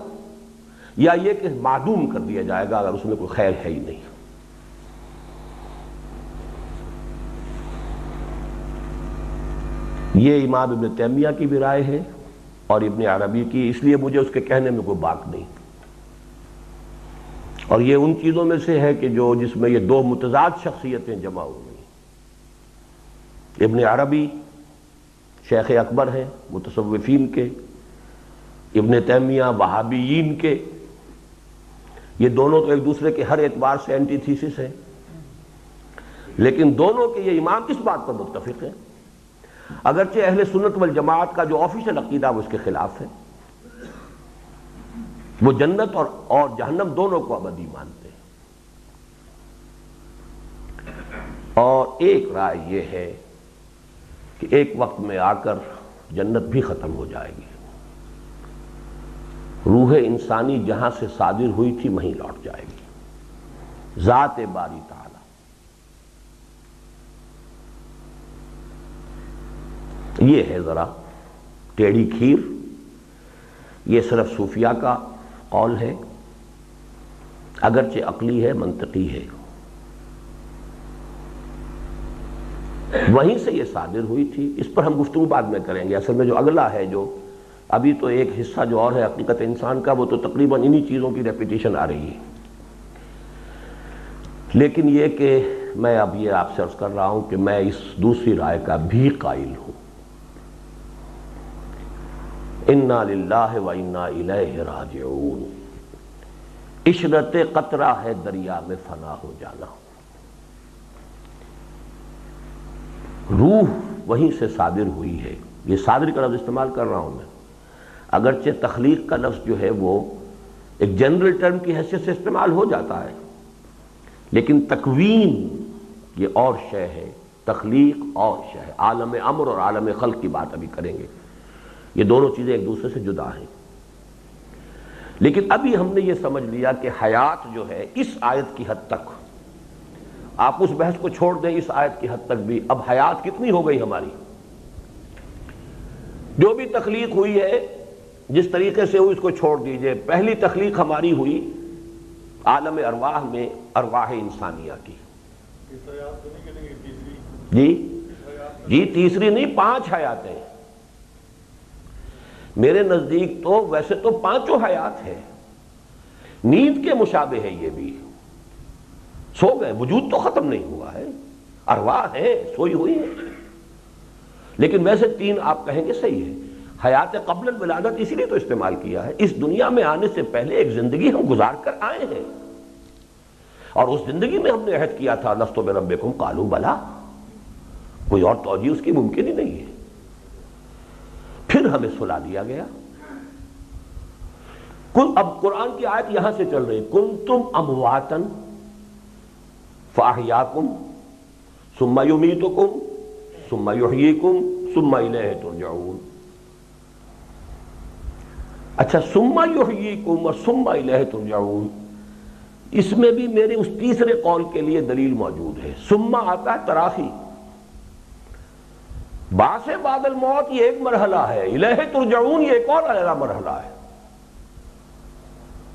یا یہ کہ معدوم کر دیا جائے گا اگر اس میں کوئی خیر ہے ہی نہیں۔ یہ امام ابن تیمیہ کی بھی رائے ہے اور ابن عربی کی، اس لیے مجھے اس کے کہنے میں کوئی بات نہیں۔ اور یہ ان چیزوں میں سے ہے کہ جو جس میں یہ دو متضاد شخصیتیں جمع ہوئی ابن عربی شیخ اکبر ہیں، متصوفین کے، ابن تیمیہ وہابیین کے۔ یہ دونوں تو ایک دوسرے کے ہر اعتبار سے اینٹی تھیسس ہیں لیکن دونوں کے یہ امام کس بات پر متفق ہیں اگرچہ اہل سنت والجماعت کا جو آفیشل عقیدہ وہ اس کے خلاف ہے۔ وہ جنت اور اور جہنم دونوں کو ابدی مانتے ہیں۔ اور ایک رائے یہ ہے کہ ایک وقت میں آ کر جنت بھی ختم ہو جائے گی۔ روح انسانی جہاں سے صادر ہوئی تھی وہیں لوٹ جائے گی۔ ذات باری تعالی۔ یہ ہے ذرا ٹیڑھی کھیر۔ یہ صرف صوفیہ کا قول ہے۔ اگرچہ عقلی ہے، منطقی ہے۔ وہیں سے یہ صادر ہوئی تھی۔ اس پر ہم گفتگو بعد میں کریں گے۔ اصل میں جو اگلا ہے، جو ابھی تو ایک حصہ جو اور ہے حقیقت انسان کا، وہ تو تقریباً انہی چیزوں کی ریپیٹیشن آ رہی ہے۔ لیکن یہ کہ میں اب یہ آپ سے عرض کر رہا ہوں کہ میں اس دوسری رائے کا بھی قائل ہوں۔ انا للہ و انا الیہ راجعون۔ عشرت قطرہ ہے دریا میں فنا ہو جانا۔ روح وہیں سے صادر ہوئی ہے۔ یہ صادر کا لفظ استعمال کر رہا ہوں میں۔ اگرچہ تخلیق کا لفظ جو ہے وہ ایک جنرل ٹرم کی حیثیت سے استعمال ہو جاتا ہے، لیکن تکوین یہ اور شے ہے، تخلیق اور شے ہے۔ عالم امر اور عالم خلق کی بات ابھی کریں گے۔ یہ دونوں چیزیں ایک دوسرے سے جدا ہیں۔ لیکن ابھی ہم نے یہ سمجھ لیا کہ حیات جو ہے اس آیت کی حد تک، آپ اس بحث کو چھوڑ دیں، اس آیت کی حد تک بھی۔ اب حیات کتنی ہو گئی ہماری؟ جو بھی تخلیق ہوئی ہے جس طریقے سے ہوئی اس کو چھوڑ دیجیے۔ پہلی تخلیق ہماری ہوئی عالم ارواح میں ارواح انسانیہ کی۔ جی؟ جی تیسری نہیں، پانچ حیاتیں۔ میرے نزدیک تو ویسے تو پانچوں حیات ہیں۔ نیند کے مشابہ ہے یہ بھی۔ سو گئے، وجود تو ختم نہیں ہوا ہے۔ ارواح ہے سوئی ہوئی ہے لیکن ویسے تین آپ کہیں گے صحیح ہے حیات قبل الولادت اسی لیے تو استعمال کیا ہے۔ اس دنیا میں آنے سے پہلے ایک زندگی ہم گزار کر آئے ہیں۔ اور اس زندگی میں ہم نے عہد کیا تھا نستو میں ربکم قالو بلا۔ کوئی اور توجہ اس کی ممکن ہی نہیں ہے۔ پھر ہمیں سلا دیا گیا۔ اب قرآن کی آیت یہاں سے چل رہی کن تم امواتن فاہیا کم سما یومی تو کم سما یوہی کم سما ترجعون۔ اچھا سما یوہی کم اور سما ترجعون۔ اس میں بھی میرے اس تیسرے قول کے لیے دلیل موجود ہے۔ سما آتا ہے تراخی۔ باس بادل موت یہ ایک مرحلہ ہے۔ الہ ترجعون یہ ایک اور علیہ مرحلہ ہے۔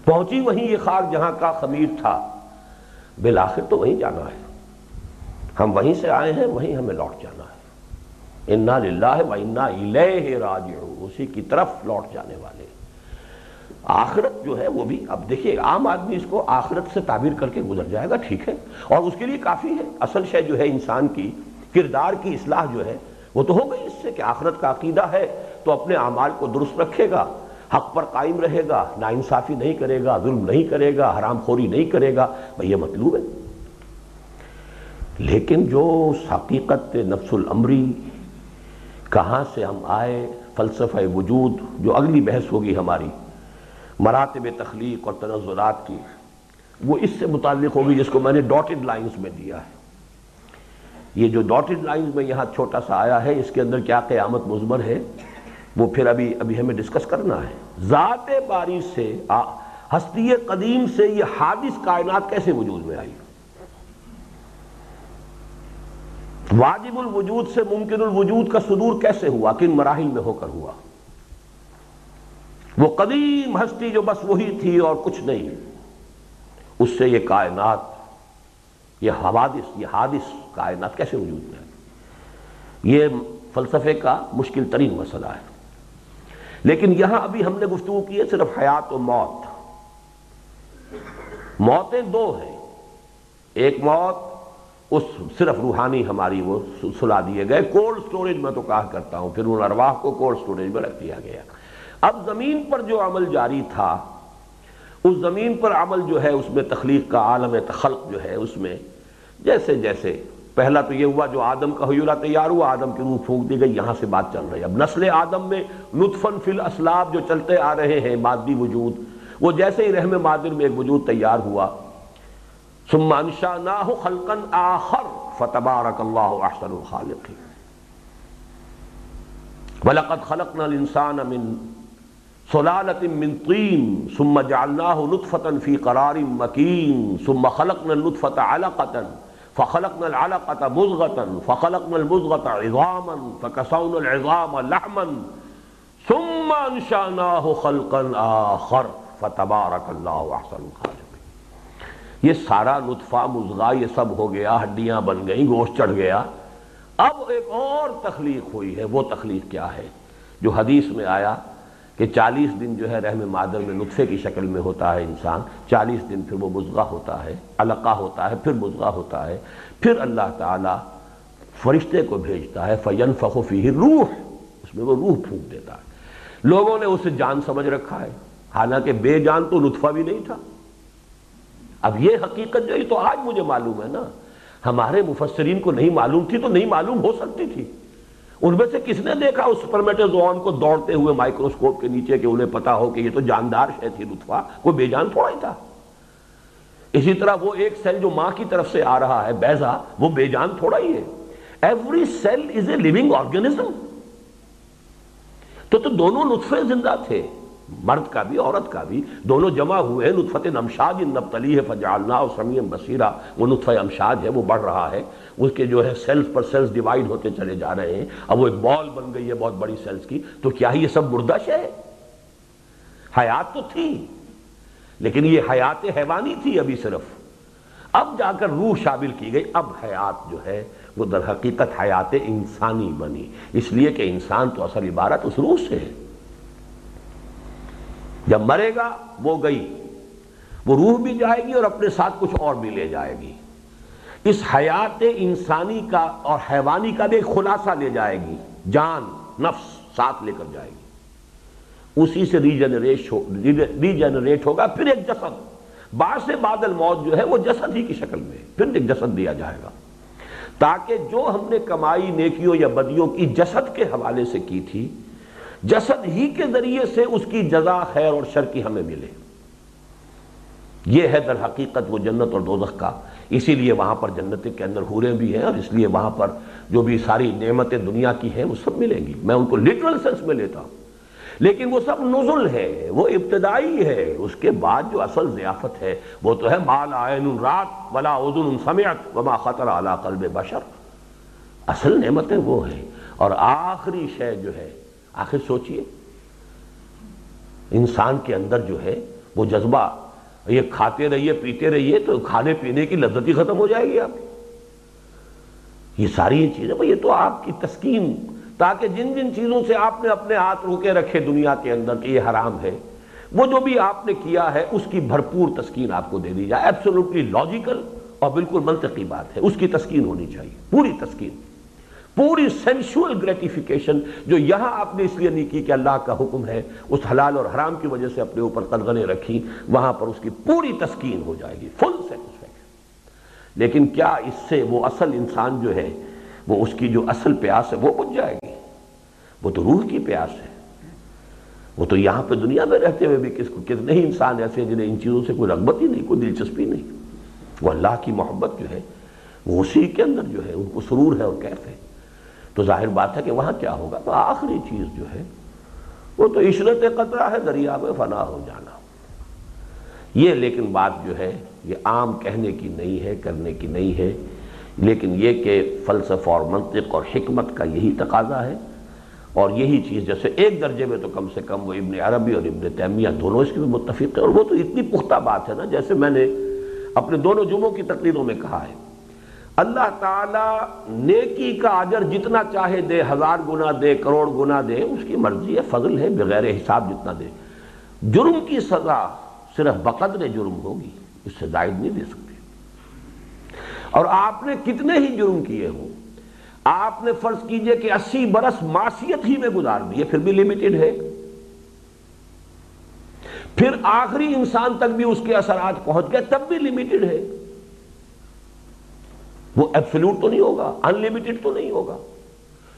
پہنچی وہیں یہ خاک جہاں کا خمیر تھا۔ بالآخر تو وہیں جانا ہے۔ ہم وہیں سے آئے ہیں، وہیں ہمیں لوٹ جانا ہے۔ انا للہ و انا الیہ راجعون۔ اسی کی طرف لوٹ جانے والے۔ آخرت جو ہے وہ بھی، اب دیکھیے، عام آدمی اس کو آخرت سے تعبیر کر کے گزر جائے گا، ٹھیک ہے، اور اس کے لیے کافی ہے۔ اصل شے جو ہے انسان کی، کردار کی اصلاح جو ہے، وہ تو ہو گئی اس سے کہ آخرت کا عقیدہ ہے، تو اپنے اعمال کو درست رکھے گا، حق پر قائم رہے گا نا انصافی نہیں کرے گا، ظلم نہیں کرے گا، حرام خوری نہیں کرے گا، بھئی یہ مطلوب ہے۔ لیکن جو حقیقت نفس العمری کہاں سے ہم آئے، فلسفہ وجود، جو اگلی بحث ہوگی ہماری مراتب تخلیق اور تنزلات کی وہ اس سے متعلق ہوگی جس کو میں نے ڈاٹڈ لائنز میں دیا ہے۔ یہ جو ڈاٹڈ لائنز میں یہاں چھوٹا سا آیا ہے، اس کے اندر کیا قیامت مزمر ہے؟ وہ پھر ابھی ابھی ہمیں ڈسکس کرنا ہے۔ ذات باری سے ہستی قدیم سے یہ حادث کائنات کیسے وجود میں آئی؟ واجب الوجود سے ممکن الوجود کا صدور کیسے ہوا؟ کن مراحل میں ہو کر ہوا؟ وہ قدیم ہستی جو بس وہی تھی اور کچھ نہیں۔ اس سے یہ کائنات، یہ حوادث، یہ حادث کائنات کیسے وجود میں آئی یہ فلسفے کا مشکل ترین مسئلہ ہے۔ لیکن یہاں ابھی ہم نے گفتگو کی ہے صرف حیات و موت۔ موتیں دو ہیں۔ ایک موت، اس صرف روحانی ہماری وہ سلا دیے گئے۔ کولڈ سٹوریج میں تو کہا کرتا ہوں، پھر ان ارواح کو کولڈ سٹوریج میں رکھ دیا گیا۔ اب زمین پر جو عمل جاری تھا، اس زمین پر عمل جو ہے، اس میں تخلیق کا عالم تخلق جو ہے، اس میں جیسے جیسے، پہلا تو یہ ہوا جو آدم کا حیولہ تیار ہوا، آدم کی روح پھونک دی گئی، یہاں سے بات چل رہی ہے۔ اب نسل آدم میں نطفن فی الاسلاب جو چلتے آ رہے ہیں مادی وجود۔ وہ جیسے ہی رحم مادر میں ایک وجود تیار ہوا۔ ثم انشاناہ خلقا آخر، فتبارک اللہ احسن الخالقین۔ وَلَقَدْ خَلَقْنَا الْإِنسَانَ مِن صُلَالَةٍ مِّن طِينٍ ثُمَّ جَعَلْنَاهُ نُطْفَةً فِي قَرَارٍ مَّكِينٍ ثُمَّ خَلَقْنَا النُّطْفَةَ عَلَقَةً فَخَلَقْنَا الْعَلَقَةَ مُضْغَةً فَخَلَقْنَا الْمُضْغَةَ عِظَامًا فَكَسَوْنَا الْعِظَامَ لَحْمًا، ثُمَّ أَنشَأْنَاهُ خَلْقًا آخَرَ فَتَبَارَكَ اللَّهُ أَحْسَنُ الْخَالِقِينَ یہ سارا نطفہ مزغا یہ سب ہو گیا، ہڈیاں بن گئیں، گوشت چڑھ گیا۔ اب ایک اور تخلیق ہوئی ہے، وہ تخلیق کیا ہے؟ جو حدیث میں آیا کہ چالیس دن جو ہے رحم مادر میں نطفے کی شکل میں ہوتا ہے انسان، چالیس دن پھر وہ مزغا ہوتا ہے، علقہ ہوتا ہے، پھر مزغا ہوتا ہے، پھر اللہ تعالیٰ فرشتے کو بھیجتا ہے فین فخوفی روح اس میں وہ روح پھونک دیتا ہے۔ لوگوں نے اسے جان سمجھ رکھا ہے، حالانکہ بے جان تو نطفہ بھی نہیں تھا۔ اب یہ حقیقت جو ہے تو آج مجھے معلوم ہے نا۔ ہمارے مفسرین کو نہیں معلوم تھی تو نہیں معلوم ہو سکتی تھی۔ ان میں سے کس نے دیکھا اس سپرمیٹوزون کو دوڑتے ہوئے مائکروسکوپ کے نیچے کہ انہیں پتا ہو کہ یہ تو جاندار ہے تھی لطفہ کوئی بے جان تھوڑا ہی تھا۔ اسی طرح وہ ایک سیل جو ماں کی طرف سے آ رہا ہے بیزا وہ بے جان تھوڑا ہی ہے۔ Every cell is a living organism تو تو دونوں نطفے زندہ تھے۔ مرد کا بھی، عورت کا بھی، دونوں جمع ہوئے ہیں نطفت امشاد نبتلی ہے فجالنا اور سمیم بصیرہ، وہ نطف امشاد ہے، وہ بڑھ رہا ہے، اس کے جو ہے سیلز پر سیلز ڈیوائیڈ ہوتے چلے جا رہے ہیں، اب وہ ایک بال بن گئی ہے، بہت بڑی سیلز کی، تو کیا یہ سب مردش ہے؟ حیات تو تھی، لیکن یہ حیات حیوانی تھی ابھی صرف، اب جا کر روح شامل کی گئی، اب حیات جو ہے، وہ در حقیقت حیات انسانی بنی، اس لیے کہ انسان تو اصل عبارت اس روح سے ہے۔ جب مرے گا، وہ گئی۔ وہ روح بھی جائے گی اور اپنے ساتھ کچھ اور بھی لے جائے گی۔ اس حیات انسانی کا اور حیوانی کا بھی ایک خلاصہ لے جائے گی۔ جان، نفس ساتھ لے کر جائے گی۔ اسی سے ریجنریٹ ہوگا، پھر ایک جسد۔ بعد سے بادل موت جو ہے، وہ جسد ہی کی شکل میں، پھر ایک جسد دیا جائے گا۔ تاکہ جو ہم نے کمائی نیکیوں یا بدیوں کی جسد کے حوالے سے کی تھی جسد ہی کے ذریعے سے اس کی جزا، خیر اور شر کی ہمیں ملے۔ یہ ہے در حقیقت وہ جنت اور دوزخ کا۔ اسی لیے وہاں پر جنت کے اندر حوریں بھی ہیں اور اس لیے وہاں پر جو بھی ساری نعمتیں دنیا کی ہیں، وہ سب ملیں گی۔ میں ان کو لٹرل سینس میں لیتا ہوں۔ لیکن وہ سب نزل ہے، وہ ابتدائی ہے۔ اس کے بعد جو اصل ضیافت ہے، وہ تو ہے مال آئین رات، ولا اذن سمعت، وما خطر علی قلب بشر۔ اصل نعمتیں وہ ہیں۔ اور آخری شے جو ہے آخر سوچئے۔ انسان کے اندر جو ہے، وہ جذبہ، یہ کھاتے رہیے، پیتے رہیے، تو کھانے پینے کی لذت ہی ختم ہو جائے گی آپ یہ ساری چیزیں یہ تو آپ کی تسکین، تاکہ جن جن چیزوں سے آپ نے اپنے ہاتھ روکے رکھے دنیا کے اندر کہ یہ حرام ہے، وہ جو بھی آپ نے کیا ہے، اس کی بھرپور تسکین آپ کو دے دی جائے۔ ایبسولوٹلی لاجیکل اور بالکل منطقی بات ہے، اس کی تسکین ہونی چاہیے، پوری تسکین۔ پوری سینشول گریٹیفیکیشن جو یہاں آپ نے اس لیے نہیں کی کہ اللہ کا حکم ہے، اس حلال اور حرام کی وجہ سے اپنے اوپر قدغنے رکھی، وہاں پر اس کی پوری تسکین ہو جائے گی فل سیٹسفیکشن لیکن کیا اس سے وہ اصل انسان جو ہے، وہ اس کی جو اصل پیاس ہے، وہ بجھ جائے گی؟ وہ تو روح کی پیاس ہے۔ وہ تو یہاں پہ دنیا میں رہتے ہوئے بھی کس کو کتنے ہی انسان ایسے ہیں جنہیں ان چیزوں سے کوئی رغبت ہی نہیں، کوئی دلچسپی نہیں۔ وہ اللہ کی محبت جو ہے، وہ اسی کے اندر جو ہے، ان کو سرور ہے اور کیف ہے۔ تو ظاہر بات ہے کہ وہاں کیا ہوگا؟ تو آخری چیز جو ہے، وہ تو عشرت قطرہ ہے، دریا میں فنا ہو جانا۔ یہ لیکن بات جو ہے، یہ عام کہنے کی نہیں ہے، کرنے کی نہیں ہے۔ لیکن یہ کہ فلسفہ اور منطق اور حکمت کا یہی تقاضا ہے۔ اور یہی چیز جیسے ایک درجے میں تو کم سے کم وہ ابن عربی اور ابن تیمیہ دونوں اس کے متفق ہیں۔ اور وہ تو اتنی پختہ بات ہے نا، جیسے میں نے اپنے دونوں جمعوں کی تقریروں میں کہا ہے۔ اللہ تعالی نیکی کا اجر جتنا چاہے دے، ہزار گنا دے، کروڑ گنا دے، اس کی مرضی ہے، فضل ہے، بغیر حساب جتنا دے۔ جرم کی سزا صرف بقدر جرم ہوگی، اس سے زائد نہیں دے سکتے۔ اور آپ نے کتنے ہی جرم کیے ہوں، آپ نے فرض کیجیے کہ اسی برس معصیت ہی میں گزار دیے، پھر بھی لمیٹڈ ہے۔ پھر آخری انسان تک بھی اس کے اثرات پہنچ گئے، تب بھی لمیٹڈ ہے۔ وہ ایبسلوٹ تو نہیں ہوگا ان لمیٹڈ تو نہیں ہوگا۔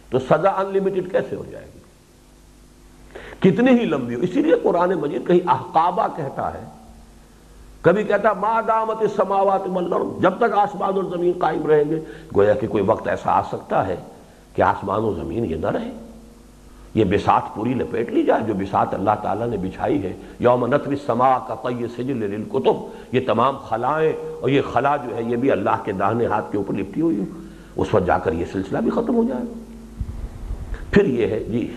تو سزا ان لمیٹڈ کیسے ہو جائے گی؟ کتنی ہی لمبی ہو۔ اسی لیے قرآن مجید کہیں احقابہ کہتا ہے۔ کبھی کہتا ما دامت سماوات والارض جب تک آسمان اور زمین قائم رہیں گے، گویا کہ کوئی وقت ایسا آ سکتا ہے کہ آسمان و زمین یہ نہ رہے یہ بسات پوری لپیٹ لی جائے جو بسات اللہ تعالیٰ نے بچھائی ہے۔ یوم نتوی السماء کا طی سجل للکتب۔ یہ تمام خلائیں اور یہ خلا جو ہے یہ بھی اللہ کے داہنے ہاتھ کے اوپر لپٹی ہوئی اس وقت جا کر یہ سلسلہ بھی ختم ہو جائے۔ گا پھر یہ ہے جی۔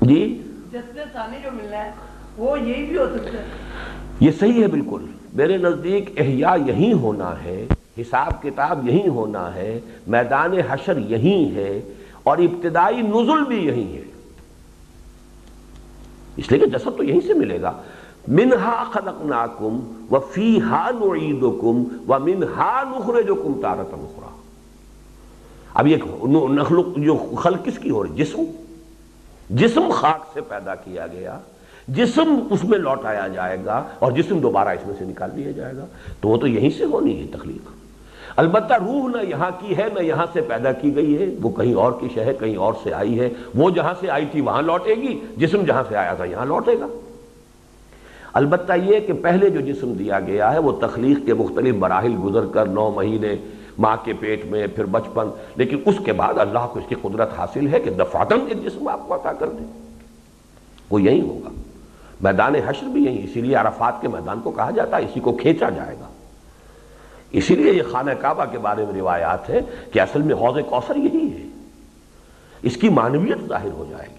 جی۔ جو ملنا ہے وہ یہی بھی ہو سکتا ہے۔ یہ صحیح ہے بالکل۔ میرے نزدیک احیاء یہی ہونا ہے حساب کتاب یہی ہونا ہے میدان حشر یہی ہے۔ اور ابتدائی نزل بھی یہی ہے۔ اس لیے کہ جسد تو یہیں سے ملے گا۔ منہا خلقناکم وفیہا نعیدکم ومنہا نخرجکم تارتا نخرا اب یہ نخلق جو خلق کس کی ہو رہی جسم؟ جسم خاک سے پیدا کیا گیا۔ جسم اس میں لوٹایا جائے گا اور جسم دوبارہ اس میں سے نکال دیا جائے گا۔ تو وہ تو یہیں سے ہونی ہے تخلیق۔ البتہ روح نہ یہاں کی ہے، نہ یہاں سے پیدا کی گئی ہے۔ وہ کہیں اور کی شہر کہیں اور سے آئی ہے۔ وہ جہاں سے آئی تھی، وہاں لوٹے گی۔ جسم جہاں سے آیا تھا، یہاں لوٹے گا۔ البتہ یہ کہ پہلے جو جسم دیا گیا ہے، وہ تخلیق کے مختلف مراحل گزر کر نو مہینے، ماں کے پیٹ میں، پھر بچپن۔ لیکن اس کے بعد اللہ کو اس کی قدرت حاصل ہے کہ دفاتن ایک جسم آپ کو عطا کر دے۔ وہ یہی ہوگا۔ میدان حشر بھی یہی، اسی لیے عرفات کے میدان کو کہا جاتا ہے، اسی کو کھینچا جائے گا۔ اسی لیے یہ خانہ کعبہ کے بارے میں روایات ہے کہ اصل میں حوض کوثر یہی ہے۔ اس کی معنویت ظاہر ہو جائے گی۔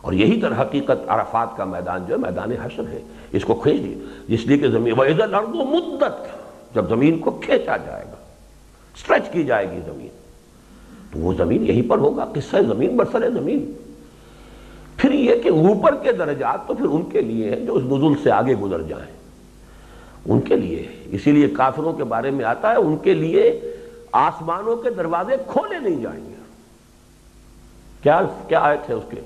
اور یہی تر حقیقت عرفات کا میدان جو ہے، میدان حشر ہے۔ اس کو کھینچ دی۔ اس لیے کہ زمین و مدت۔ جب زمین کو کھینچا جائے گا سٹریچ کی جائے گی زمین۔ تو وہ زمین یہیں پر ہوگا، قصہ زمین برسر زمین۔ پھر یہ کہ اوپر کے درجات تو پھر ان کے لیے ہیں جو اس نزول سے آگے گزر جائیں۔ ان کے لیے۔ اسی لیے کافروں کے بارے میں آتا ہے، ان کے لیے آسمانوں کے دروازے کھولے نہیں جائیں گے۔ کیا کیا آئے تھے اس کے؟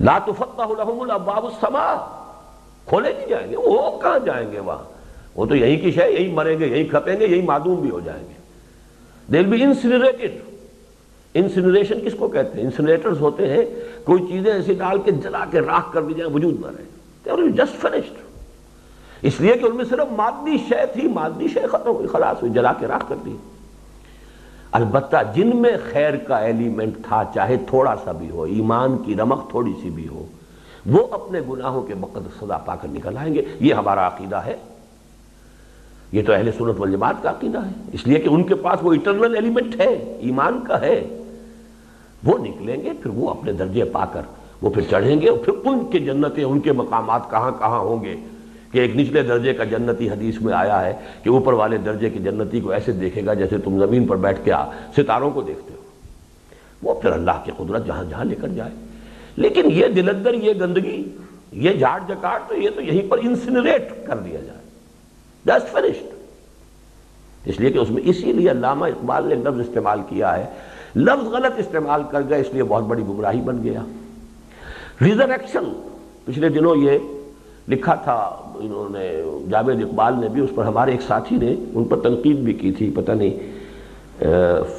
لا تفتح لهم الابواب السماء۔ کھولے نہیں جائیں گے، وہ کہاں جائیں گے وہاں؟ وہ تو یہیں کی شے یہیں مریں گے یہیں کھپیں گے یہیں معدوم بھی ہو جائیں گے۔ دل بی انسنریٹڈ انسنریشن کس کو کہتے ہیں؟ انسنریٹرز ہوتے ہیں، کوئی چیزیں ایسی ڈال کے جلا کے راکھ کر بھی جائیں، وجود نہ رہے۔ جسٹ فنشڈ اس لیے کہ ان میں صرف مادی شے تھی، مادی شے ختم ہوئی، خلاص ہوئی، جلا کے راکھ کر دی۔ البتہ جن میں خیر کا ایلیمنٹ تھا، چاہے تھوڑا سا بھی ہو، ایمان کی رمق تھوڑی سی بھی ہو، وہ اپنے گناہوں کے مقدس سزا پا کر نکل آئیں گے۔ یہ ہمارا عقیدہ ہے۔ یہ تو اہل سنت والجماعت کا عقیدہ ہے۔ اس لیے کہ ان کے پاس وہ اٹرنل ایلیمنٹ ہے، ایمان کا ہے۔ وہ نکلیں گے، پھر وہ اپنے درجے پا کر وہ پھر چڑھیں گے اور پھر ان کے جنتیں، ان کے مقامات کہاں کہاں ہوں گے؟ کہ ایک نچلے درجے کا جنتی حدیث میں آیا ہے کہ اوپر والے درجے کی جنتی کو ایسے دیکھے گا جیسے تم زمین پر بیٹھ کے آ ستاروں کو دیکھتے ہو۔ وہ پھر اللہ کی قدرت جہاں جہاں لے کر جائے۔ لیکن یہ دلدر یہ گندگی، یہ جھاڑ جکاڑ تو یہ تو یہیں پر انسنریٹ کر دیا جائے۔ جسٹ فنشڈ اس لیے کہ اس میں اسی لیے علامہ اقبال نے لفظ استعمال کیا ہے۔ لفظ غلط استعمال کر گئے، اس لیے بہت بڑی گمراہی بن گیا۔ ریزریکشن۔ پچھلے دنوں یہ لکھا تھا انہوں نے جاوید اقبال نے بھی اس پر ہمارے ایک ساتھی نے ان پر تنقید بھی کی تھی پتہ نہیں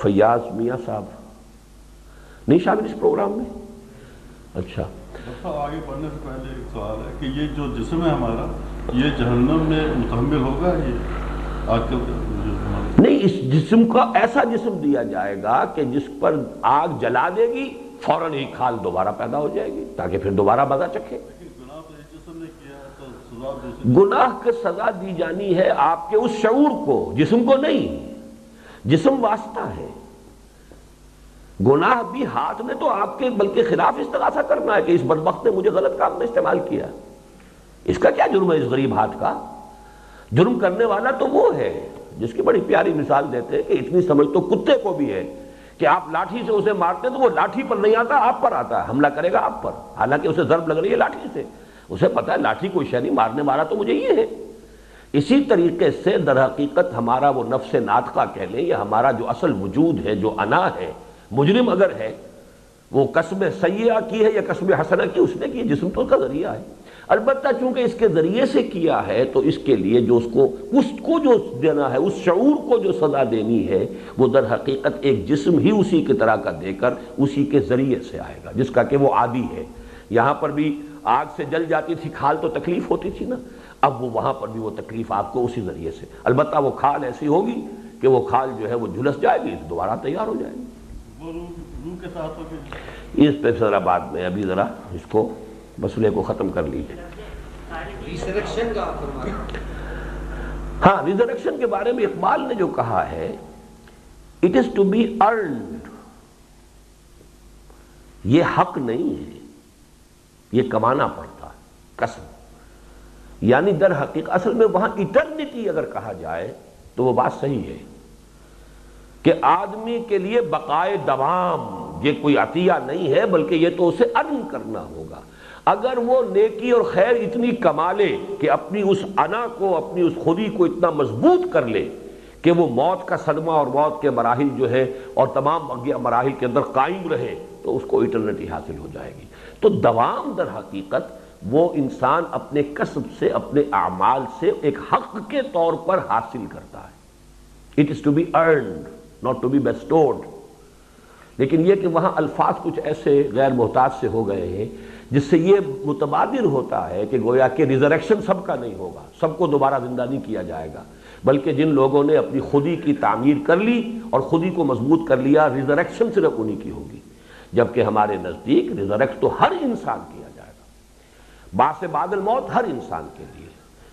فیاض میاں صاحب۔ نہیں شامل اس پروگرام میں؟ اچھا۔ آگے پڑھنے سے پہلے ایک سوال ہے کہ یہ جو جسم ہے ہمارا یہ جہنم میں متحمل ہوگا یہ آج کل نہیں اس جسم کا ایسا جسم دیا جائے گا کہ جس پر آگ جلا دے گی فوراً ہی کھال دوبارہ پیدا ہو جائے گی تاکہ پھر دوبارہ مزہ چکھے۔ گناہ تو سزا دی جانی ہے آپ کے اس شعور کو، جسم کو نہیں، جسم واسطہ ہے۔ گناہ بھی ہاتھ میں تو آپ کے، بلکہ خلاف استغاثہ کرنا ہے کہ اس بدبخت نے مجھے غلط کام میں استعمال کیا۔ اس کا کیا جرم ہے اس غریب ہاتھ کا؟ جرم کرنے والا تو وہ ہے، جس کی بڑی پیاری مثال دیتے ہیں کہ اتنی سمجھ تو کتے کو بھی ہے۔ کہ آپ لاٹھی سے اسے مارتے ہیں تو وہ لاٹھی پر نہیں آتا، آپ پر آتا ہے، حملہ کرے گا آپ پر۔ حالانکہ اسے ضرب لگ رہی ہے لاٹھی سے۔ اسے پتا ہے لاٹھی کوئی شہ نہیں، مارنے والا تو مجھے یہ ہے۔ اسی طریقے سے در حقیقت ہمارا وہ نفس ناطقہ کہہ لیں یا ہمارا جو اصل وجود ہے، جو انا ہے، مجرم اگر ہے، وہ قسم سیاح کی ہے یا قسم حسنہ کی، اس نے کی، جسم تو اس کا ذریعہ ہے۔ البتہ چونکہ اس کے ذریعے سے کیا ہے تو اس کے لیے جو اس کو اس کو جو دینا ہے اس شعور کو جو سزا دینی ہے وہ در حقیقت ایک جسم ہی اسی کی طرح کا دے کر اسی کے ذریعے سے آئے گا جس کا کہ وہ عادی ہے۔ یہاں پر بھی آگ سے جل جاتی تھی کھال تو تکلیف ہوتی تھی نا۔ اب وہ وہاں پر بھی وہ تکلیف آپ کو اسی ذریعے سے۔ البتہ وہ کھال ایسی ہوگی کہ وہ کھال جو ہے وہ جھلس جائے گی دوبارہ تیار ہو جائے گی۔ اس پہ ذرا بعد میں ابھی ذرا اس کو مسئلے کو ختم کر لیجیے ہاں ریزریکشن کے بارے میں اقبال نے جو کہا ہے it is to be earned یہ حق نہیں ہے یہ کمانا پڑتا ہے قسم۔ یعنی در حقیقت اصل میں وہاں اٹرنیٹی اگر کہا جائے تو وہ بات صحیح ہے۔ کہ آدمی کے لیے بقائے دوام یہ کوئی عطیہ نہیں ہے بلکہ یہ تو اسے ارن کرنا ہوگا۔ اگر وہ نیکی اور خیر اتنی کما لے کہ اپنی اس انا کو، اپنی اس خودی کو اتنا مضبوط کر لے کہ وہ موت کا صدمہ اور موت کے مراحل جو ہے اور تمام مراحل کے اندر قائم رہے تو اس کو اٹرنٹی حاصل ہو جائے گی۔ تو دوام در حقیقت وہ انسان اپنے کسب سے، اپنے اعمال سے ایک حق کے طور پر حاصل کرتا ہے۔ It is to be earned not to be bestowed لیکن یہ کہ وہاں الفاظ کچھ ایسے غیر محتاج سے ہو گئے ہیں جس سے یہ متبادر ہوتا ہے کہ گویا کہ ریزریکشن سب کا نہیں ہوگا، سب کو دوبارہ زندہ نہیں کیا جائے گا۔ بلکہ جن لوگوں نے اپنی خودی کی تعمیر کر لی اور خودی کو مضبوط کر لیا ریزریکشن صرف انہی کی ہوگی۔ جبکہ ہمارے نزدیک ریزریکٹ تو ہر انسان کیا جائے گا۔ باس بادل موت ہر انسان کے لیے۔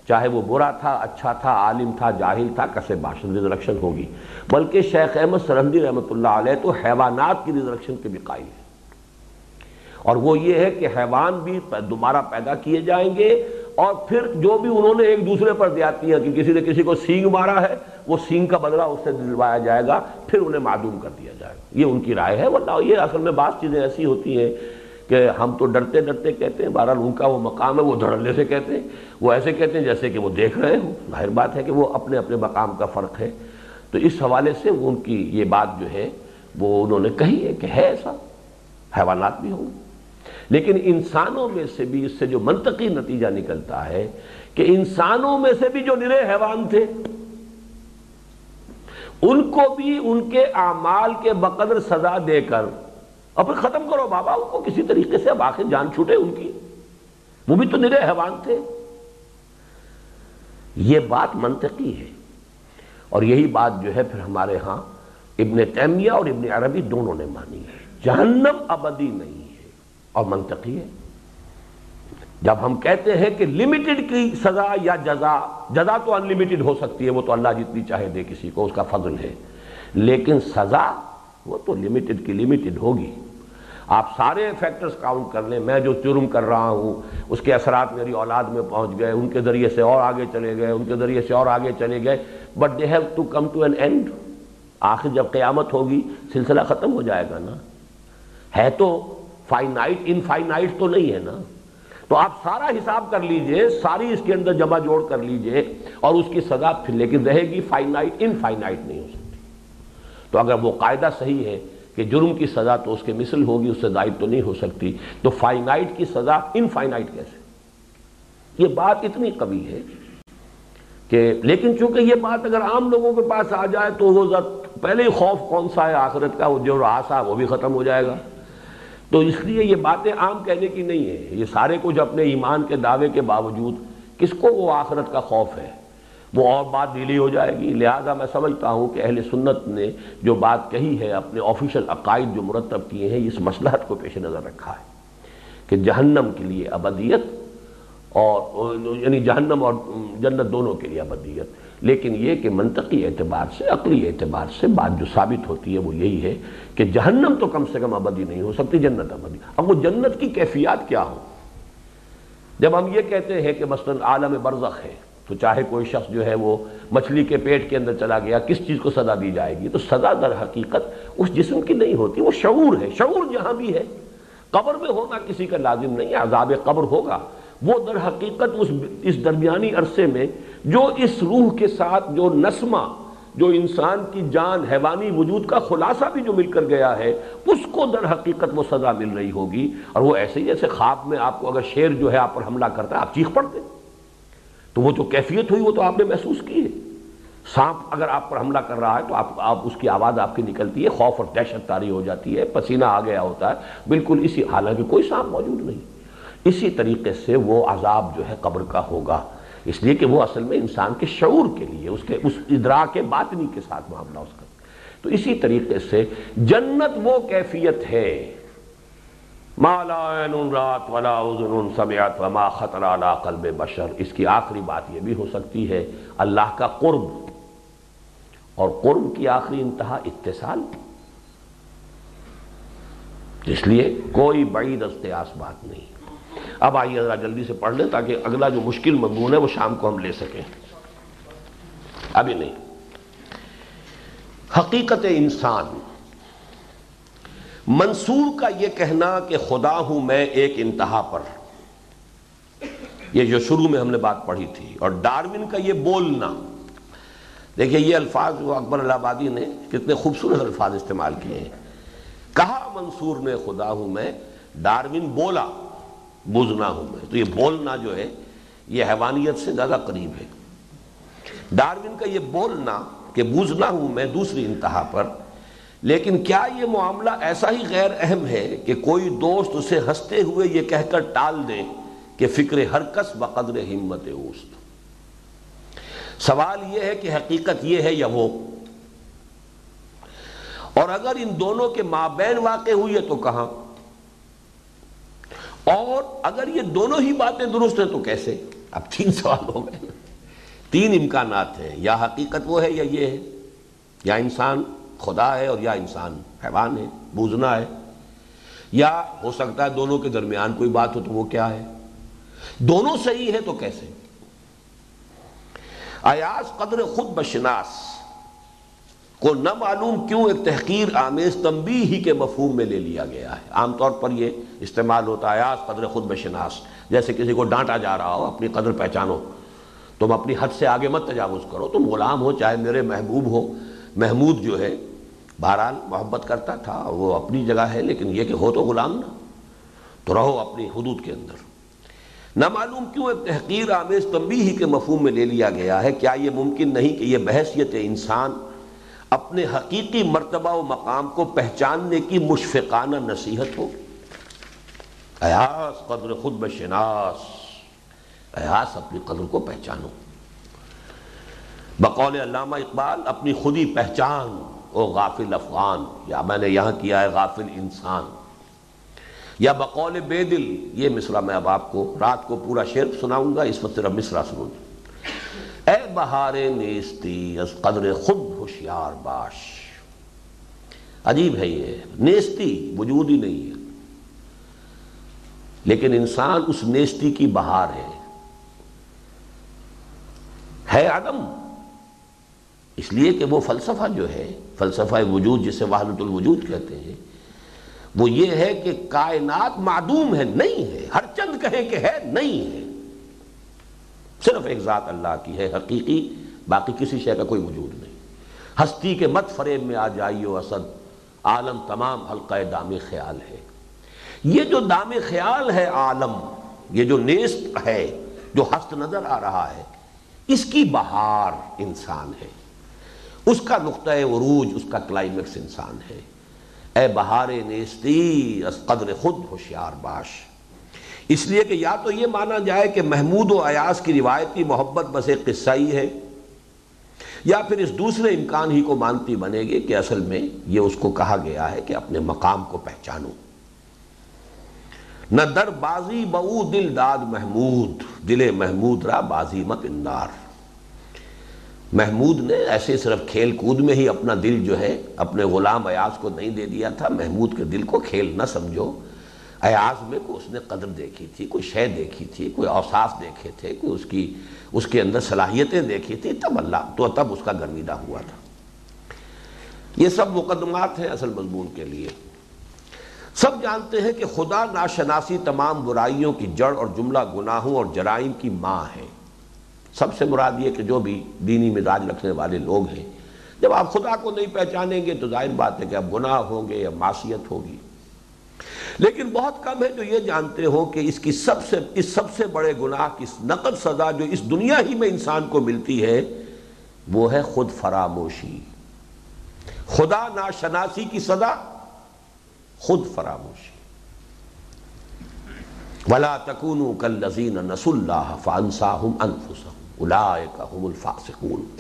چاہے وہ برا تھا اچھا تھا، عالم تھا، جاہل تھا، کسے باشد ریزریکشن ہوگی۔ بلکہ شیخ احمد سرحدی رحمۃ اللہ علیہ تو حیوانات کی ریزریکشن کے بھی قائل ہے اور وہ یہ ہے کہ حیوان بھی دوبارہ پیدا کیے جائیں گے اور پھر جو بھی انہوں نے ایک دوسرے پر دیاتی ہیں، کہ کسی نے کسی کو سینگ مارا ہے، وہ سینگ کا بدلہ اس سے دلوایا جائے گا، پھر انہیں معدوم کر دیا جائے گا۔ یہ ان کی رائے ہے۔ ورنہ یہ اصل میں بعض چیزیں ایسی ہوتی ہیں کہ ہم تو ڈرتے ڈرتے کہتے ہیں بہرحال ان کا وہ مقام ہے، وہ دھڑلے سے کہتے ہیں، وہ ایسے کہتے ہیں جیسے کہ وہ دیکھ رہے ہوں۔ ظاہر بات ہے کہ وہ اپنے اپنے مقام کا فرق ہے۔ تو اس حوالے سے ان کی یہ بات جو ہے، وہ انہوں نے کہی ہے کہ ہے ایسا، حیوانات بھی ہوں۔ لیکن انسانوں میں سے بھی اس سے جو منطقی نتیجہ نکلتا ہے کہ انسانوں میں سے بھی جو نرے حیوان تھے، ان کو بھی ان کے اعمال کے بقدر سزا دے کر، اور پھر ختم کرو بابا، ان کو کسی طریقے سے اب آخر جان چھوٹے ان کی۔ وہ بھی تو نرے حیوان تھے۔ یہ بات منطقی ہے۔ اور یہی بات جو ہے پھر ہمارے ہاں ابن تیمیہ اور ابن عربی دونوں نے مانی ہے۔ جہنم ابدی نہیں۔ اور منطقی ہے۔ جب ہم کہتے ہیں کہ لمیٹڈ کی سزا یا جزا جزا تو ان لمیٹڈ ہو سکتی ہے، وہ تو اللہ جتنی چاہے دے کسی کو، اس کا فضل ہے۔ لیکن سزا، وہ تو لمیٹڈ کی لمیٹڈ ہوگی۔ آپ سارے فیکٹرز کاؤنٹ کر لیں، میں جو جرم کر رہا ہوں، اس کے اثرات میری اولاد میں پہنچ گئے، ان کے ذریعے سے اور آگے چلے گئے، ان کے ذریعے سے اور آگے چلے گئے۔ But they have to come to an end آخر جب قیامت ہوگی، سلسلہ ختم ہو جائے گا نا۔ ہے تو فائنائٹ ان فائنائٹ تو نہیں ہے نا؟ تو آپ سارا حساب کر لیجیے، ساری اس کے اندر جمع جوڑ کر لیجیے اور اس کی سزا پھر لیکن رہے گی فائنائٹ ان فائنائٹ نہیں ہو سکتی۔ تو اگر وہ قاعدہ صحیح ہے کہ جرم کی سزا تو اس کے مثل ہوگی، اس سے زائد تو نہیں ہو سکتی، تو فائنائٹ کی سزا ان فائنائٹ کیسے؟ یہ بات اتنی قوی ہے کہ لیکن چونکہ یہ بات اگر عام لوگوں کے پاس آ جائے تو وہ پہلے ہی خوف کون سا ہے؟ آخرت کا وہ جو آسا وہ بھی ختم ہو جائے گا۔ تو اس لیے یہ باتیں عام کہنے کی نہیں ہے یہ سارے کچھ اپنے ایمان کے دعوے کے باوجود کس کو وہ آخرت کا خوف ہے؟ وہ اور بات ڈھیلی ہو جائے گی۔ لہذا میں سمجھتا ہوں کہ اہل سنت نے جو بات کہی ہے، اپنے آفیشل عقائد جو مرتب کیے ہیں، اس مسلحت کو پیش نظر رکھا ہے کہ جہنم کے لیے ابدیت اور یعنی جہنم اور جنت دونوں کے لیے ابدیت۔ لیکن یہ کہ منطقی اعتبار سے، عقلی اعتبار سے بات جو ثابت ہوتی ہے وہ یہی ہے کہ جہنم تو کم سے کم ابدی نہیں ہو سکتی، جنت ابدی۔ اب وہ جنت کی کیفیات کیا ہوں؟ جب ہم یہ کہتے ہیں کہ مثلا عالم برزخ ہے، تو چاہے کوئی شخص جو ہے وہ مچھلی کے پیٹ کے اندر چلا گیا، کس چیز کو سزا دی جائے گی؟ تو سزا در حقیقت اس جسم کی نہیں ہوتی، وہ شعور ہے، شعور جہاں بھی ہے۔ قبر میں ہونا کسی کا لازم نہیں ہے، عذاب قبر ہوگا۔ وہ در حقیقت اس اس درمیانی عرصے میں جو اس روح کے ساتھ جو نسمہ، جو انسان کی جان، حیوانی وجود کا خلاصہ بھی جو مل کر گیا ہے، اس کو در حقیقت وہ سزا مل رہی ہوگی۔ اور وہ ایسے ہی جیسے خواب میں آپ کو اگر شیر جو ہے آپ پر حملہ کرتا ہے، آپ چیخ پڑتے تو وہ جو کیفیت ہوئی، وہ تو آپ نے محسوس کی ہے۔ سانپ اگر آپ پر حملہ کر رہا ہے، تو آپ آپ اس کی آواز آپ کی نکلتی ہے، خوف اور دہشت تاری ہو جاتی ہے، پسینہ آ گیا ہوتا ہے۔ بالکل اسی، حالانکہ کوئی سانپ موجود نہیں۔ اسی طریقے سے وہ عذاب جو ہے قبر کا ہوگا۔ اس لیے کہ وہ اصل میں انسان کے شعور کے لیے، اس کے، اس ادراک باطنی کے ساتھ معاملہ اس کا۔ تو اسی طریقے سے جنت وہ کیفیت ہے۔ ما لا عین رات ولا اذن سمعت وما خطر على قلب بشر۔ اس کی آخری بات یہ بھی ہو سکتی ہے، اللہ کا قرب۔ اور قرب کی آخری انتہا اتصال۔ اس لیے کوئی بعید استیاس بات نہیں۔ اب آئیے ذرا جلدی سے پڑھ لیں تاکہ اگلا جو مشکل مضمون ہے وہ شام کو ہم لے سکیں۔ ابھی نہیں۔ حقیقت انسان، منصور کا یہ کہنا کہ خدا ہوں میں ایک انتہا پر۔ یہ جو شروع میں ہم نے بات پڑھی تھی، اور ڈارون کا یہ بولنا۔ دیکھیے، یہ الفاظ وہ اکبر اللہ آبادی نے کتنے خوبصورت الفاظ استعمال کیے ہیں۔ کہا منصور نے، خدا ہوں میں ڈارون بولا۔ بوزنا ہوں میں۔ تو یہ بولنا جو ہے، یہ حیوانیت سے زیادہ قریب ہے۔ ڈارون کا یہ بولنا کہ بوزنا ہوں میں دوسری انتہا پر، لیکن کیا یہ معاملہ ایسا ہی غیر اہم ہے کہ کوئی دوست اسے ہنستے ہوئے یہ کہہ کر ٹال دے کہ فکر ہر کس بقدر ہمت اوست؟ سوال یہ ہے کہ حقیقت یہ ہے یا وہ؟ اور اگر ان دونوں کے مابین واقع ہوئی ہے تو کہاں؟ اور اگر یہ دونوں ہی باتیں درست ہیں تو کیسے؟ اب تین سوال ہو گئے تین امکانات ہیں، یا حقیقت وہ ہے یا یہ ہے۔ یا انسان خدا ہے اور یا انسان حیوان ہے، بوزنا ہے۔ یا ہو سکتا ہے دونوں کے درمیان کوئی بات ہو تو وہ کیا ہے؟ دونوں صحیح ہے تو کیسے؟ ایاز قدر خود بشناس۔ کو نہ معلوم کیوں ایک تحقیر آمیز تنبیہ ہی کے مفہوم میں لے لیا گیا ہے۔ عام طور پر یہ استعمال ہوتا ہے آیاز قدر خود بشناس۔ جیسے کسی کو ڈانٹا جا رہا ہو، اپنی قدر پہچانو۔ تم اپنی حد سے آگے مت تجاوز کرو۔ تم غلام ہو، چاہے میرے محبوب ہو۔ محمود جو ہے، بہرحال محبت کرتا تھا، وہ اپنی جگہ ہے، لیکن یہ کہ ہو تو غلام نہ تو رہو اپنی حدود کے اندر۔ نہ معلوم کیوں ایک تحقیر آمیز تنبیہ ہی کے مفہوم میں لے لیا گیا ہے۔ کیا یہ ممکن نہیں کہ یہ بحثیت انسان اپنے حقیقی مرتبہ و مقام کو پہچاننے کی مشفقانہ نصیحت ہو۔ ایاس قدر خود بشناس۔ ایاس اپنی قدر کو پہچانو۔ بقول علامہ اقبال، اپنی خودی پہچان۔ او غافل افغان، یا میں نے یہاں کیا ہے، غافل انسان۔ یا بقول بے دل، یہ مصرع میں اب آپ کو رات کو پورا شعر سناؤں گا، اس وقت صرف مصرع سنوں اے بہار نیستی، از قدر خود ہوشیار باش۔ عجیب ہے یہ۔ نیستی وجود ہی نہیں ہے۔ لیکن انسان اس نیستی کی بہار ہے۔ ہے عدم۔ اس لیے کہ وہ فلسفہ جو ہے، فلسفہ وجود جسے وحدت الوجود کہتے ہیں، وہ یہ ہے کہ کائنات معدوم ہے، نہیں ہے۔ ہر چند کہیں کہ ہے، نہیں ہے۔ صرف ایک ذات اللہ کی ہے، حقیقی باقی کسی شے کا کوئی وجود نہیں۔ ہستی کے مت فریب میں آ جائیے اسد عالم تمام حلقہ دام خیال ہے۔ یہ جو دام خیال ہے عالم، یہ جو نیست ہے، جو ہست نظر آ رہا ہے، اس کی بہار انسان ہے۔ اس کا نقطۂ عروج، اس کا کلائمیکس انسان ہے۔ اے بہار نیستی اس قدر خود ہوشیار باش۔ اس لیے کہ یا تو یہ مانا جائے کہ محمود و ایاس کی روایتی محبت بس ایک قصہ ہی ہے، یا پھر اس دوسرے امکان ہی کو مانتی بنے گی کہ اصل میں یہ اس کو کہا گیا ہے کہ اپنے مقام کو پہچانو۔ نہ در بازی بہو دل داد محمود، دل محمود را بازی مت اندار محمود نے ایسے صرف کھیل کود میں ہی اپنا دل جو ہے، اپنے غلام ایاز کو نہیں دے دیا تھا، محمود کے دل کو کھیل نہ سمجھو۔ ایاز میں کوئی اس نے قدر دیکھی تھی، کوئی شے دیکھی تھی، کوئی اوصاف دیکھے تھے، کوئی اس کی، اس کے اندر صلاحیتیں دیکھی تھی، تب اللہ، تو تب اس کا گرمیدہ ہوا تھا۔ یہ سب مقدمات ہیں اصل مضمون کے لیے۔ سب جانتے ہیں کہ خدا ناشناسی تمام برائیوں کی جڑ اور جملہ گناہوں اور جرائم کی ماں ہے سب سے مراد یہ کہ جو بھی دینی مزاج رکھنے والے لوگ ہیں، جب آپ خدا کو نہیں پہچانیں گے تو ظاہر بات ہے کہ اب گناہ ہوں گے یا معصیت ہوگی۔ لیکن بہت کم ہے جو یہ جانتے ہو کہ اس کی سب سے اس سب سے بڑے گناہ کی نقد سزا جو اس دنیا ہی میں انسان کو ملتی ہے، وہ ہے خود فراموشی۔ خدا ناشناسی کی سزا، خود فراموشی۔ ولا تکونوا کالذین نسوا اللہ فانساهم انفسهم اولئک هم الفاسقون۔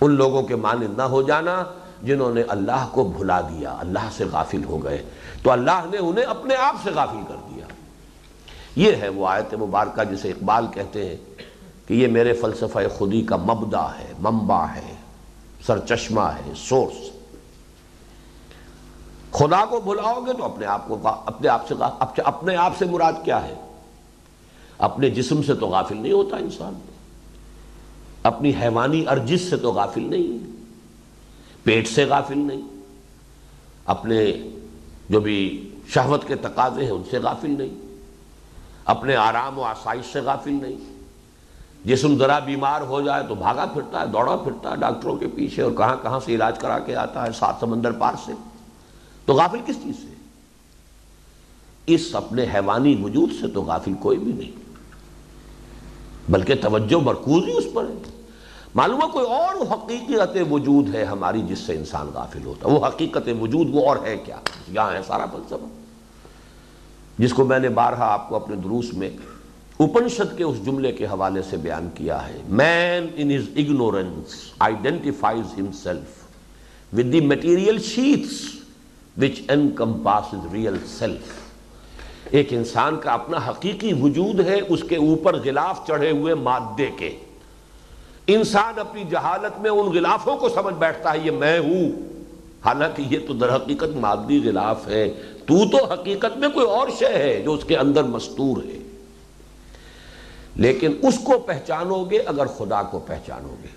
ان لوگوں کے مانند نہ ہو جانا جنہوں نے اللہ کو بھلا دیا، اللہ سے غافل ہو گئے۔ تو اللہ نے انہیں اپنے آپ سے غافل کر دیا۔ یہ ہے وہ آیت مبارکہ جسے اقبال کہتے ہیں کہ یہ میرے فلسفہ خودی کا مبدا ہے، منبع ہے، سرچشمہ ہے سورس خدا کو بھلاؤ گے تو اپنے آپ کو اپنے آپ سے اپنے آپ سے مراد کیا ہے؟ اپنے جسم سے تو غافل نہیں ہوتا انسان۔ اپنی حیوانی ارجس سے تو غافل نہیں۔ پیٹ سے غافل نہیں۔ اپنے جو بھی شہوت کے تقاضے ہیں ان سے غافل نہیں، اپنے آرام و آسائش سے غافل نہیں۔ جسم ذرا بیمار ہو جائے تو بھاگا پھرتا ہے، دوڑا پھرتا ہے، ڈاکٹروں کے پیچھے اور کہاں کہاں سے علاج کرا کے آتا ہے، سات سمندر پار سے۔ تو غافل کس چیز سے؟ اس اپنے حیوانی وجود سے تو غافل کوئی بھی نہیں، بلکہ توجہ مرکوز ہی اس پر ہے۔ معلوم ہے کوئی اور حقیقت وجود ہے ہماری جس سے انسان غافل ہوتا ہے؟ وہ حقیقت وجود وہ اور ہے کیا؟ یہاں ہے سارا فلسفہ۔ جس کو میں نے بارہا آپ کو اپنے دروس میں اپنشد کے اس جملے کے حوالے سے بیان کیا ہے۔ Man in his ignorance identifies himself with the material sheaths which encompasses real self ایک انسان کا اپنا حقیقی وجود ہے اس کے اوپر غلاف چڑھے ہوئے مادے کے۔ انسان اپنی جہالت میں ان غلافوں کو سمجھ بیٹھتا ہے، یہ میں ہوں۔ حالانکہ یہ تو در حقیقت مادی غلاف ہے۔ تو تو حقیقت میں کوئی اور شے ہے جو اس کے اندر مستور ہے۔ لیکن اس کو پہچانو گے اگر خدا کو پہچانو گے۔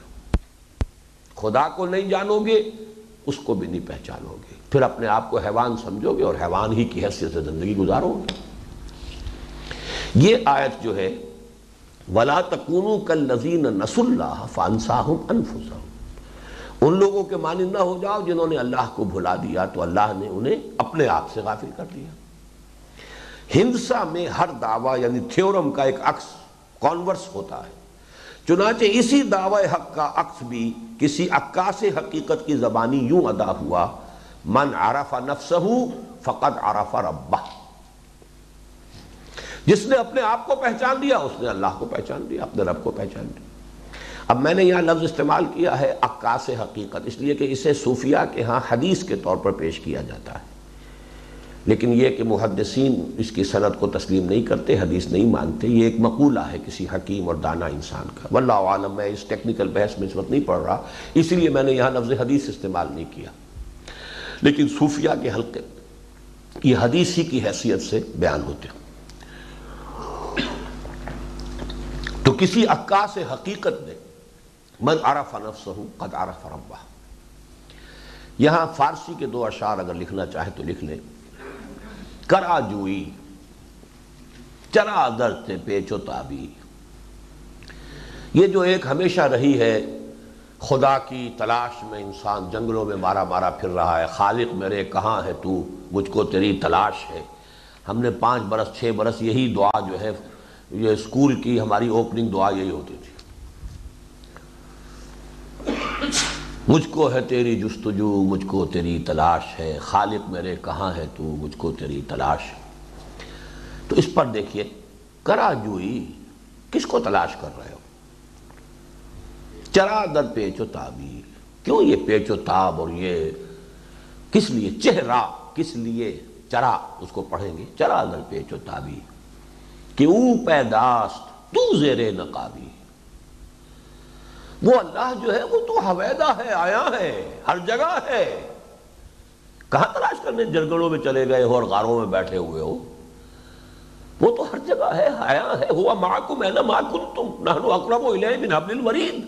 خدا کو نہیں جانو گے، اس کو بھی نہیں پہچانو گے۔ پھر اپنے آپ کو حیوان سمجھو گے اور حیوان ہی کی حیثیت سے زندگی گزارو گے۔ یہ آیت جو ہے ولا تکونو کل نذین نس اللہ فانساہم انفسہم ان لوگوں کے مانند نہ ہو جاؤ جنہوں نے اللہ کو بھلا دیا، تو اللہ نے انہیں اپنے آپ سے غافل کر دیا۔ ہندسا میں ہر دعویٰ یعنی تھیورم کا ایک عکس کانورس ہوتا ہے۔ چنانچہ اسی دعوی حق کا عکس بھی کسی عکاس حقیقت کی زبانی یوں ادا ہوا، من عرف نفسہ فقط عرف ربہ جس نے اپنے آپ کو پہچان دیا، اس نے اللہ کو پہچان دیا، اپنے رب کو پہچان دیا۔ اب میں نے یہاں لفظ استعمال کیا ہے عکاس حقیقت، اس لیے کہ اسے صوفیہ کے ہاں حدیث کے طور پر پیش کیا جاتا ہے۔ لیکن یہ کہ محدثین اس کی صنعت کو تسلیم نہیں کرتے، حدیث نہیں مانتے، یہ ایک مقولہ ہے کسی حکیم اور دانا انسان کا۔ واللہ عالم میں اس ٹیکنیکل بحث میں اس وقت نہیں پڑھ رہا، اسی لیے میں نے یہاں لفظ حدیث استعمال نہیں کیا۔ لیکن صوفیہ کے حلقے، یہ حدیث ہی کی حیثیت سے بیان ہوتے ہیں۔ تو کسی عکا سے حقیقت نے من عرف نفسہ قد عرف ربہ۔ یہاں فارسی کے دو اشعار اگر لکھنا چاہے تو لکھ لیں۔ کرا جوئی، چرا درد پیچو تابی۔ یہ جو ایک ہمیشہ رہی ہے، خدا کی تلاش میں انسان جنگلوں میں مارا مارا پھر رہا ہے۔ خالق میرے، کہاں ہے تو؟ مجھ کو تیری تلاش ہے۔ ہم نے پانچ برس، چھ برس یہی دعا جو ہے یہ اسکول کی ہماری اوپننگ دعا یہی ہوتی تھی۔ مجھ کو ہے تیری جستجو، مجھ کو تیری تلاش ہے۔ خالق میرے کہاں ہے تو مجھ کو تیری تلاش۔ تو اس پر دیکھیے، کرا جوئی، کس کو تلاش کر رہے ہو؟ چرا در پیچ و تابی کیوں یہ پیچ و تاب اور یہ کس لیے چہرہ، کس لیے چرا اس کو پڑھیں گے؟ چرا در پیچ و تابی کہ او پیداست، تو زیر نقابی وہ اللہ جو ہے، وہ تو حویدہ ہے، آیا ہے، ہر جگہ ہے۔ کہاں تلاش کرنے جرگڑوں میں چلے گئے ہو اور غاروں میں بیٹھے ہوئے ہو؟ وہ تو ہر جگہ ہے، آیا ہے۔ ہوا معکم ہے نا معکم تم، نحنو اقرب الیہ من حبل الورید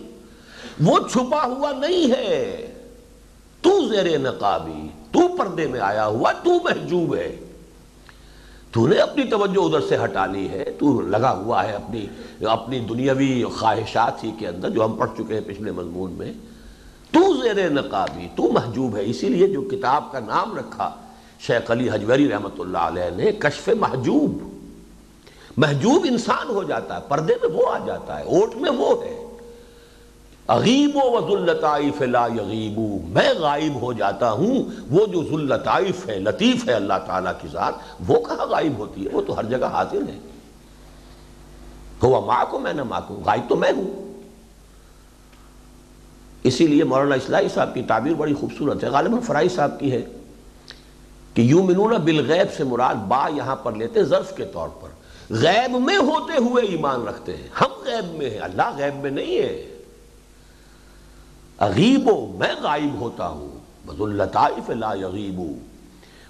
وہ چھپا ہوا نہیں ہے۔ تو زیر نقابی، تو پردے میں آیا ہوا، تو محجوب ہے۔ تو نے اپنی توجہ ادھر سے ہٹا لی ہے، تو لگا ہوا ہے اپنی اپنی دنیاوی خواہشات ہی کے اندر جو ہم پڑھ چکے ہیں پچھلے مضمون میں۔ تو زیر نقابی، تو محجوب ہے، اسی لیے جو کتاب کا نام رکھا، شیخ علی حجوری رحمۃ اللہ علیہ نے، کشف محجوب۔ محجوب انسان ہو جاتا ہے، پردے میں وہ آ جاتا ہے، اوٹ میں وہ ہے۔ اغیب و ذلطائف لا یغیبو۔ میں غائب ہو جاتا ہوں، وہ جو ذلطائف ہے، لطیف ہے اللہ تعالیٰ کی ذات، وہ کہاں غائب ہوتی ہے؟ وہ تو ہر جگہ حاضر ہے۔ ہوا ماں کو میں نہ ماں کو غائب تو میں ہوں۔ اسی لیے مولانا اصلاحی صاحب کی تعبیر بڑی خوبصورت ہے، غالباً فرائی صاحب کی ہے کہ یوں منون بالغیب سے مراد با یہاں پر لیتے ظرف کے طور پر۔ غیب میں ہوتے ہوئے ایمان رکھتے ہیں، ہم غیب میں ہیں، اللہ غیب میں نہیں ہے۔ اغیبو میں غائب ہوتا ہوں۔ بز اللطائف لا یغیبو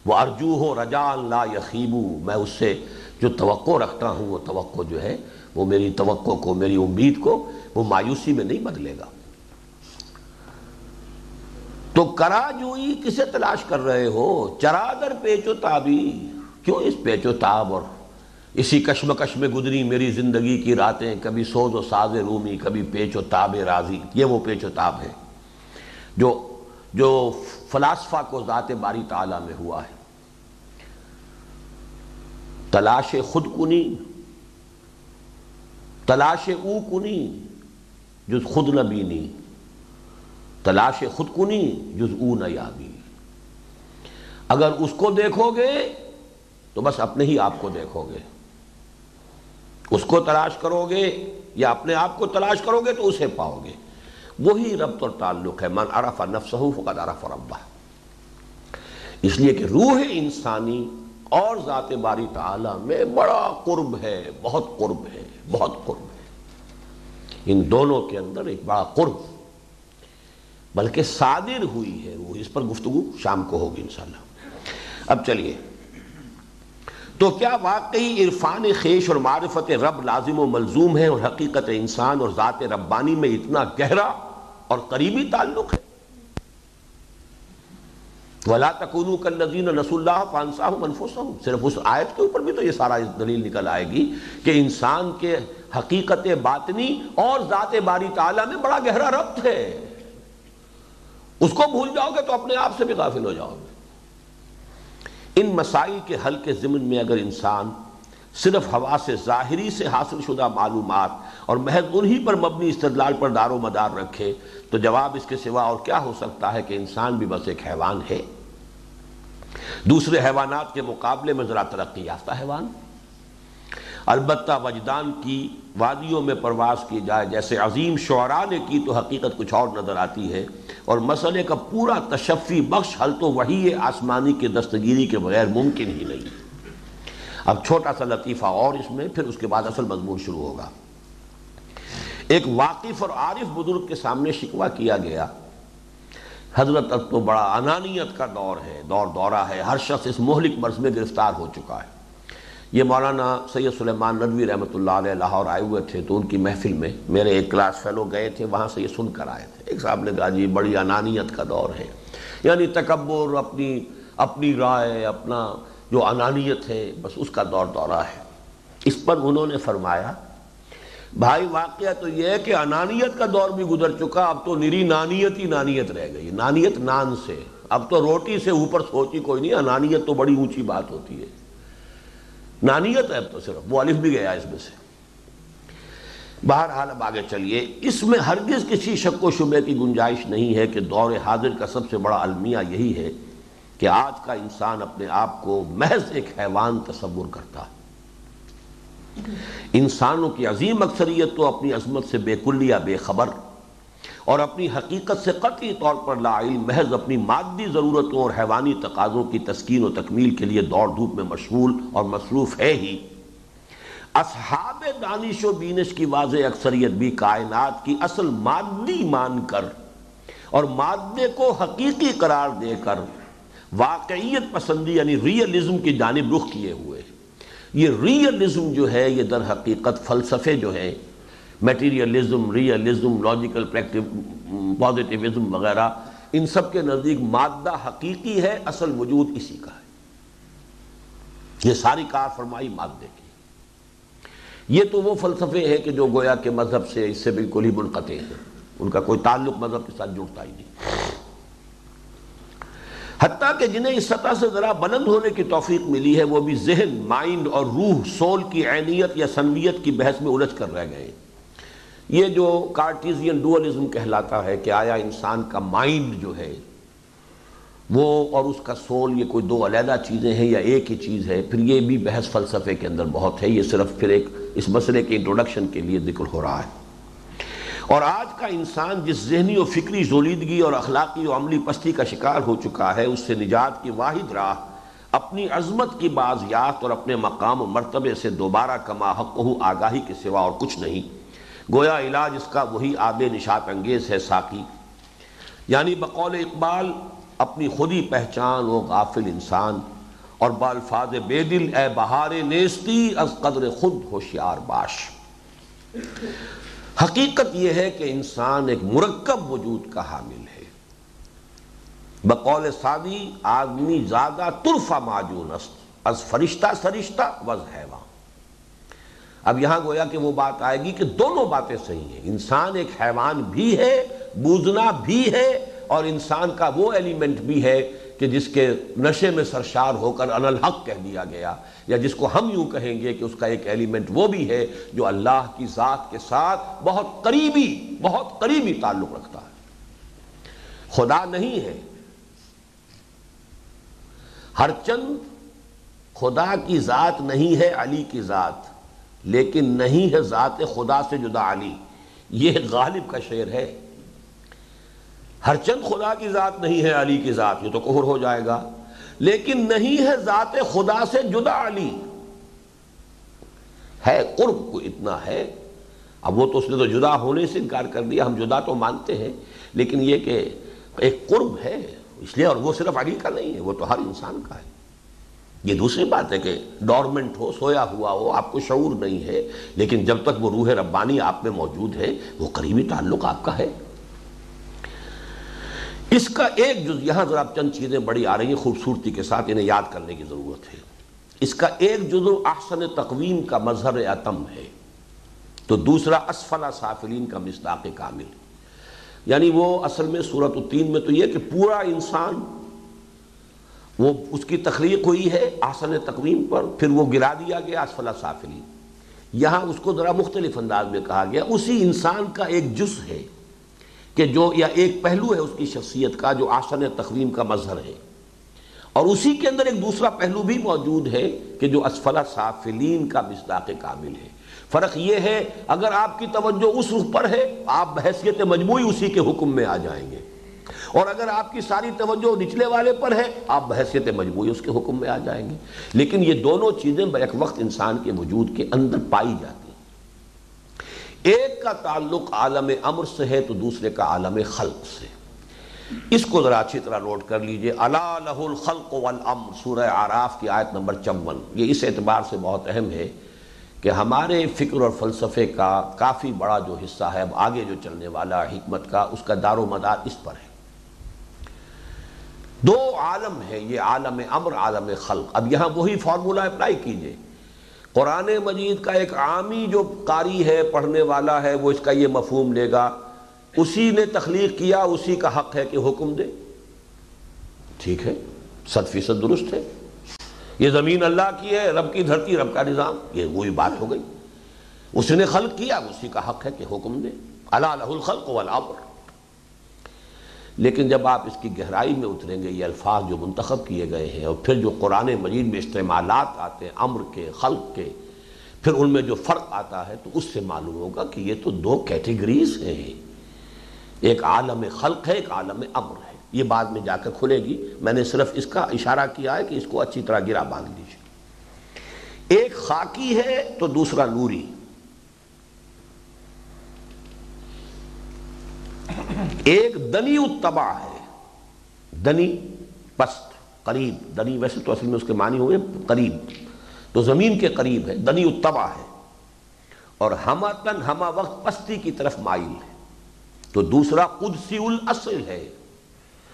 وہ ارجو ہو رجان لا یخیبو میں اس سے جو توقع رکھتا ہوں، وہ توقع جو ہے، وہ میری توقع کو، میری امید کو، وہ مایوسی میں نہیں بدلے گا۔ تو کرا جوئی کسے تلاش کر رہے ہو؟ چرادر پیچ و تابی۔ کیوں اس پیچ و تاب اور اسی کشمکش میں گزری میری زندگی کی راتیں، کبھی سوز و ساز رومی، کبھی پیچ و تاب راضی، یہ وہ پیچ و تاب ہے جو جو فلاسفہ کو ذات باری تعالیٰ میں ہوا ہے۔ تلاش خود کنی تلاش او کنی جز خود نہ بینی۔ تلاش خود کنی جز او نہ یابی۔ اگر اس کو دیکھو گے تو بس اپنے ہی آپ کو دیکھو گے۔ اس کو تلاش کرو گے یا اپنے آپ کو تلاش کرو گے تو اسے پاؤ گے۔ وہی ربط اور تعلق ہے۔ من عرف نفسہ فقد عرف ربہ۔ اس لیے کہ روح انسانی اور ذات باری تعالی میں بڑا قرب ہے، بہت قرب ہے، بہت قرب ہے۔ ان دونوں کے اندر ایک بڑا قرب، بلکہ صادر ہوئی ہے۔ روح اس پر گفتگو شام کو ہوگی انشاءاللہ۔ اب چلیے۔ تو کیا واقعی عرفان خیش اور معرفت رب لازم و ملزوم ہے اور حقیقت انسان اور ذات ربانی میں اتنا گہرا اور قریبی تعلق ہے؟ ولا تکونو کلزین نس اللہ فانسا منفوس صرف اس آیت کے اوپر بھی تو یہ سارا دلیل نکل آئے گی کہ انسان کے حقیقت باطنی اور ذات باری تعالیٰ میں بڑا گہرا ربط ہے۔ اس کو بھول جاؤ گے تو اپنے آپ سے بھی غافل ہو جاؤ گے۔ ان مسائل کے حل کے ضمن میں اگر انسان صرف ہوا سے ظاہری سے حاصل شدہ معلومات اور محض انہی پر مبنی استدلال پر دار و مدار رکھے، تو جواب اس کے سوا اور کیا ہو سکتا ہے کہ انسان بھی بس ایک حیوان ہے؟ دوسرے حیوانات کے مقابلے میں ذرا ترقی یافتہ حیوان البتہ وجدان کی وادیوں میں پرواز کی جائے، جیسے عظیم شعراء نے کی تو حقیقت کچھ اور نظر آتی ہے۔ اور مسئلے کا پورا تشفی بخش حل تو وہی آسمانی کے دستگیری کے بغیر ممکن ہی نہیں۔ اب چھوٹا سا لطیفہ اور اس میں، پھر اس کے بعد اصل مضمون شروع ہوگا۔ ایک واقف اور عارف بزرگ کے سامنے شکوہ کیا گیا۔ حضرت اب تو بڑا انانیت کا دور ہے، دور دورہ ہے، ہر شخص اس مہلک مرض میں گرفتار ہو چکا ہے۔ یہ مولانا سید سلیمان ندوی رحمۃ اللہ علیہ لاہور آئے ہوئے تھے تو ان کی محفل میں میرے ایک کلاس فیلو گئے تھے، وہاں سے یہ سن کر آئے تھے۔ ایک صاحب نے کہا جی بڑی انانیت کا دور ہے۔ یعنی تکبر، اپنی اپنی رائے، اپنا جو انانیت ہے، بس اس کا دور دورہ ہے۔ اس پر انہوں نے فرمایا، بھائی، واقعہ تو یہ ہے کہ انانیت کا دور بھی گزر چکا، اب تو نری نانیت ہی نانیت رہ گئی۔ نانیت نان سے۔ اب تو روٹی سے اوپر سوچی کوئی نہیں، انانیت تو بڑی اونچی بات ہوتی ہے۔ نانیت ہے تو صرف، وہ الف بھی گیا اس میں سے۔ بہرحال اب آگے چلیے۔ اس میں ہرگز کسی شک و شبے کی گنجائش نہیں ہے کہ دور حاضر کا سب سے بڑا المیہ یہی ہے کہ آج کا انسان اپنے آپ کو محض ایک حیوان تصور کرتا ہے۔ انسانوں کی عظیم اکثریت تو اپنی عظمت سے بے کل یا بے خبر اور اپنی حقیقت سے قطعی طور پر لا علم محض اپنی مادی ضرورتوں اور حیوانی تقاضوں کی تسکین و تکمیل کے لیے دوڑ دھوپ میں مشغول اور مصروف ہے ہی۔ اصحاب دانش و بینش کی واضح اکثریت بھی کائنات کی اصل مادی مان کر اور مادے کو حقیقی قرار دے کر واقعیت پسندی یعنی ریئلزم کی جانب رخ کیے ہوئے۔ یہ ریئلزم جو ہے، یہ در حقیقت فلسفے جو ہیں میٹیریلزم ریئلزم لاجیکل پازیٹیوزم وغیرہ، ان سب کے نزدیک مادہ حقیقی ہے، اصل وجود اسی کا ہے۔ یہ ساری کار فرمائی مادے کی۔ یہ تو وہ فلسفے ہیں کہ جو گویا کے مذہب سے اس سے بالکل ہی منقطع ہیں۔ ان کا کوئی تعلق مذہب کے ساتھ جڑتا ہی نہیں۔ حتیٰ کہ جنہیں اس سطح سے ذرا بلند ہونے کی توفیق ملی ہے، وہ بھی ذہن، مائنڈ اور روح، سول کی عینیت یا سنویت کی بحث میں الجھ کر رہ گئے۔ ہیں یہ جو کارٹیزین ڈوئلزم کہلاتا ہے کہ آیا انسان کا مائنڈ جو ہے، وہ اور اس کا سول یہ کوئی دو علیحدہ چیزیں ہیں یا ایک ہی چیز ہے، پھر یہ بھی بحث فلسفے کے اندر بہت ہے، یہ صرف پھر ایک اس مسئلے کے انٹروڈکشن کے لیے ذکر ہو رہا ہے۔ اور آج کا انسان جس ذہنی و فکری زولیدگی اور اخلاقی و عملی پستی کا شکار ہو چکا ہے، اس سے نجات کی واحد راہ اپنی عظمت کی بازیات اور اپنے مقام و مرتبے سے دوبارہ کما حق آگاہی کے سوا اور کچھ نہیں۔ گویا علاج اس کا وہی آب نشات انگیز ہے ساکی یعنی بقول اقبال اپنی خودی پہچان و غافل انسان۔ اور بالفاظ بے دل، اے بہار نیستی، از قدر خود ہوشیار باش۔ حقیقت یہ ہے کہ انسان ایک مرکب وجود کا حامل ہے۔ بقول سادی آدمی زیادہ ترفا معجون است، از فرشتہ سرشتہ وز حیوان۔ اب یہاں گویا کہ وہ بات آئے گی کہ دونوں باتیں صحیح ہیں۔ انسان ایک حیوان بھی ہے، بوزنا بھی ہے، اور انسان کا وہ ایلیمنٹ بھی ہے کہ جس کے نشے میں سرشار ہو کر الحق کہہ دیا گیا، یا جس کو ہم یوں کہیں گے کہ اس کا ایک ایلیمنٹ وہ بھی ہے جو اللہ کی ذات کے ساتھ بہت قریبی بہت قریبی تعلق رکھتا ہے۔ خدا نہیں ہے۔ ہر چند خدا کی ذات نہیں ہے، علی کی ذات۔ لیکن نہیں ہے ذات خدا سے جدا علی۔ یہ غالب کا شعر ہے۔ ہر چند خدا کی ذات نہیں ہے علی کی ذات، یہ تو کفر ہو جائے گا۔ لیکن نہیں ہے ذات خدا سے جدا علی۔ ہے، قرب کو اتنا ہے۔ اب وہ تو اس نے تو جدا ہونے سے انکار کر دیا، ہم جدا تو مانتے ہیں۔ لیکن یہ کہ ایک قرب ہے، اس لیے اور وہ صرف علی کا نہیں ہے، وہ تو ہر انسان کا ہے۔ یہ دوسری بات ہے کہ ڈورمنٹ ہو، سویا ہوا ہو، آپ کو شعور نہیں ہے، لیکن جب تک وہ روح ربانی آپ میں موجود ہے، وہ قریبی تعلق آپ کا ہے۔ اس کا ایک جز یہاں ذرا چند چیزیں بڑی آ رہی ہیں خوبصورتی کے ساتھ، انہیں یاد کرنے کی ضرورت ہے۔ اس کا ایک جزو احسن تقویم کا مظہر اتم ہے۔ تو دوسرا اسفلا سافلین کا مصداق کامل۔ یعنی وہ اصل میں صورت التین میں تو یہ کہ پورا انسان وہ اس کی تخلیق ہوئی ہے آسن تقویم پر، پھر وہ گرا دیا گیا اسفلا سافلی یہاں اس کو ذرا مختلف انداز میں کہا گیا۔ اسی انسان کا ایک جز ہے کہ جو یا ایک پہلو ہے اس کی شخصیت کا، جو آسن تقویم کا مظہر ہے۔ اور اسی کے اندر ایک دوسرا پہلو بھی موجود ہے کہ جو اسفلا سافلین کا مصداق کامل ہے۔ فرق یہ ہے، اگر آپ کی توجہ اس رخ پر ہے، آپ بحثیت مجموعی اسی کے حکم میں آ جائیں گے۔ اور اگر آپ کی ساری توجہ نچلے والے پر ہے، آپ بحثیت مجموعی اس کے حکم میں آ جائیں گے۔ لیکن یہ دونوں چیزیں بیک وقت انسان کے وجود کے اندر پائی جاتی ہیں۔ ایک کا تعلق عالم امر سے ہے، تو دوسرے کا عالم خلق سے۔ اس کو ذرا اچھی طرح نوٹ کر لیجیے۔ اللہ لہ الخلق والامر، سورہ عراف کی آیت نمبر چون۔ یہ اس اعتبار سے بہت اہم ہے کہ ہمارے فکر اور فلسفے کا کافی بڑا جو حصہ ہے، اب آگے جو چلنے والا حکمت کا، اس کا دار و مدار اس پر ہے۔ دو عالم ہے یہ عالم امر، عالم خلق۔ اب یہاں وہی فارمولہ اپلائی کیجیے۔ قرآن مجید کا ایک عامی جو قاری ہے، پڑھنے والا ہے، وہ اس کا یہ مفہوم لے گا۔ اسی نے تخلیق کیا، اسی کا حق ہے کہ حکم دے۔ ٹھیک ہے؟ ست فیصد درست ہے۔ یہ زمین اللہ کی ہے، رب کی دھرتی، رب کا نظام۔ یہ وہی بات ہو گئی۔ اس نے خلق کیا، اسی کا حق ہے کہ حکم دے۔ اللہ الخلق والعبر لیکن جب آپ اس کی گہرائی میں اتریں گے، یہ الفاظ جو منتخب کیے گئے ہیں اور پھر جو قرآن مجید میں استعمالات آتے ہیں، امر کے، خلق کے، پھر ان میں جو فرق آتا ہے تو اس سے معلوم ہوگا کہ یہ تو دو کیٹیگریز ہیں۔ ایک عالم خلق ہے، ایک عالم امر ہے۔ یہ بعد میں جا کر کھلے گی۔ میں نے صرف اس کا اشارہ کیا ہے کہ اس کو اچھی طرح گرا باندھ لیجیے ایک خاکی ہے تو دوسرا نوری۔ ایک دنی اتبا ہے۔ دنی پست، قریب۔ دنی ویسے تو اصل میں اس کے معنی ہوئے قریب۔ تو زمین کے قریب ہے، دنی اتبا ہے۔ اور ہما تن، ہما وقت پستی کی طرف مائل ہے۔ تو دوسرا قدسی الاصل ہے۔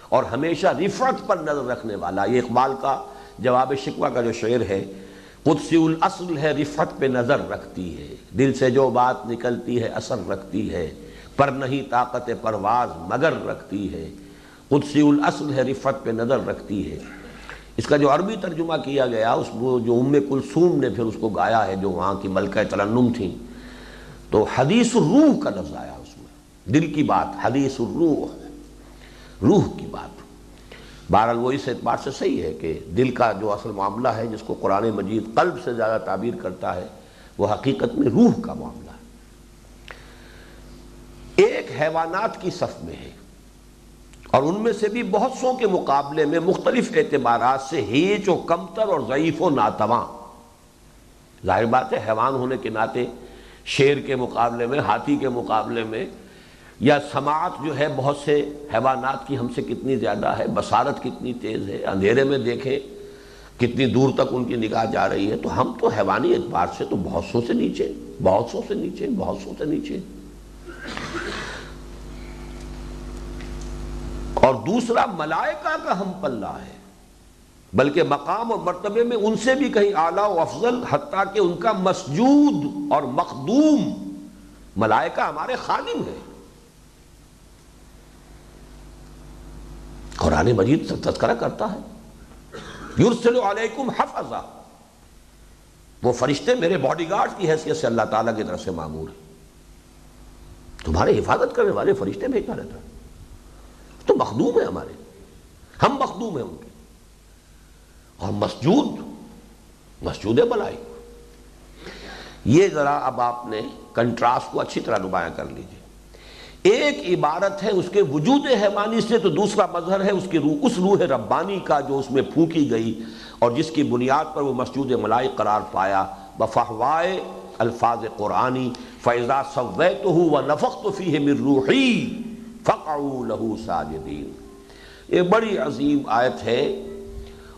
اور ہمیشہ رفعت پر نظر رکھنے والا، یہ اقبال کا جواب شکوہ کا جو شعر ہے، قدسی الاصل ہے، رفعت پہ نظر رکھتی ہے۔ دل سے جو بات نکلتی ہے، اثر رکھتی ہے۔ پر نہیں طاقت پرواز مگر رکھتی ہے۔ قدسی الاصل ہے، رفعت پہ نظر رکھتی ہے۔ اس کا جو عربی ترجمہ کیا گیا، اس جو ام کلثوم نے پھر اس کو گایا ہے، جو وہاں کی ملکہ ترنم تھیں۔ تو حدیث الروح کا لفظ آیا اس میں۔ دل کی بات، حدیث الروح۔ روح کی بات۔ بہرحال وہ اس اعتبار سے صحیح ہے کہ دل کا جو اصل معاملہ ہے، جس کو قرآن مجید قلب سے زیادہ تعبیر کرتا ہے، وہ حقیقت میں روح کا معاملہ ہے۔ ایک حیوانات کی صف میں ہے۔ اور ان میں سے بھی بہت سو کے مقابلے میں مختلف اعتبارات سے ہیچ و کمتر اور ضعیف و ناتواں۔ ظاہر بات ہے، حیوان ہونے کے ناطے شیر کے مقابلے میں، ہاتھی کے مقابلے میں یا سماعت جو ہے، بہت سے حیوانات کی ہم سے کتنی زیادہ ہے، بصارت کتنی تیز ہے، اندھیرے میں دیکھیں کتنی دور تک ان کی نگاہ جا رہی ہے۔ تو ہم تو حیوانی اعتبار سے تو بہت سو سے نیچے، بہت سو سے نیچے، بہت سو سے نیچے۔ اور دوسرا ملائکہ کا ہم پلہ ہے، بلکہ مقام اور مرتبے میں ان سے بھی کہیں اعلیٰ و افضل، حتیٰ کہ ان کا مسجود اور مخدوم ملائکہ ہمارے خادم ہے قرآن مجید سے تذکرہ کرتا ہے یرسل علیکم حفظہ، وہ فرشتے میرے باڈی گارڈ کی حیثیت سے اللہ تعالیٰ کی طرف سے معمور ہے تمہارے حفاظت کرنے والے فرشتے بھیجتا رہتا ہے۔ تو مخدوم ہے ہمارے۔ ہم مخدوم ہیں ان کے۔ اور مسجود مسجود بلائی۔ یہ ذرا اب آپ نے کنٹراسٹ کو اچھی طرح نمایاں کر لیجیے۔ ایک عبارت ہے، اس کے وجود حیوانی سے تو دوسرا مظہر ہے، اس کی روح، اس روح ربانی کا جو اس میں پھونکی گئی اور جس کی بنیاد پر وہ مسجود ملائی قرار پایا۔ بفہوائے الفاظ قرآنی فیضا سویت ہو و نفقت فیہ من روحی فقعو لہو ساجدین یہ بڑی عظیم آیت ہے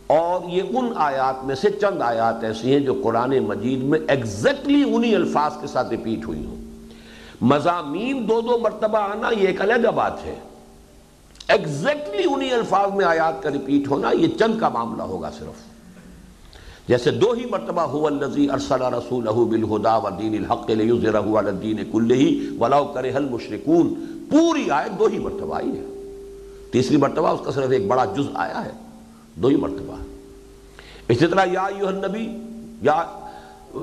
اور یہ ان آیات میں سے چند آیات ایسی ہیں جو قرآن مجید میں ایگزیکٹلی انہی الفاظ کے ساتھ ریپیٹ ہوئی ہوں۔ مضامین دو دو مرتبہ آنا یہ ایک الگ بات ہے۔ ایگزیکٹلی انہی الفاظ میں آیات کا ریپیٹ ہونا یہ چند کا معاملہ ہوگا صرف۔ جیسے دو ہی مرتبہ هو الذی ارسل رسوله بالهدى ودین الحق لیظهره علی الدین کله ولو کرہ المشرکون۔ پوری آیت دو ہی مرتبہ آئی ہے۔ تیسری مرتبہ اس کا صرف ایک بڑا جز آیا ہے۔ دو ہی مرتبہ۔ اسی طرح یا ایوہ النبی، یا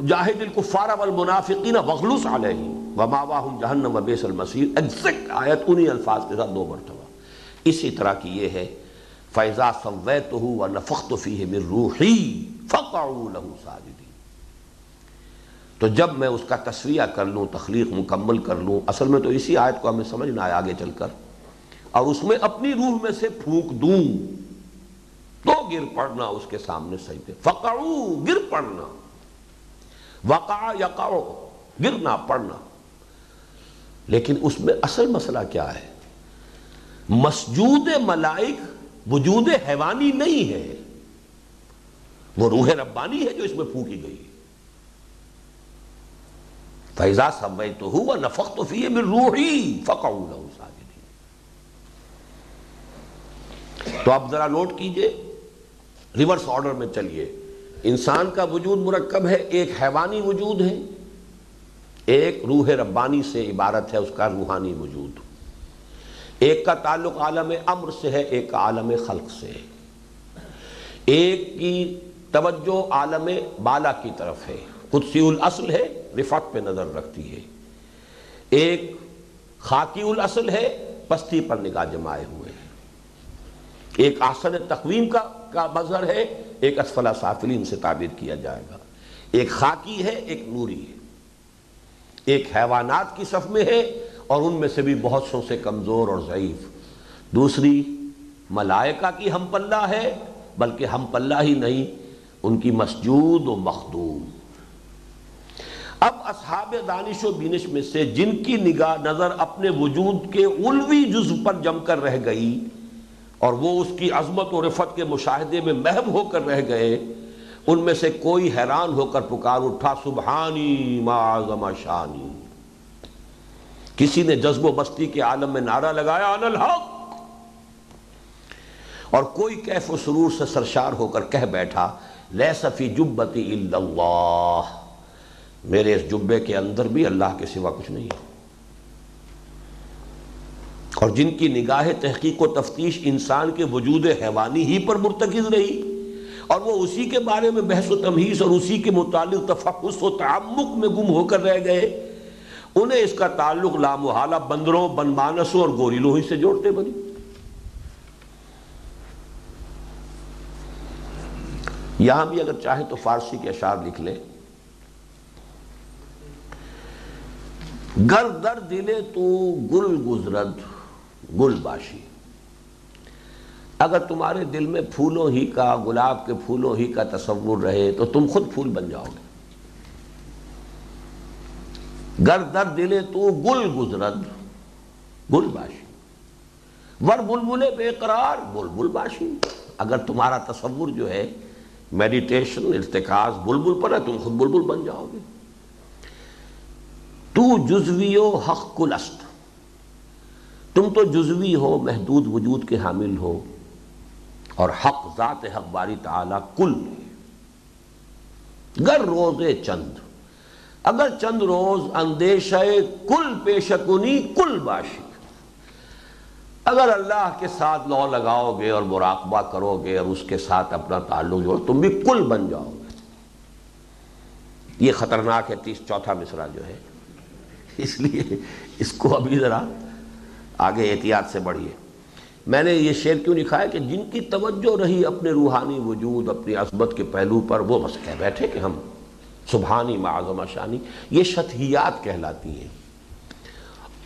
جاہد الکفار والمنافقین وغلوس علیہ وماواہم جہنم وبیس المسیر ایگزیکٹ آیت انہی الفاظ کے ساتھ دو مرتبہ۔ اسی طرح کی یہ ہے فیضا سویتہو ونفخت فیہ من روحی فقعو لہو ساجدین تو جب میں اس کا تصویہ کر لوں، تخلیق مکمل کر لوں، اصل میں تو اسی آیت کو ہمیں سمجھنا ہے آگے چل کر، اور اس میں اپنی روح میں سے پھونک دوں، تو گر پڑنا اس کے سامنے سجدے فقعو گر پڑنا۔ وقع یقعو گرنا، پڑنا۔ لیکن اس میں اصل مسئلہ کیا ہے؟ مسجود ملائک، وجود حیوانی نہیں ہے۔ وہ روح ربانی ہے جو اس میں پھونکی گئی فیضا سب تو ہوا نفق تو فی من روحی فقعو تو اب ذرا نوٹ کیجیے، ریورس آرڈر میں چلیے۔ انسان کا وجود مرکب ہے، ایک حیوانی وجود ہے۔ ایک روح ربانی سے عبارت ہے، اس کا روحانی وجود۔ ایک کا تعلق عالم امر سے ہے، ایک کا عالم خلق سے ہے۔ ایک کی توجہ عالم بالا کی طرف ہے۔ قدسی الاصل ہے رفت پہ نظر رکھتی ہے۔ ایک خاکی الاصل ہے، پستی پر نگاہ جمائے ہوئے۔ ہیں ایک آسن تقویم کا کا مظہر ہے، ایک اسفلہ سافلین سے تعبیر کیا جائے گا۔ ایک خاکی ہے، ایک نوری ہے۔ ایک حیوانات کی صف میں ہے، اور ان میں سے بھی بہت سو سے کمزور اور ضعیف۔ دوسری، ملائکہ کی ہم پلہ ہے، بلکہ ہم پلہ ہی نہیں ان کی مسجود و مخدوم۔ اب اصحاب دانش و بینش میں سے جن کی نگاہ نظر اپنے وجود کے علوی جزو پر جم کر رہ گئی اور وہ اس کی عظمت و رفت کے مشاہدے میں محب ہو کر رہ گئے، ان میں سے کوئی حیران ہو کر پکار اٹھا، سبحانی معظم شانی۔ کسی نے جذب و بستی کے عالم میں نعرہ لگایا ان الحق۔ اور کوئی کیف و سرور سے سرشار ہو کر کہہ بیٹھا لیس فی جبتی الا اللہ۔ میرے اس جبے کے اندر بھی اللہ کے سوا کچھ نہیں۔ ہے اور جن کی نگاہ تحقیق و تفتیش انسان کے وجود حیوانی ہی پر مرتکز رہی، اور وہ اسی کے بارے میں بحث و تمہیز اور اسی کے متعلق تفحص و تعمق میں گم ہو کر رہ گئے۔ انہیں اس کا تعلق لامحالہ بندروں بنمانسوں اور گوریلوں ہی سے جوڑتے بنی یہاں بھی اگر چاہے تو فارسی کے اشعار لکھ لیں گر در دلے تو گل گزرد، گل باشی۔ اگر تمہارے دل میں پھولوں ہی کا، گلاب کے پھولوں ہی کا تصور رہے تو تم خود پھول بن جاؤ گے۔ گر در دلے تو گل گزرد، گل باشی۔ ور بلبلے بے قرار، بلبل باشی۔ اگر تمہارا تصور جو ہے میڈیٹیشن ارتکاز بلبل پر ہے تم خود بلبل بن جاؤ گے تو جزوی و حق کلست تم تو جزوی ہو محدود وجود کے حامل ہو اور حق ذات حق باری تعالی کل گر روز چند اگر چند روز اندیش کل پیشکنی کل باشی اگر اللہ کے ساتھ لو لگاؤ گے اور مراقبہ کرو گے اور اس کے ساتھ اپنا تعلق جو تم بھی کل بن جاؤ گے۔ یہ خطرناک ہے، تیس، چوتھا مصرا جو ہے۔ اس لیے اس کو ابھی ذرا آگے احتیاط سے بڑھیے۔ میں نے یہ شعر کیوں لکھا ہے کہ جن کی توجہ رہی اپنے روحانی وجود، اپنی عصبت کے پہلو پر، وہ بس کہہ بیٹھے کہ ہم سبحانی معظم شانی، یہ شتحیات کہلاتی ہیں۔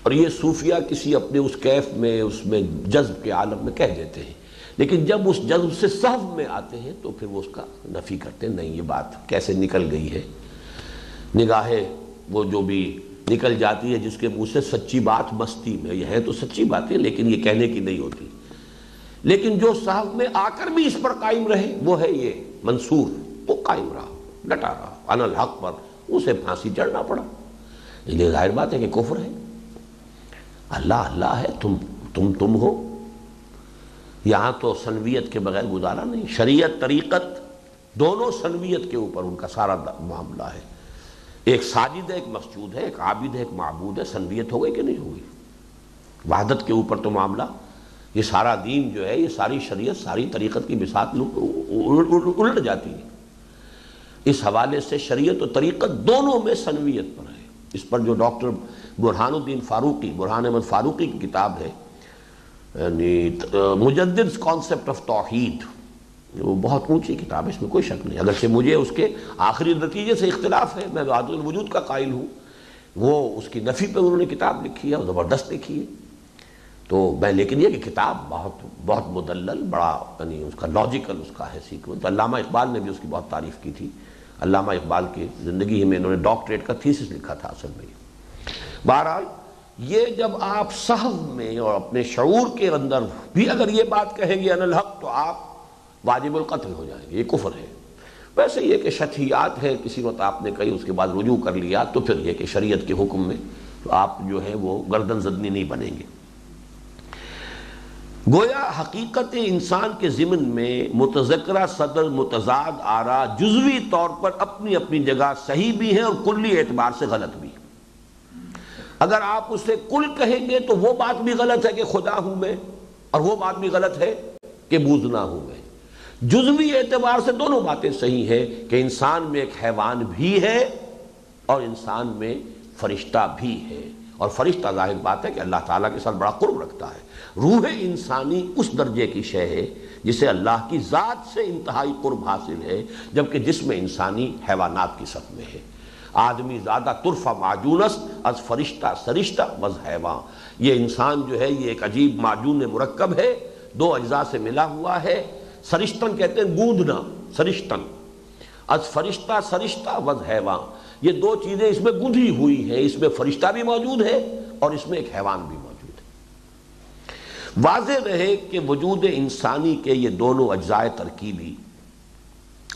اور یہ صوفیہ کسی اپنے اس کیف میں، اس میں جذب کے عالم میں کہہ دیتے ہیں۔ لیکن جب اس جذب سے صحب میں آتے ہیں تو پھر وہ اس کا نفی کرتے ہیں۔ نہیں، یہ بات کیسے نکل گئی ہے؟ نگاہیں وہ جو بھی نکل جاتی ہے، جس کے منہ سے سچی بات مستی میں، یہ ہے تو سچی باتیں، لیکن یہ کہنے کی نہیں ہوتی۔ لیکن جو صاحب میں آ کر بھی اس پر قائم رہے، وہ ہے یہ منصور۔ وہ قائم رہا ڈٹا رہا ان الحق پر، اسے پھانسی چڑھنا پڑا۔ یہ ظاہر بات ہے کہ کفر ہے۔ اللہ اللہ ہے، تم تم تم ہو۔ یہاں تو سنویت کے بغیر گزارا نہیں، شریعت، طریقت، دونوں سنویت کے اوپر ان کا سارا معاملہ ہے۔ ایک ساجد ہے، ایک مسجود ہے، ایک عابد ہے، ایک معبود ہے، سنویت ہو گئی کہ نہیں ہوگی وحدت کے اوپر تو معاملہ۔ یہ سارا دین جو ہے، یہ ساری شریعت، ساری طریقت کی بسات الٹ جاتی ہے۔ اس حوالے سے شریعت و طریقت دونوں میں سنویت پر ہے۔ اس پر جو ڈاکٹر برحان الدین فاروقی برحان احمد فاروقی کی کتاب ہے۔ یعنی مجدد کانسیپٹ آف توحید۔ وہ بہت اونچی کتاب ہے، اس میں کوئی شک نہیں۔ اگرچہ مجھے اس کے آخری نتیجے سے اختلاف ہے، میں وحد الوجود کا قائل ہوں۔ وہ اس کی نفی پہ انہوں نے کتاب لکھی ہے اور زبردست لکھی ہے۔ تو میں، لیکن یہ کہ کتاب بہت بہت مدلل، بڑا یعنی اس کا لاجیکل اس کا ہے سیکوینس علامہ اقبال نے بھی اس کی بہت تعریف کی تھی۔ علامہ اقبال کی زندگی میں انہوں نے ڈاکٹریٹ کا تھیسس لکھا تھا اصل میں۔ بہرحال، یہ جب آپ صحب میں اور اپنے شعور کے اندر بھی اگر یہ بات کہیں گے ان الحق تو آپ واجب القتل ہو جائیں گے، یہ کفر ہے۔ ویسے یہ کہ شتحیات ہے کسی وقت آپ نے کہی اس کے بعد رجوع کر لیا، تو پھر یہ کہ شریعت کے حکم میں تو آپ جو ہے وہ گردن زدنی نہیں بنیں گے۔ گویا حقیقت انسان کے ضمن میں متذکرہ صدر متضاد آرا جزوی طور پر اپنی اپنی جگہ صحیح بھی ہے اور کلی اعتبار سے غلط بھی اگر آپ اسے کل کہیں گے تو وہ بات بھی غلط ہے کہ خدا ہوں میں، اور وہ بات بھی غلط ہے کہ بوزنا ہوں میں۔ جزوی اعتبار سے دونوں باتیں صحیح ہیں کہ انسان میں ایک حیوان بھی ہے اور انسان میں فرشتہ بھی ہے۔ اور فرشتہ ظاہر بات ہے کہ اللہ تعالیٰ کے ساتھ بڑا قرب رکھتا ہے۔ روح انسانی اس درجے کی شے ہے جسے اللہ کی ذات سے انتہائی قرب حاصل ہے، جبکہ جسم انسانی حیوانات کی سب میں ہے۔ آدمی زیادہ ترفا معجونس از فرشتہ سرشتہ وز حیوان۔ یہ انسان جو ہے، یہ ایک عجیب معجون مرکب ہے، دو اجزاء سے ملا ہوا ہے۔ سرشتن کہتے ہیں گوندنا، سرشتن۔ از فرشتہ سرشتہ وز حیوان۔ یہ دو چیزیں اس میں گندھی ہوئی ہیں۔ اس میں فرشتہ بھی موجود ہے اور اس میں ایک حیوان بھی موجود ہے۔ واضح رہے کہ وجود انسانی کے یہ دونوں اجزائے ترکیبی۔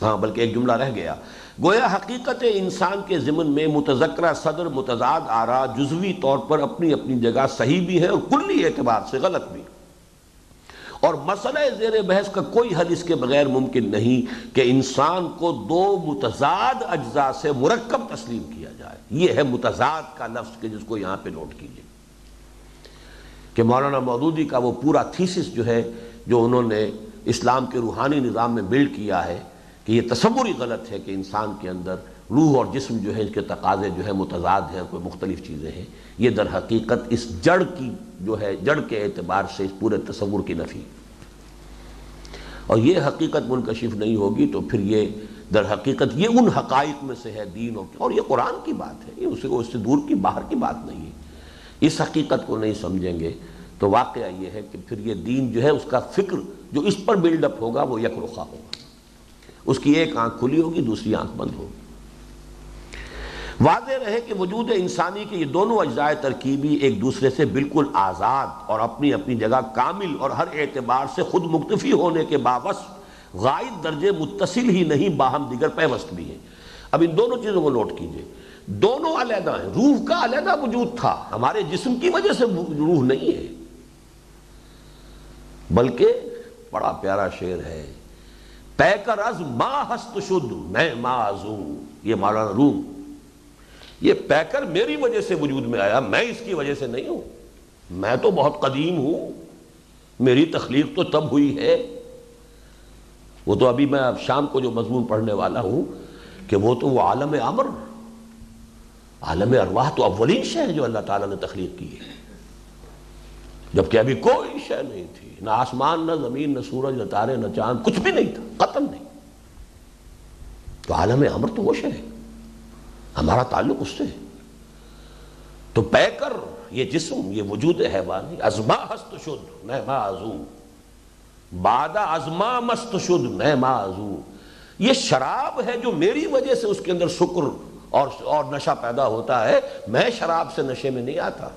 ہاں بلکہ ایک جملہ رہ گیا۔ گویا حقیقت انسان کے ضمن میں متذکرہ صدر، متضاد، آرا، جزوی طور پر اپنی اپنی جگہ صحیح بھی ہے اور کلی اعتبار سے غلط بھی۔ اور مسئلہ زیر بحث کا کوئی حل اس کے بغیر ممکن نہیں کہ انسان کو دو متضاد اجزاء سے مرکب تسلیم کیا جائے۔ یہ ہے متضاد کا لفظ کہ جس کو یہاں پہ نوٹ کیجیے۔ کہ مولانا مودودی کا وہ پورا تھیسس جو ہے، جو انہوں نے اسلام کے روحانی نظام میں بلڈ کیا ہے کہ یہ تصور ہی غلط ہے کہ انسان کے اندر روح اور جسم جو ہے اس کے تقاضے جو ہے متضاد ہیں، کوئی مختلف چیزیں ہیں۔ یہ در حقیقت اس جڑ کی جو ہے، جڑ کے اعتبار سے اس پورے تصور کی نفی۔ اور یہ حقیقت منکشف نہیں ہوگی تو پھر یہ در حقیقت یہ ان حقائق میں سے ہے دین اور یہ قرآن کی بات ہے۔ یہ اسے اس سے دور کی، باہر کی بات نہیں ہے۔ اس حقیقت کو نہیں سمجھیں گے تو واقعہ یہ ہے کہ پھر یہ دین جو ہے، اس کا فکر جو اس پر بلڈ اپ ہوگا، وہ یک رخا ہوگا۔ اس کی ایک آنکھ کھلی ہوگی، دوسری آنکھ بند ہوگی۔ واضح رہے کہ وجود انسانی کے یہ دونوں اجزائے ترکیبی ایک دوسرے سے بالکل آزاد اور اپنی اپنی جگہ کامل اور ہر اعتبار سے خود مکتفی ہونے کے باوس غائب درجے متصل ہی نہیں، باہم دیگر پیوست بھی ہیں۔ اب ان دونوں چیزوں کو نوٹ کیجیے۔ دونوں علیحدہ ہیں۔ روح کا علیحدہ وجود تھا۔ ہمارے جسم کی وجہ سے روح نہیں ہے۔ بلکہ بڑا پیارا شعر ہے۔ پیکر از ما ہست شد، میں ما یہ مولانا روم۔ یہ پیکر میری وجہ سے وجود میں آیا، میں اس کی وجہ سے نہیں ہوں۔ میں تو بہت قدیم ہوں۔ میری تخلیق تو تب ہوئی ہے۔ وہ تو ابھی میں اب شام کو جو مضمون پڑھنے والا ہوں کہ وہ تو وہ عالم عمر عالم ارواح تو اولین شے ہے جو اللہ تعالیٰ نے تخلیق کی ہے۔ جبکہ ابھی کوئی شے نہیں تھی، نہ آسمان، نہ زمین، نہ سورج، نہ تارے، نہ چاند، کچھ بھی نہیں تھا، قتل نہیں۔ تو عالم امر تو وہ شے ہے، ہمارا تعلق اس سے ہے۔ تو پے کر، یہ جسم، یہ وجود حیوانی، ازما ہست شد، میں ما ازو۔ بادہ ازما مست شد، میں ما یہ شراب ہے جو میری وجہ سے اس کے اندر شکر اور اور نشہ پیدا ہوتا ہے، میں شراب سے نشے میں نہیں آتا۔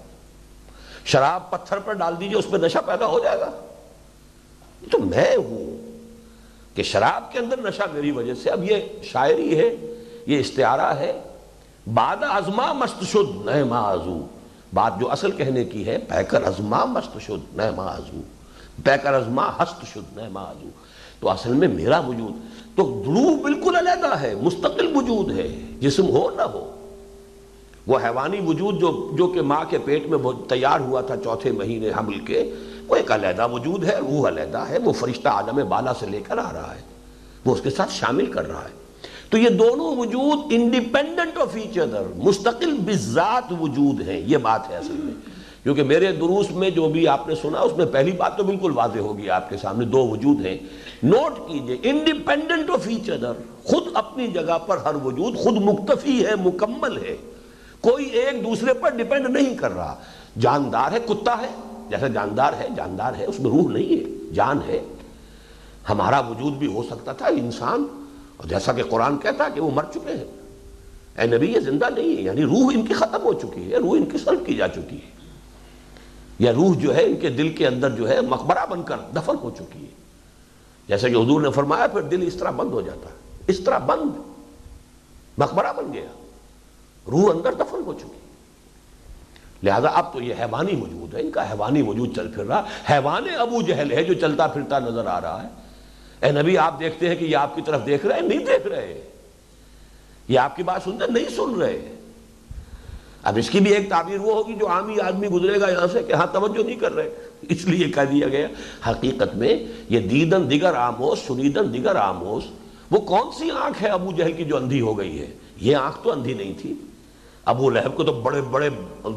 شراب پتھر پر ڈال دیجیے، اس پہ نشہ پیدا ہو جائے گا۔ تو میں ہوں کہ شراب کے اندر نشہ میری وجہ سے۔ اب یہ شاعری ہے، یہ استعارہ ہے۔ باد ازما مست شد نئے ما بات جو اصل کہنے کی ہے، پیکر ازما مست شد نئے ما پیکر ازما ہست شد نئے ما تو اصل میں میرا وجود، تو روح بالکل علیحدہ ہے، مستقل وجود ہے، جسم ہو نہ ہو۔ وہ حیوانی وجود جو جو کہ ماں کے پیٹ میں تیار ہوا تھا چوتھے مہینے حمل کے، وہ ایک علیحدہ وجود ہے، روح علیحدہ ہے، وہ فرشتہ عالم بالا سے لے کر آ رہا ہے، وہ اس کے ساتھ شامل کر رہا ہے۔ تو یہ دونوں وجود انڈیپینڈنٹ آف ایچ ادر مستقل بذات وجود ہیں، یہ بات ہے اصل میں۔ کیونکہ میرے دروس میں جو بھی آپ نے سنا، اس میں پہلی بات تو بالکل واضح ہوگی آپ کے سامنے، دو وجود ہیں۔ نوٹ کیجیے انڈیپینڈنٹ آف ایچ ادر خود اپنی جگہ پر ہر وجود خود مکتفی ہے، مکمل ہے۔ کوئی ایک دوسرے پر ڈیپینڈ نہیں کر رہا۔ جاندار ہے، کتا ہے۔ جیسا جاندار ہے جاندار ہے، اس میں روح نہیں ہے، جان ہے۔ ہمارا وجود بھی ہو سکتا تھا، انسان۔ اور جیسا کہ قرآن کہتا کہ وہ مر چکے ہیں۔ اے نبی، یہ زندہ نہیں ہے۔ یعنی روح ان کی ختم ہو چکی ہے، روح ان کی سلب کی جا چکی ہے۔ یا روح جو ہے، ان کے دل کے اندر جو ہے، مقبرہ بن کر دفن ہو چکی ہے۔ جیسے کہ حضور نے فرمایا، پھر دل اس طرح بند ہو جاتا۔ ہے اس طرح بند، مقبرہ بن گیا۔ روح اندر دفن ہو چکی۔ لہذا اب تو یہ حیوانی وجود ہے، ان کا حیوانی وجود چل پھر رہا۔ حیوان ابو جہل ہے جو چلتا پھرتا نظر آ رہا ہے۔ اے نبی، آپ دیکھتے ہیں کہ یہ آپ کی طرف دیکھ رہے ہیں، نہیں دیکھ رہے۔ یہ آپ کی بات سنتے نہیں سن رہے۔ اب اس کی بھی ایک تعبیر وہ ہوگی جو عامی آدمی گزرے گا یہاں سے کہ ہاں توجہ نہیں کر رہے۔ اس لیے کہہ دیا گیا، حقیقت میں یہ دیدن دیگر آموز، سنیدن دیگر آموز، وہ کون سی آنکھ ہے ابو جہل کی جو اندھی ہو گئی ہے؟ یہ آنکھ تو اندھی نہیں تھی۔ ابو لہب کو تو بڑے بڑے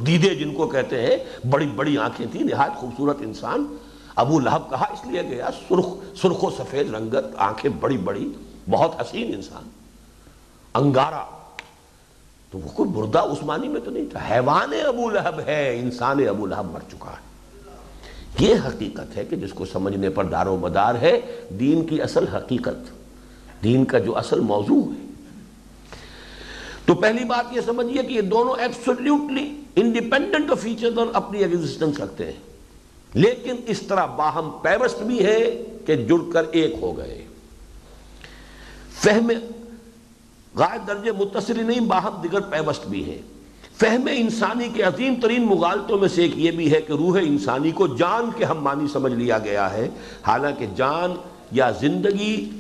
دیدے جن کو کہتے ہیں، بڑی بڑی آنکھیں تھیں، نہایت خوبصورت انسان۔ ابو لہب کہا اس لیے گیا؟ سرخ سرخ و سفید رنگت، آنکھیں بڑی بڑی، بہت حسین انسان۔ انگارا۔ تو وہ کوئی مردہ عثمانی میں تو نہیں تھا۔ حیوان ابو لہب ہے، انسان ابو لہب مر چکا ہے۔ یہ حقیقت ہے کہ جس کو سمجھنے پر دار و مدار ہے، دین کی اصل حقیقت۔ دین کا جو اصل موضوع ہے تو پہلی بات یہ سمجھیے کہ یہ دونوں ایبسولیوٹلی انڈیپینڈنٹ آف ایچ اور اپنی ایگزسٹنس رکھتے ہیں۔ لیکن اس طرح باہم پیوست بھی ہے کہ جڑ کر ایک ہو گئے۔ فہم غائب درجے متصل نہیں، باہم دیگر پیوست بھی ہے فہم انسانی کے عظیم ترین مغالطوں میں سے ایک یہ بھی ہے کہ روح انسانی کو جان کے ہم مانی سمجھ لیا گیا ہے۔ حالانکہ جان یا زندگی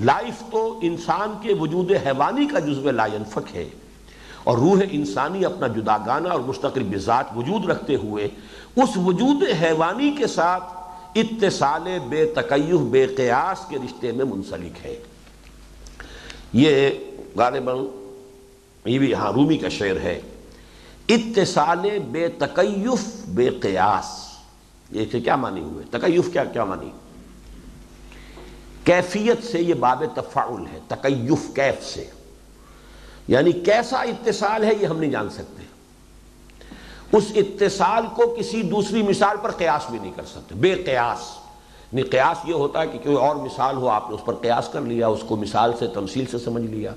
لائف تو انسان کے وجود حیوانی کا جزو لا ينفک ہے۔ اور روح انسانی اپنا جداگانہ اور مستقل بذات وجود رکھتے ہوئے اس وجود حیوانی کے ساتھ اتصال بے تقیف بے قیاس کے رشتے میں منسلک ہے۔ یہ غالباً یہ بھی ہاں رومی کا شعر ہے۔ اتصال بے تکیف، بے قیاس۔ یہ کیا مانی ہوئے؟ تکیف کیا کیا مانی کیفیت سے یہ باب تفاعل ہے، تکیف کیف سے۔ یعنی کیسا اتصال ہے یہ ہم نہیں جان سکتے۔ اس اتصال کو کسی دوسری مثال پر قیاس بھی نہیں کر سکتے۔ بے قیاس۔ نہیں قیاس یہ ہوتا ہے کہ کوئی اور مثال ہو، آپ نے اس پر قیاس کر لیا، اس کو مثال سے، تمثیل سے سمجھ لیا۔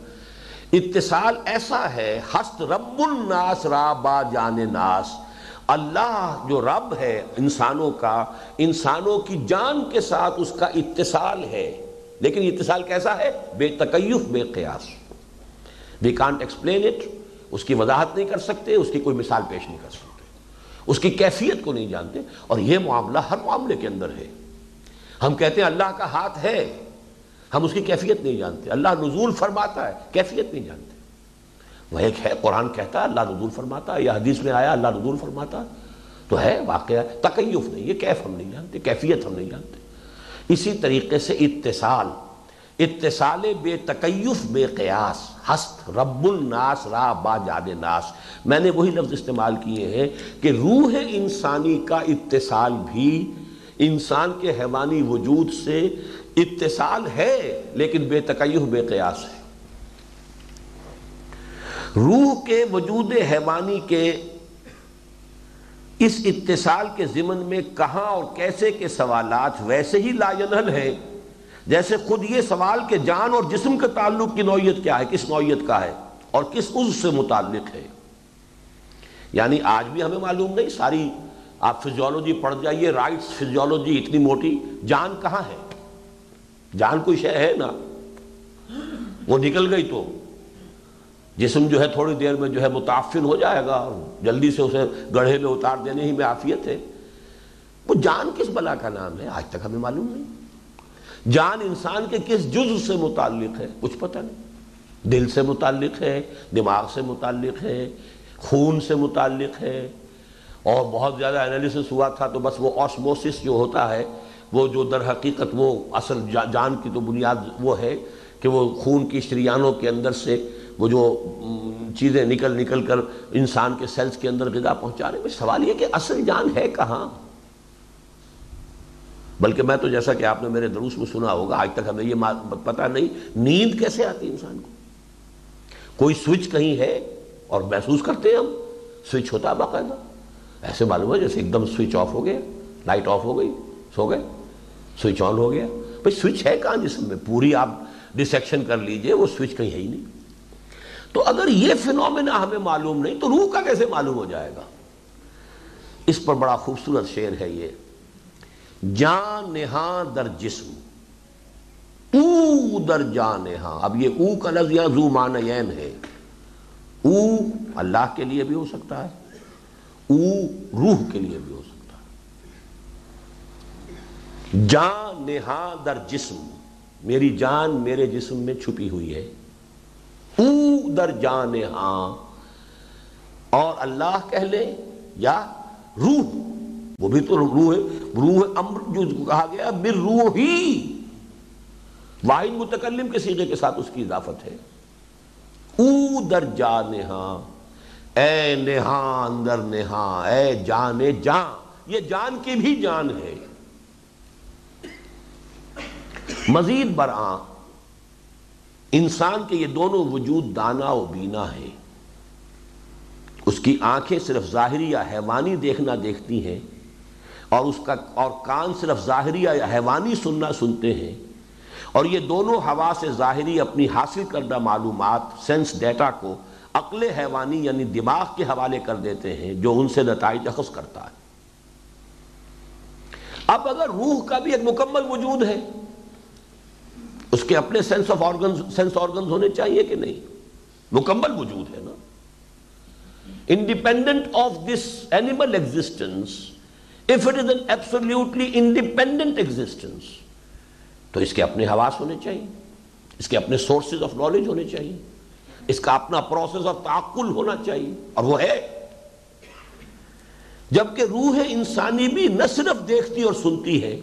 اتصال ایسا ہے، ہست رب الناس را با جان ناس۔ اللہ جو رب ہے انسانوں کا، انسانوں کی جان کے ساتھ اس کا اتصال ہے۔ لیکن اتصال کیسا ہے؟ بے تکیف، بے قیاس۔ وی کانٹ ایکسپلین اٹ اس کی وضاحت نہیں کر سکتے، اس کی کوئی مثال پیش نہیں کر سکتے۔ اس کی کیفیت کو نہیں جانتے۔ اور یہ معاملہ ہر معاملے کے اندر ہے۔ ہم کہتے ہیں اللہ کا ہاتھ ہے، ہم اس کی کیفیت نہیں جانتے۔ اللہ نزول فرماتا ہے، کیفیت نہیں جانتے۔ وہ ایک ہے، قرآن کہتا ہے، اللہ نزول فرماتا ہے یا حدیث میں آیا، اللہ نزول فرماتا تو ہے، واقعہ تکیف نہیں، یہ کیف ہم نہیں جانتے، کیفیت ہم نہیں جانتے۔ اسی طریقے سے اتصال اتصال بے تکیف، بے قیاس۔ ہست، رب الناس، را با جاد ناس۔ میں نے وہی لفظ استعمال کیے ہیں کہ روح انسانی کا اتصال بھی انسان کے حیوانی وجود سے اتصال ہے، لیکن بے تکیف، بے قیاس ہے۔ روح کے وجود حیوانی کے اس اتصال کے ضمن میں کہاں اور کیسے کے سوالات ویسے ہی لا ینحل ہے جیسے خود یہ سوال کہ جان اور جسم کے تعلق کی نوعیت کیا ہے، کس نوعیت کا ہے اور کس عز سے متعلق ہے۔ یعنی آج بھی ہمیں معلوم نہیں، ساری آپ فزیولوجی پڑھ جائیے، رائٹس فزیولوجی اتنی موٹی، جان کہاں ہے؟ جان کوئی شے ہے نا؟ وہ نکل گئی تو۔ جسم جو ہے تھوڑی دیر میں جو ہے متعفن ہو جائے گا جلدی سے اسے گڑھے میں اتار دینے ہی میں عافیت ہے۔ وہ جان کس بلا کا نام ہے؟ آج تک ہمیں معلوم نہیں۔ جان انسان کے کس جز سے متعلق ہے؟ کچھ پتہ نہیں۔ دل سے متعلق ہے، دماغ سے متعلق ہے، خون سے متعلق ہے۔ اور بہت زیادہ انالیسس ہوا تھا تو بس وہ آسموسس جو ہوتا ہے، وہ جو در حقیقت وہ اصل جان کی تو بنیاد وہ ہے کہ وہ خون کی شریانوں کے اندر سے وہ جو چیزیں نکل نکل کر انسان کے سیلز کے اندر غذا پہنچا رہے ہیں سوال یہ کہ اصل جان ہے کہاں؟ بلکہ میں تو جیسا کہ آپ نے میرے دروس میں سنا ہوگا، آج تک ہمیں یہ پتہ نہیں، نیند کیسے آتی انسان کو؟ کوئی سوئچ کہیں ہے اور محسوس کرتے ہیں ہم، سوئچ ہوتا باقاعدہ؟ ایسے معلوم ہے جیسے ایک دم سوئچ آف ہو گیا، لائٹ آف ہو گئی، سو گئے، سوئچ آن ہو گیا۔ بھائی سوئچ ہے کہاں جسم میں؟ پوری آپ ڈسیکشن کر لیجیے، وہ سوئچ کہیں ہے ہی نہیں۔ تو اگر یہ فنومنا ہمیں معلوم نہیں تو روح کا کیسے معلوم ہو جائے گا؟ اس پر بڑا خوبصورت شعر ہے یہ، جان نہاں در جسم، او در جان نہاں اب یہ او کا لفظ یا زو معنین ہے۔ او اللہ کے لیے بھی ہو سکتا ہے، او روح کے لیے بھی ہو سکتا ہے۔ جان نہاں در جسم، میری جان میرے جسم میں چھپی ہوئی ہے۔ او در جان ہاں۔ اور اللہ کہہ لیں یا روح۔ وہ بھی تو روح ہے۔ روح امر جو کہا گیا بر روح ہی۔ واحد متکلم کے سیغے کے ساتھ اس کی اضافت ہے۔ او در جان ہاں۔ اے نہاں، اندر نہاں۔ اے جان جان۔ یہ جان کی بھی جان ہے۔ مزید برآں۔ انسان کے یہ دونوں وجود دانا و بینا ہے اس کی آنکھیں صرف ظاہری یا حیوانی دیکھنا دیکھتی ہیں اور اس کا اور کان صرف ظاہری یا حیوانی سننا سنتے ہیں۔ اور یہ دونوں ہوا سے ظاہری اپنی حاصل کردہ معلومات، سینس ڈیٹا کو عقل حیوانی یعنی دماغ کے حوالے کر دیتے ہیں، جو ان سے نتائج اخذ کرتا ہے۔ اب اگر روح کا بھی ایک مکمل وجود ہے اس کے اپنے sense of organs sense organs ہونے چاہیے کہ نہیں؟ مکمل وجود ہے نا۔ Independent of this animal existence if it is an absolutely independent existence تو اس کے اپنے حواس ہونے چاہیے۔ اس کے اپنے سورسز آف نالج ہونے چاہیے۔ اس کا اپنا پروسیس آف تعقل ہونا چاہیے۔ اور وہ ہے۔ جبکہ روح انسانی بھی نہ صرف دیکھتی اور سنتی ہے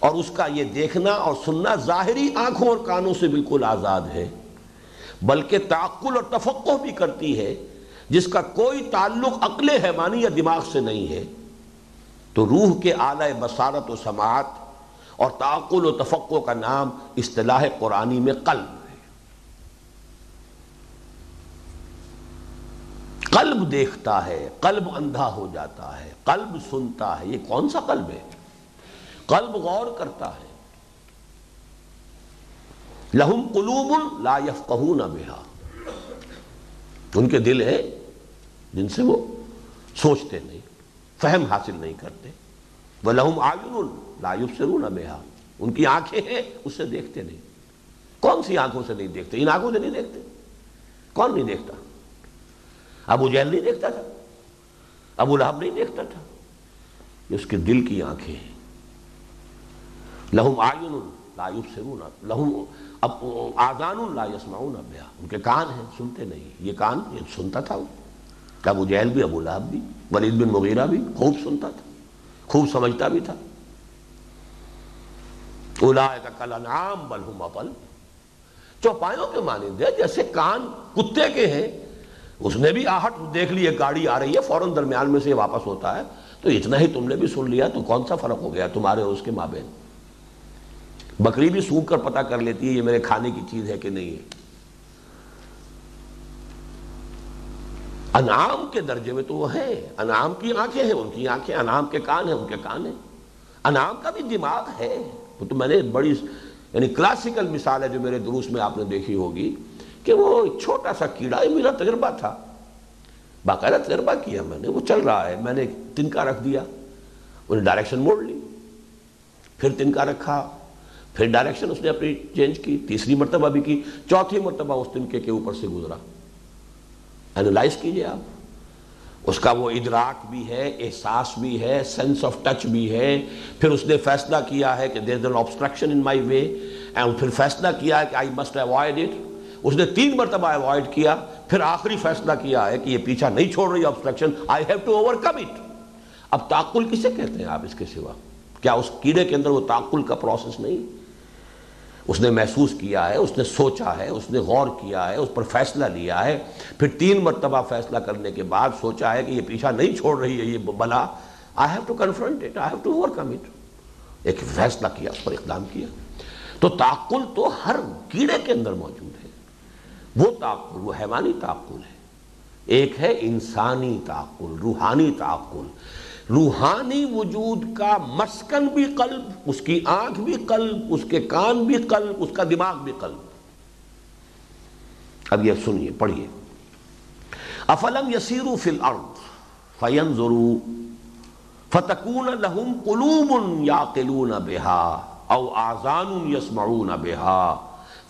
اور اس کا یہ دیکھنا اور سننا ظاہری آنکھوں اور کانوں سے بالکل آزاد ہے۔ بلکہ تعقل اور تفقع بھی کرتی ہے، جس کا کوئی تعلق عقل حیوانی یا دماغ سے نہیں ہے۔ تو روح کے اعلی بصارت و سماعت اور تعقل و تفقع کا نام اصطلاح قرآنی میں قلب ہے۔ قلب دیکھتا ہے، قلب اندھا ہو جاتا ہے، قلب سنتا ہے۔ یہ کون سا قلب ہے؟ قلب غور کرتا ہے۔ لہم قلوب لا یفقہون بہا۔ ان کے دل ہیں جن سے وہ سوچتے نہیں، فہم حاصل نہیں کرتے۔ وہ لہم آئین لا یبصرون بہا ان کی آنکھیں ہیں، اس سے دیکھتے نہیں۔ کون سی آنکھوں سے نہیں دیکھتے؟ ان آنکھوں سے نہیں دیکھتے۔ کون نہیں دیکھتا؟ ابو جہل نہیں دیکھتا تھا۔ ابو لہب نہیں دیکھتا تھا۔ یہ اس کے دل کی آنکھیں ہیں۔ لہم آئین لا یبصرون، لہم اب آزان لا یسمعون بہا۔ ان کے کان ہیں، سنتے نہیں۔ یہ کان یہ سنتا تھا وہ۔ ابو جہل بھی، ابو لہب بھی، ولید بن مغیرہ بھی خوب سنتا تھا، خوب سمجھتا بھی تھا۔ اولائک کل انعام بل ہم اپل چوپایوں کے مانند ہے، جیسے کان کتے کے ہیں، اس نے بھی آہٹ دیکھ لی، ایک گاڑی آ رہی ہے، فوراً درمیان میں سے واپس ہوتا ہے۔ تو اتنا ہی تم نے بھی سن لیا، تو کون سا فرق ہو گیا تمہارے اور اس کے مابین؟ بکری بھی سونگ کر پتا کر لیتی ہے یہ میرے کھانے کی چیز ہے کہ نہیں ہے۔ انعام کے درجے میں تو وہ ہے۔ انعام کی آنکھیں ہیں، ان کی آنکھیں، انعام کے کان ہیں، ان کے کان ہیں۔ انعام کا بھی دماغ ہے۔ وہ تو میں نے بڑی یعنی کلاسیکل مثال ہے جو میرے دروس میں آپ نے دیکھی ہوگی کہ وہ چھوٹا سا کیڑا، یہ میرا تجربہ تھا۔ باقاعدہ تجربہ کیا میں نے، وہ چل رہا ہے۔ میں نے تنکا رکھ دیا، انہیں ڈائریکشن موڑ لی، پھر تنکا رکھا۔ پھر ڈائریکشن اس نے اپنی چینج کی، تیسری مرتبہ بھی کی، چوتھی مرتبہ اس تنکے کے اوپر سے گزرا۔ اینالائز کیجیے آپ۔ اس کا وہ ادراک بھی ہے، احساس بھی ہے سینس آف ٹچ بھی ہے۔ پھر اس نے فیصلہ کیا ہے کہ there obstruction in my way and پھر فیصلہ کیا ہے کہ آئی مسٹ avoid it اس نے تین مرتبہ اوائڈ کیا، پھر آخری فیصلہ کیا ہے کہ یہ پیچھا نہیں چھوڑ رہی obstruction I have to overcome it اب تعقل کسے کہتے ہیں آپ اس کے سوا؟ کیا اس کیڑے کے اندر وہ تعقل کا پروسیس نہیں؟ اس نے محسوس کیا ہے، اس نے سوچا ہے، اس نے غور کیا ہے، اس پر فیصلہ لیا ہے۔ پھر تین مرتبہ فیصلہ کرنے کے بعد سوچا ہے کہ یہ پیچھا نہیں چھوڑ رہی ہے، یہ بلا۔ I have to confront it I have to overcome it ایک فیصلہ کیا، اس پر اقدام کیا۔ تو تعقل تو ہر کیڑے کے اندر موجود ہے۔ وہ تعقل، وہ حیوانی تعقل ہے۔ ایک ہے انسانی تعقل، روحانی تعقل۔ روحانی وجود کا مسکن بھی قلب، اس کی آنکھ بھی قلب، اس کے کان بھی قلب، اس کا دماغ بھی قلب۔ اب یہ سنیے، پڑھیے۔ افلم یسیرو فی الارض فینظرو فتکون لہم قلوب یاقلون بہا او آزان یسمعون بہا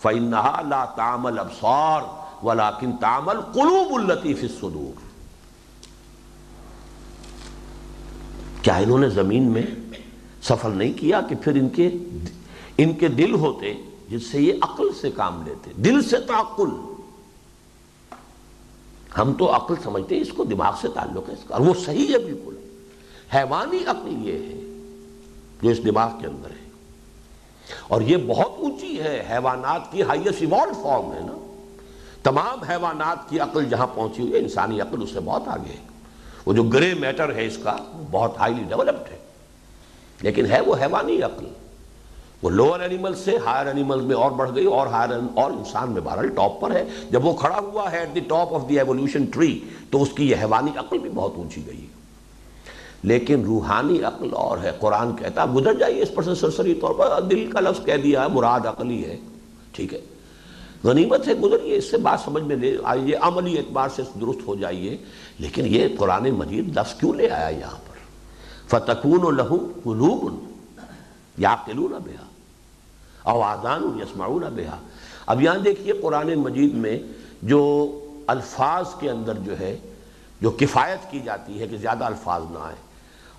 فإنها لا تعمل ابصار ولكن تعمل قلوب التي في الصدور۔ کیا انہوں نے زمین میں سفر نہیں کیا کہ پھر ان کے ان کے دل ہوتے جس سے یہ عقل سے کام لیتے؟ دل سے تعقل۔ ہم تو عقل سمجھتے ہیں، اس کو دماغ سے تعلق ہے اس کا، اور وہ صحیح ہے بالکل۔ حیوانی عقل یہ ہے جو اس دماغ کے اندر ہے۔ اور یہ بہت اونچی ہے، حیوانات کی ہائیسٹ ایوالڈ فارم ہے نا۔ تمام حیوانات کی عقل جہاں پہنچی ہوئی ہے، انسانی عقل اس سے بہت آگے ہے۔ وہ جو گرے میٹر ہے اس کا بہت ہائیلی ڈیولپڈ ہے۔ لیکن ہے وہ حیوانی عقل۔ وہ لوور اینیمل سے ہائر اینیمل میں اور بڑھ گئی اور ہائر اور انسان میں بہرحال ٹاپ پر ہے۔ جب وہ کھڑا ہوا ہے at the top of the evolution tree تو اس کی یہ حیوانی عقل بھی بہت اونچی گئی۔ لیکن روحانی عقل اور ہے، قرآن کہتا گزر جائیے اس پر سے سرسری طور پر۔ دل کا لفظ کہہ دیا ہے، مراد عقلی ہے۔ ٹھیک ہے۔ غنیمت ہے، گزریے، اس سے بات سمجھ میں لے آئیے، عملی اعتبار سے درست ہو جائیے۔ لیکن یہ قرآن مجید لفظ کیوں لے آیا یہاں پر؟ فتقون و لہو قلوب یا قلون بہا او آزان یسمعون بہا اب یہاں دیکھیے قرآن مجید میں جو الفاظ کے اندر جو ہے، جو کفایت کی جاتی ہے کہ زیادہ الفاظ نہ آئے۔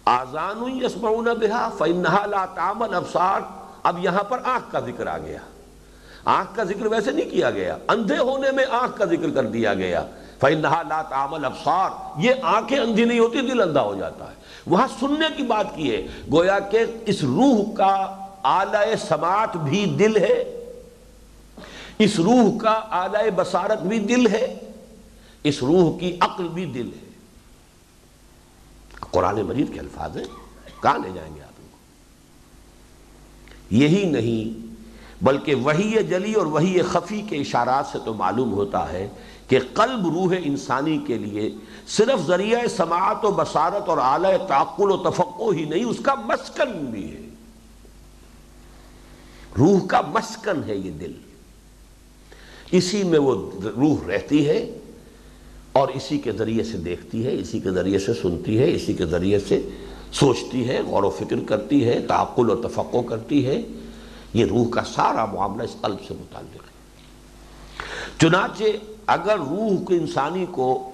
آزان یسمعون بہا فإنہا لا تعمل ابصار اب یہاں پر آنکھ کا ذکر آ گیا۔ آنکھ کا ذکر ویسے نہیں کیا گیا۔ اندھے ہونے میں آنکھ کا ذکر کر دیا گیا۔ فَإِنَّهَا لَا تَعْمَلْ أَبْصَارِ یہ آنکھیں اندھی نہیں ہوتی، دل اندھا ہو جاتا ہے۔ وہاں سننے کی بات کی ہے، گویا کہ اس روح کا آلہ سماعت بھی دل ہے، اس روح کا آلہ بصارت بھی دل ہے، اس روح کی عقل بھی دل ہے۔ قرآن مجید کے الفاظ ہیں، کہاں لے جائیں گے آپ کو؟ یہی نہیں، بلکہ وہی جلی اور وہی خفی کے اشارات سے تو معلوم ہوتا ہے کہ قلب روح انسانی کے لیے صرف ذریعہ سماعت و بصارت اور اعلی تعقل و تفقع ہی نہیں، اس کا مسکن بھی ہے۔ روح کا مسکن ہے یہ دل۔ اسی میں وہ روح رہتی ہے اور اسی کے ذریعے سے دیکھتی ہے، اسی کے ذریعے سے سنتی ہے، اسی کے ذریعے سے سوچتی ہے، غور و فکر کرتی ہے، تعقل و تفقع کرتی ہے۔ یہ روح کا سارا معاملہ اس قلب سے متعلق ہے۔ چنانچہ اگر روح کے انسانی کو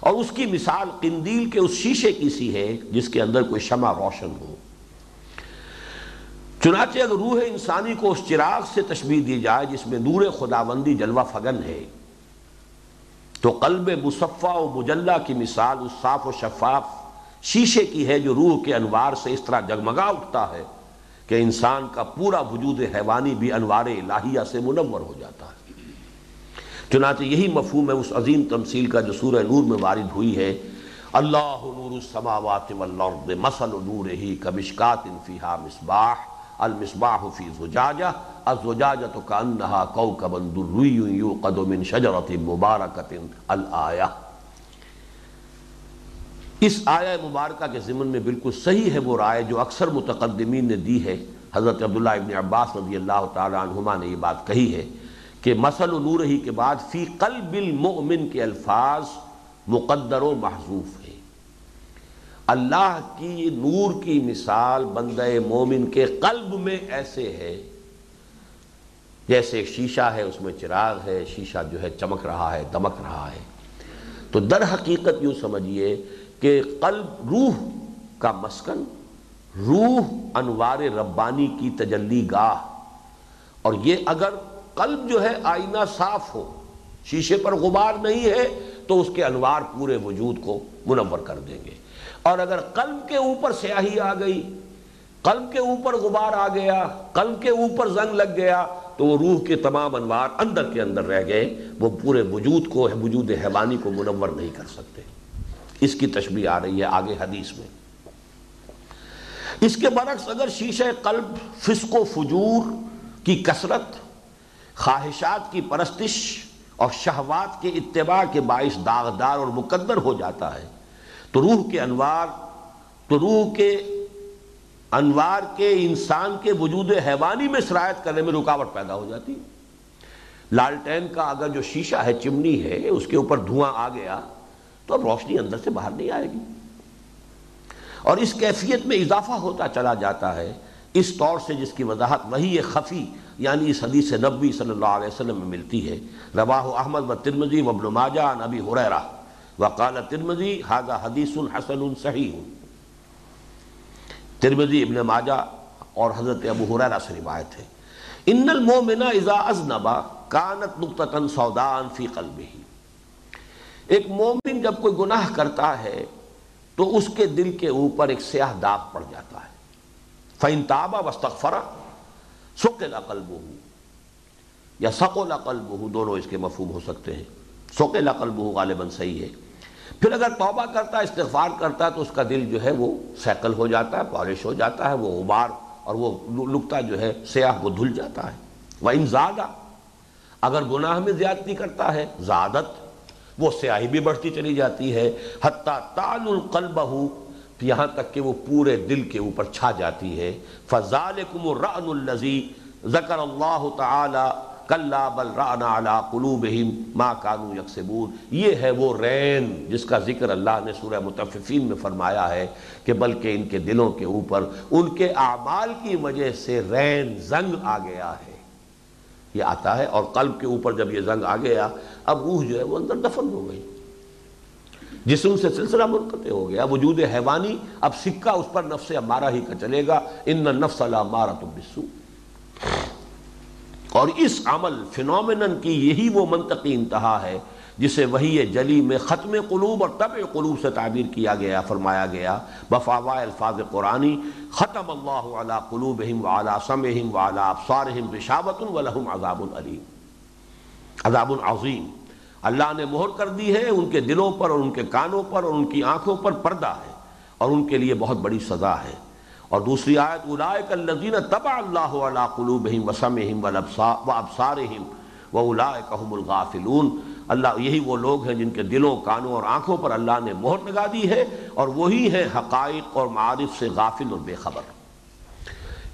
اور اس کی مثال قندیل کے اس شیشے کی سی ہے جس کے اندر کوئی شمع روشن ہو۔ چنانچہ اگر روح انسانی کو اس چراغ سے تشبیح دی جائے جس میں نور خداوندی جلوہ فگن ہے، تو قلب مصفہ و مجلہ کی مثال اس صاف و شفاف شیشے کی ہے جو روح کے انوار سے اس طرح جگمگا اٹھتا ہے کہ انسان کا پورا وجود حیوانی بھی انوار الہیہ سے منور ہو جاتا ہے۔ چنانچہ یہی مفہوم ہے اس عظیم تمثیل کا جو سورہ نور میں وارد ہوئی ہے۔ اللہ نور السماوات والارض مثل نورہ کمشکات فیہا مصباح، المصباح فی زجاجہ الزجاجہ کانہا کوکب دری یوقد من شجرت مبارکت الآیہ اس آیہ مبارکہ کے ضمن میں بالکل صحیح ہے وہ رائے جو اکثر متقدمین نے دی ہے۔ حضرت عبداللہ ابن عباس رضی اللہ تعالیٰ عنہما نے یہ بات کہی ہے۔ کہ مسل و نور ہی کے بعد فی قلب المؤمن کے الفاظ مقدر و محضوف ہے اللہ کی نور کی مثال بندہ مومن کے قلب میں ایسے ہے، جیسے شیشہ ہے، اس میں چراغ ہے، شیشہ جو ہے چمک رہا ہے، دمک رہا ہے۔ تو در حقیقت یوں سمجھیے کہ قلب روح کا مسکن، روح انوار ربانی کی تجلی گاہ۔ اور یہ اگر قلب جو ہے آئینہ صاف ہو، شیشے پر غبار نہیں ہے، تو اس کے انوار پورے وجود کو منور کر دیں گے۔ اور اگر قلب کے اوپر سیاہی آ گئی، قلب کے اوپر غبار آ گیا، قلب کے اوپر زنگ لگ گیا، تو وہ روح کے تمام انوار اندر کے اندر رہ گئے، وہ پورے وجود کو، وجود حیوانی کو منور نہیں کر سکتے۔ اس کی تشبیح آ رہی ہے آگے حدیث میں۔ اس کے برعکس اگر شیشہ قلب فسق و فجور کی کثرت خواہشات کی پرستش اور شہوات کے اتباع کے باعث داغدار اور مقدر ہو جاتا ہے۔ تو روح کے انوار، تو روح کے انوار کے انسان کے وجود حیوانی میں سرایت کرنے میں رکاوٹ پیدا ہو جاتی۔ لالٹین کا اگر جو شیشہ ہے، چمنی ہے، اس کے اوپر دھواں آ گیا، تو اب روشنی اندر سے باہر نہیں آئے گی۔ اور اس کیفیت میں اضافہ ہوتا چلا جاتا ہے اس طور سے جس کی وضاحت وہی خفی یعنی اس حدیث نبوی صلی اللہ علیہ وسلم میں ملتی ہے۔ رواہ احمد و ترمزی وابن ماجہ نبی حریرہ۔ وقال ترمزی حاضہ حدیث حسن صحیح. ترمزی ابن ماجہ اور حضرت ابو حریرہ سے روایت ہے۔ ان المومن اذا ازنبا کانت نقطتاً سودان فی قلبہ. ایک مومن جب کوئی گناہ کرتا ہے تو اس کے دل کے اوپر ایک سیاہ داغ پڑ جاتا ہے۔ فَإِن تَعْبَ وَاسْتَغْفَرَ سوکل عقل بہو یا سقل عقل بہو دونوں اس کے مفہوم ہو سکتے ہیں۔ سوکل عقل بہو غالباً صحیح ہے۔ پھر اگر توبہ کرتا ہے، استغفار کرتا ہے، تو اس کا دل جو ہے وہ سیکل ہو جاتا ہے، پالش ہو جاتا ہے، وہ غبار اور وہ لکتا جو ہے سیاہ، وہ دھل جاتا ہے۔ وہ ان زیادہ اگر گناہ میں زیادتی کرتا ہے زیادت وہ سیاہی بھی بڑھتی چلی جاتی ہے۔ حتیٰ تال القلب یہاں تک کہ وہ پورے دل کے اوپر چھا جاتی ہے۔ فضالکم الرعن الذی ذکر اللہ تعالی کلا بل رانا علی قلوبہم ما کانوا یکسبون یہ ہے وہ رین جس کا ذکر اللہ نے سورہ متففین میں فرمایا ہے کہ بلکہ ان کے دلوں کے اوپر، ان کے اعمال کی وجہ سے رین زنگ آ گیا ہے۔ یہ آتا ہے اور قلب کے اوپر جب یہ زنگ آ گیا، اب روح جو ہے وہ اندر دفن ہو گئی۔ جسم سے سلسلہ منقطع ہو گیا، وجود حیوانی اب سکہ اس پر نفس امارہ ہی کا چلے گا۔ ان نفس اللہ بسو اور اس عمل فنومنن کی یہی وہ منطقی انتہا ہے جسے وہی جلی میں ختم قلوب اور طبع قلوب سے تعبیر کیا گیا، فرمایا گیا بفاوا الفاظ قرآنی، ختم اللہ علی قلوبہم وعلا سمہم وعلا ابصارہم رشاوت ولہم عذاب علیم۔ عذاب عظیم۔ اللہ نے مہر کر دی ہے، ان کے دلوں پر اور ان کے کانوں پر اور ان کی آنکھوں پر پردہ ہے اور ان کے لیے بہت بڑی سزا ہے۔ اور دوسری آیت، اولائک الذین تبع اللہ علی قلوبہم وسمہم وابصارہم واولائک هم الغافلون۔ اللہ، یہی وہ لوگ ہیں جن کے دلوں، کانوں اور آنکھوں پر اللہ نے مہر لگا دی ہے اور وہی ہیں حقائق اور معارف سے غافل اور بے خبر۔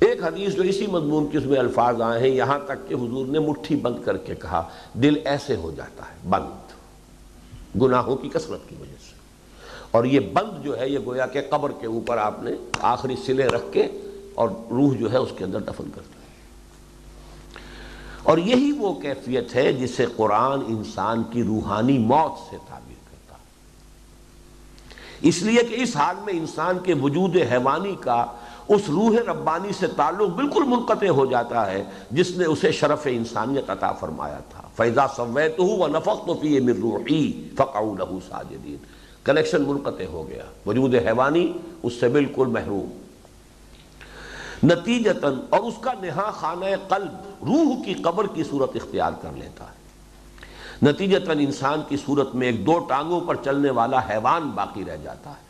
ایک حدیث جو اسی مضمون کے اس میں الفاظ آئے ہیں، یہاں تک کہ حضور نے مٹھی بند کر کے کہا، دل ایسے ہو جاتا ہے، بند۔ گناہوں کی کثرت کی وجہ سے۔ اور یہ بند جو ہے، یہ گویا کہ قبر کے اوپر آپ نے آخری سلے رکھ کے اور روح جو ہے اس کے اندر دفن کر دیا۔ اور یہی وہ کیفیت ہے جسے قرآن انسان کی روحانی موت سے تعبیر کرتا اس لیے کہ اس حال میں انسان کے وجود حیوانی کا اس روح ربانی سے تعلق بالکل منقطع ہو جاتا ہے، جس نے اسے شرف انسانیت عطا فرمایا تھا۔ فیضا سویت ہوں نفق تو فی مر روحی فقعو لہو ساجدین کنیکشن منقطع ہو گیا۔ وجود حیوانی اس سے بالکل محروم۔ نتیجتاً اور اس کا نہا خانہ قلب روح کی قبر کی صورت اختیار کر لیتا ہے۔ نتیجتاً انسان کی صورت میں ایک دو ٹانگوں پر چلنے والا حیوان باقی رہ جاتا ہے۔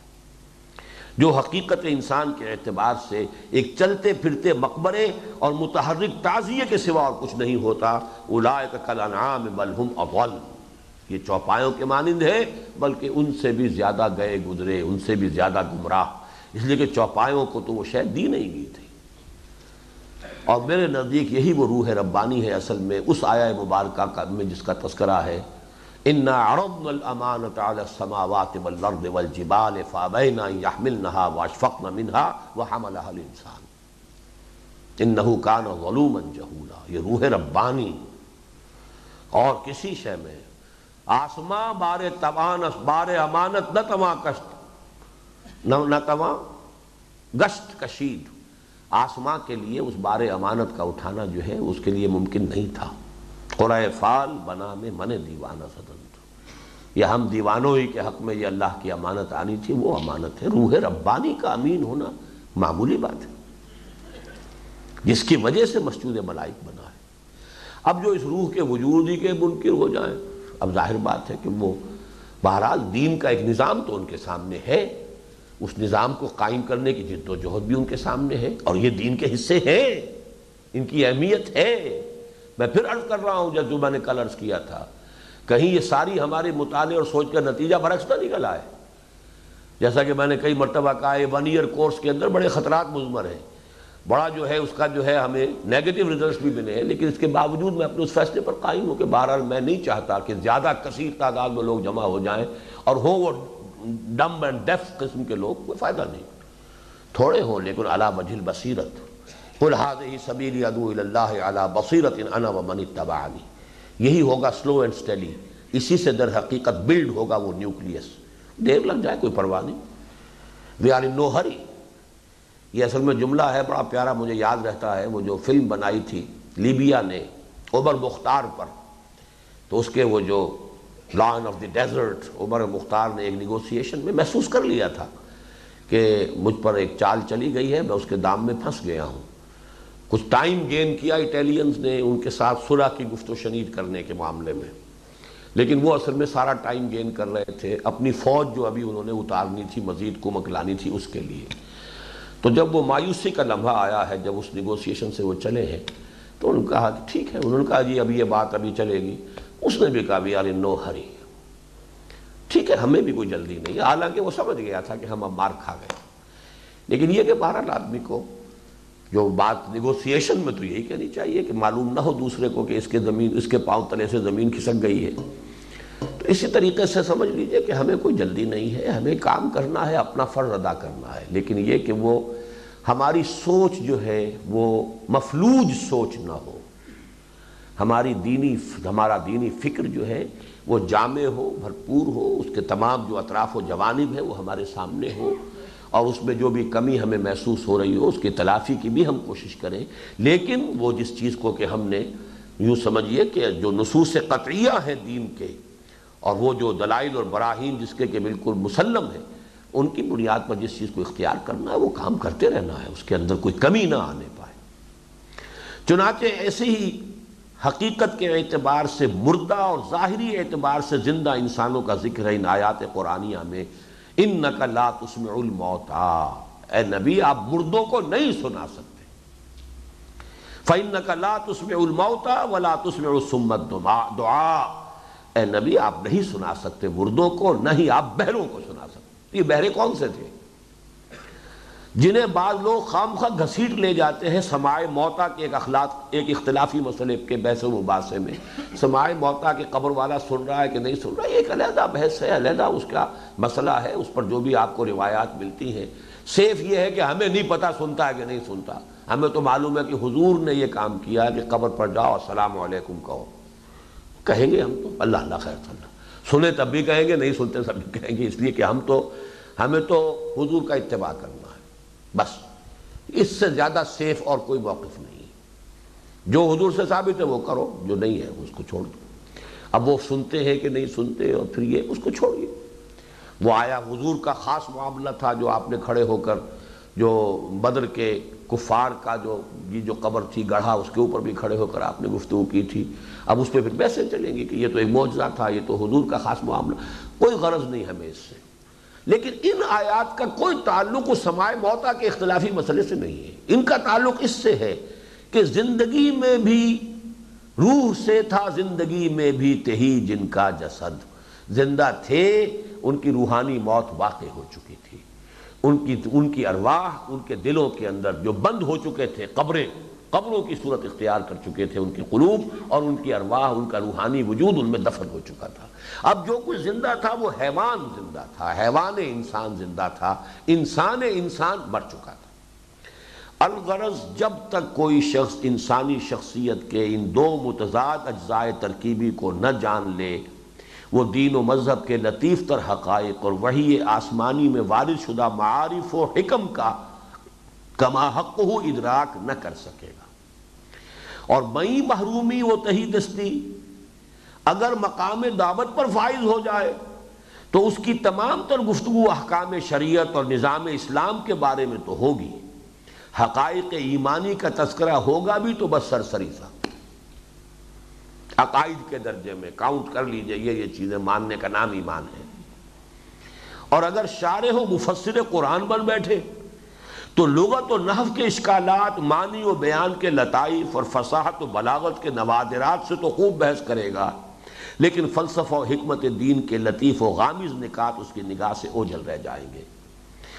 جو حقیقت انسان کے اعتبار سے ایک چلتے پھرتے مقبرے اور متحرک تعزیے کے سوا اور کچھ نہیں ہوتا، اولائک کل انعام بلہم اضل۔ یہ چوپایوں کے مانند ہے بلکہ ان سے بھی زیادہ گئے گزرے، ان سے بھی زیادہ گمراہ۔ اس لیے کہ چوپایوں کو تو وہ شاید دی نہیں گئی تھی اور میرے نزدیک یہی وہ روح ربانی ہے اصل میں، اس آیا مبارکہ میں جس کا تذکرہ ہے۔ انا عرضنا الامانة على السماوات والارض والجبال فابين ان يحملنها واشفقن منها وحملها الانسان انه كان ظلوما جهولا یہ روح ربانی اور کسی شے میں آسماں بار توان بار امانت نہ تما کشت نہ تما گشت کشید آسماں کے لیے اس بار امانت کا اٹھانا جو ہے اس کے لیے ممکن نہیں تھا قرآن فال بنا میں من دیوانہ صدن یا ہم دیوانوں ہی کے حق میں یہ اللہ کی امانت آنی تھی، وہ امانت ہے۔ روح ربانی کا امین ہونا معمولی بات ہے۔ جس کی وجہ سے مسجود ملائک بنا ہے۔ اب جو اس روح کے وجود ہی کے منکر ہو جائیں، اب ظاہر بات ہے کہ وہ بہرحال دین کا ایک نظام تو ان کے سامنے ہے۔ اس نظام کو قائم کرنے کی جد و جہد بھی ان کے سامنے ہے۔ اور یہ دین کے حصے ہیں۔ ان کی اہمیت ہے۔ میں پھر عرض کر رہا ہوں، جب جو میں نے کل عرض کیا تھا کہیں یہ ساری ہماری مطالعے اور سوچ کا نتیجہ برعکس نہ نکل آئے۔ جیسا کہ میں نے کئی مرتبہ کہا ہے ون ایئر کورس کے اندر بڑے خطرات مضمر ہیں۔ بڑا جو ہے، اس کا جو ہے، ہمیں نیگیٹو ریزلٹس بھی ملے ہیں، لیکن اس کے باوجود میں اپنے اس فیصلے پر قائم ہوں کہ بہرحال میں نہیں چاہتا کہ زیادہ کثیر تعداد میں لوگ جمع ہو جائیں اور ہو وہ ڈم اینڈ ڈیف قسم کے لوگ، کوئی فائدہ نہیں۔ تھوڑے ہوں، لیکن علا وجہ بصیرت قل هذه سبیلی ادعو اللہ علی بصیرت انا ومن اتبعنی۔ یہی ہوگا سلو اینڈ سٹیڈی اسی سے در حقیقت بلڈ ہوگا وہ نیوکلیس دیر لگ جائے، کوئی پرواہ نہیں. وی آر ان نو ہری یہ اصل میں جملہ ہے، بڑا پیارا مجھے یاد رہتا ہے، وہ جو فلم بنائی تھی لیبیا نے عمر مختار پر، تو اس کے وہ جو lion of the desert Omar Mukhtar نے ایک نیگوسیشن میں محسوس کر لیا تھا کہ مجھ پر ایک چال چلی گئی ہے، میں اس کے دام میں پھنس گیا ہوں۔ کچھ ٹائم گین کیا اٹیلینز نے ان کے ساتھ صلح کی گفت و شنید کرنے کے معاملے میں۔ لیکن وہ اصل میں سارا ٹائم گین کر رہے تھے۔ اپنی فوج جو ابھی انہوں نے اتارنی تھی، مزید کمک لانی تھی اس کے لیے۔ تو جب وہ مایوسی کا لمحہ آیا ہے، جب اس نیگوسیشن سے وہ چلے ہیں، تو انہوں نے کہا کہ ٹھیک ہے، انہوں نے کہا جی ابھی یہ بات ابھی چلے گی۔ اس نے بھی کہا بھی یار نو ہری ٹھیک ہے، ہمیں بھی کوئی جلدی نہیں۔ حالانکہ وہ سمجھ گیا تھا کہ ہم اب مار کھا گئے۔ لیکن یہ کہ بہرحال آدمی کو جو بات نیگوسیشن میں تو یہی کہنی چاہیے کہ معلوم نہ ہو دوسرے کو کہ اس کے زمین، اس کے پاؤں تلے سے زمین کھسک گئی ہے۔ تو اسی طریقے سے سمجھ لیجیے کہ ہمیں کوئی جلدی نہیں ہے، ہمیں کام کرنا ہے، اپنا فرض ادا کرنا ہے۔ لیکن یہ کہ وہ ہماری سوچ جو ہے، وہ مفلوج سوچ نہ ہو۔ ہماری دینی ہمارا دینی فکر جو ہے، وہ جامع ہو، بھرپور ہو، اس کے تمام جو اطراف و جوانب ہے وہ ہمارے سامنے ہو۔ اور اس میں جو بھی کمی ہمیں محسوس ہو رہی ہو، اس کی تلافی کی بھی ہم کوشش کریں۔ لیکن وہ جس چیز کو کہ ہم نے یوں سمجھیے کہ جو نصوص قطعیہ ہیں دین کے، اور وہ جو دلائل اور براہین جس کے کہ بالکل مسلم ہے ان کی بنیاد پر جس چیز کو اختیار کرنا ہے، وہ کام کرتے رہنا ہے، اس کے اندر کوئی کمی نہ آنے پائے۔ چنانچہ ایسے ہی حقیقت کے اعتبار سے مردہ اور ظاہری اعتبار سے زندہ انسانوں کا ذکر ہے ان آیات قرآنیہ میں۔ ان اس میں الموتا اے نبی، آپ مردوں کو نہیں سنا سکتے۔ فن لَا تُسْمِعُ الْمَوْتَى وَلَا تُسْمِعُ السُّمَّ دعا اے نبی، آپ نہیں سنا سکتے۔ مردوں کو نہیں، آپ بہروں کو سنا سکتے۔ یہ بہرے کون سے تھے؟ جنہیں بعض لوگ خام خواہ گھسیٹ لے جاتے ہیں سماع موتا کے ایک اخلاق، ایک اختلافی مسئلے کے بحث و مباحثے میں۔ سماع موتا کے قبر والا سن رہا ہے کہ نہیں سن رہا؟ ہے ایک علیحدہ بحث ہے، علیحدہ اس کا مسئلہ ہے، اس پر جو بھی آپ کو روایات ملتی ہیں۔ صرف یہ ہے کہ ہمیں نہیں پتا سنتا ہے کہ نہیں سنتا۔ ہمیں تو معلوم ہے کہ حضور نے یہ کام کیا ہے کہ قبر پر جاؤ، السلام علیکم کہو۔ کہیں گے ہم تو؟ اللہ اللہ خیر صلی سنیں تب بھی کہیں گے، نہیں سنتے تب بھی کہیں گے۔ اس لیے کہ ہم تو، ہمیں تو حضور کا اتباع کرنا۔ بس۔ اس سے زیادہ سیف اور کوئی موقف نہیں۔ جو حضور سے ثابت ہے وہ کرو، جو نہیں ہے اس کو چھوڑ دو۔ اب وہ سنتے ہیں کہ نہیں سنتے اور پھر یہ اس کو چھوڑیے۔ وہ آیا، حضور کا خاص معاملہ تھا جو آپ نے کھڑے ہو کر، جو بدر کے کفار کا جو، یہ جو قبر تھی، گڑھا، اس کے اوپر بھی کھڑے ہو کر آپ نے گفتگو کی تھی۔ اب اس پہ پھر ویسے چلیں گے کہ یہ تو ایک معجزہ تھا، یہ تو حضور کا خاص معاملہ۔ کوئی غرض نہیں ہمیں اس سے۔ لیکن ان آیات کا کوئی تعلق اس سماع موتا کے اختلافی مسئلے سے نہیں ہے۔ ان کا تعلق اس سے ہے کہ زندگی میں بھی روح سے تھا، زندگی میں بھی تہی جن کا جسد۔ زندہ تھے، ان کی روحانی موت واقع ہو چکی تھی۔ ان کی ان کی ارواح، ان کے دلوں کے اندر جو بند ہو چکے تھے، قبریں۔ قبروں کی صورت اختیار کر چکے تھے ان کے قلوب اور ان کی ارواح، ان کا روحانی وجود ان میں دفن ہو چکا تھا۔ اب جو کچھ زندہ تھا وہ حیوان زندہ تھا، حیوان انسان زندہ تھا، انسان انسان مر چکا تھا۔ الغرض جب تک کوئی شخص انسانی شخصیت کے ان دو متضاد اجزائے ترکیبی کو نہ جان لے، وہ دین و مذہب کے لطیف تر حقائق اور وہی آسمانی میں وارد شدہ معارف و حکم کا کما حق ہو ادراک نہ کر سکے گا۔ اور مئی محرومی و تہی دستی، اگر مقام دعوت پر فائز ہو جائے، تو اس کی تمام تر گفتگو احکام شریعت اور نظام اسلام کے بارے میں تو ہوگی۔ حقائق ایمانی کا تذکرہ ہوگا بھی تو بس سرسری سا۔ عقائد کے درجے میں کاؤنٹ کر لیجیے، یہ یہ چیزیں ماننے کا نام ایمان ہے۔ اور اگر شارح و مفسر قرآن بن بیٹھے تو لغت و نحو کے اشکالات، معنی و بیان کے لطائف اور فصاحت و بلاغت کے نوادرات سے تو خوب بحث کرے گا۔ لیکن فلسفہ و حکمت دین کے لطیف و غامز نکات اس کی نگاہ سے اوجھل رہ جائیں گے۔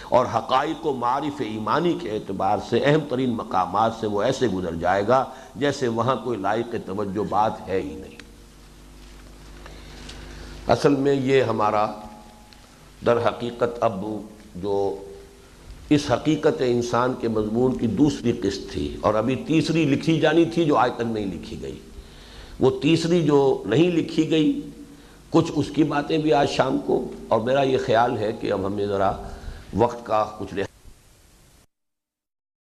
اور حقائق و معرف ایمانی کے اعتبار سے اہم ترین مقامات سے وہ ایسے گزر جائے گا جیسے وہاں کوئی لائق توجہ بات ہے ہی نہیں۔ اصل میں یہ ہمارا در حقیقت اب جو اس حقیقت انسان کے مضمون کی دوسری قسط تھی اور ابھی تیسری لکھی جانی تھی جو آج تک نہیں لکھی گئی۔ وہ تیسری جو نہیں لکھی گئی، کچھ اس کی باتیں بھی آج شام کو۔ اور میرا یہ خیال ہے کہ اب ہمیں ذرا وقت کا کچھ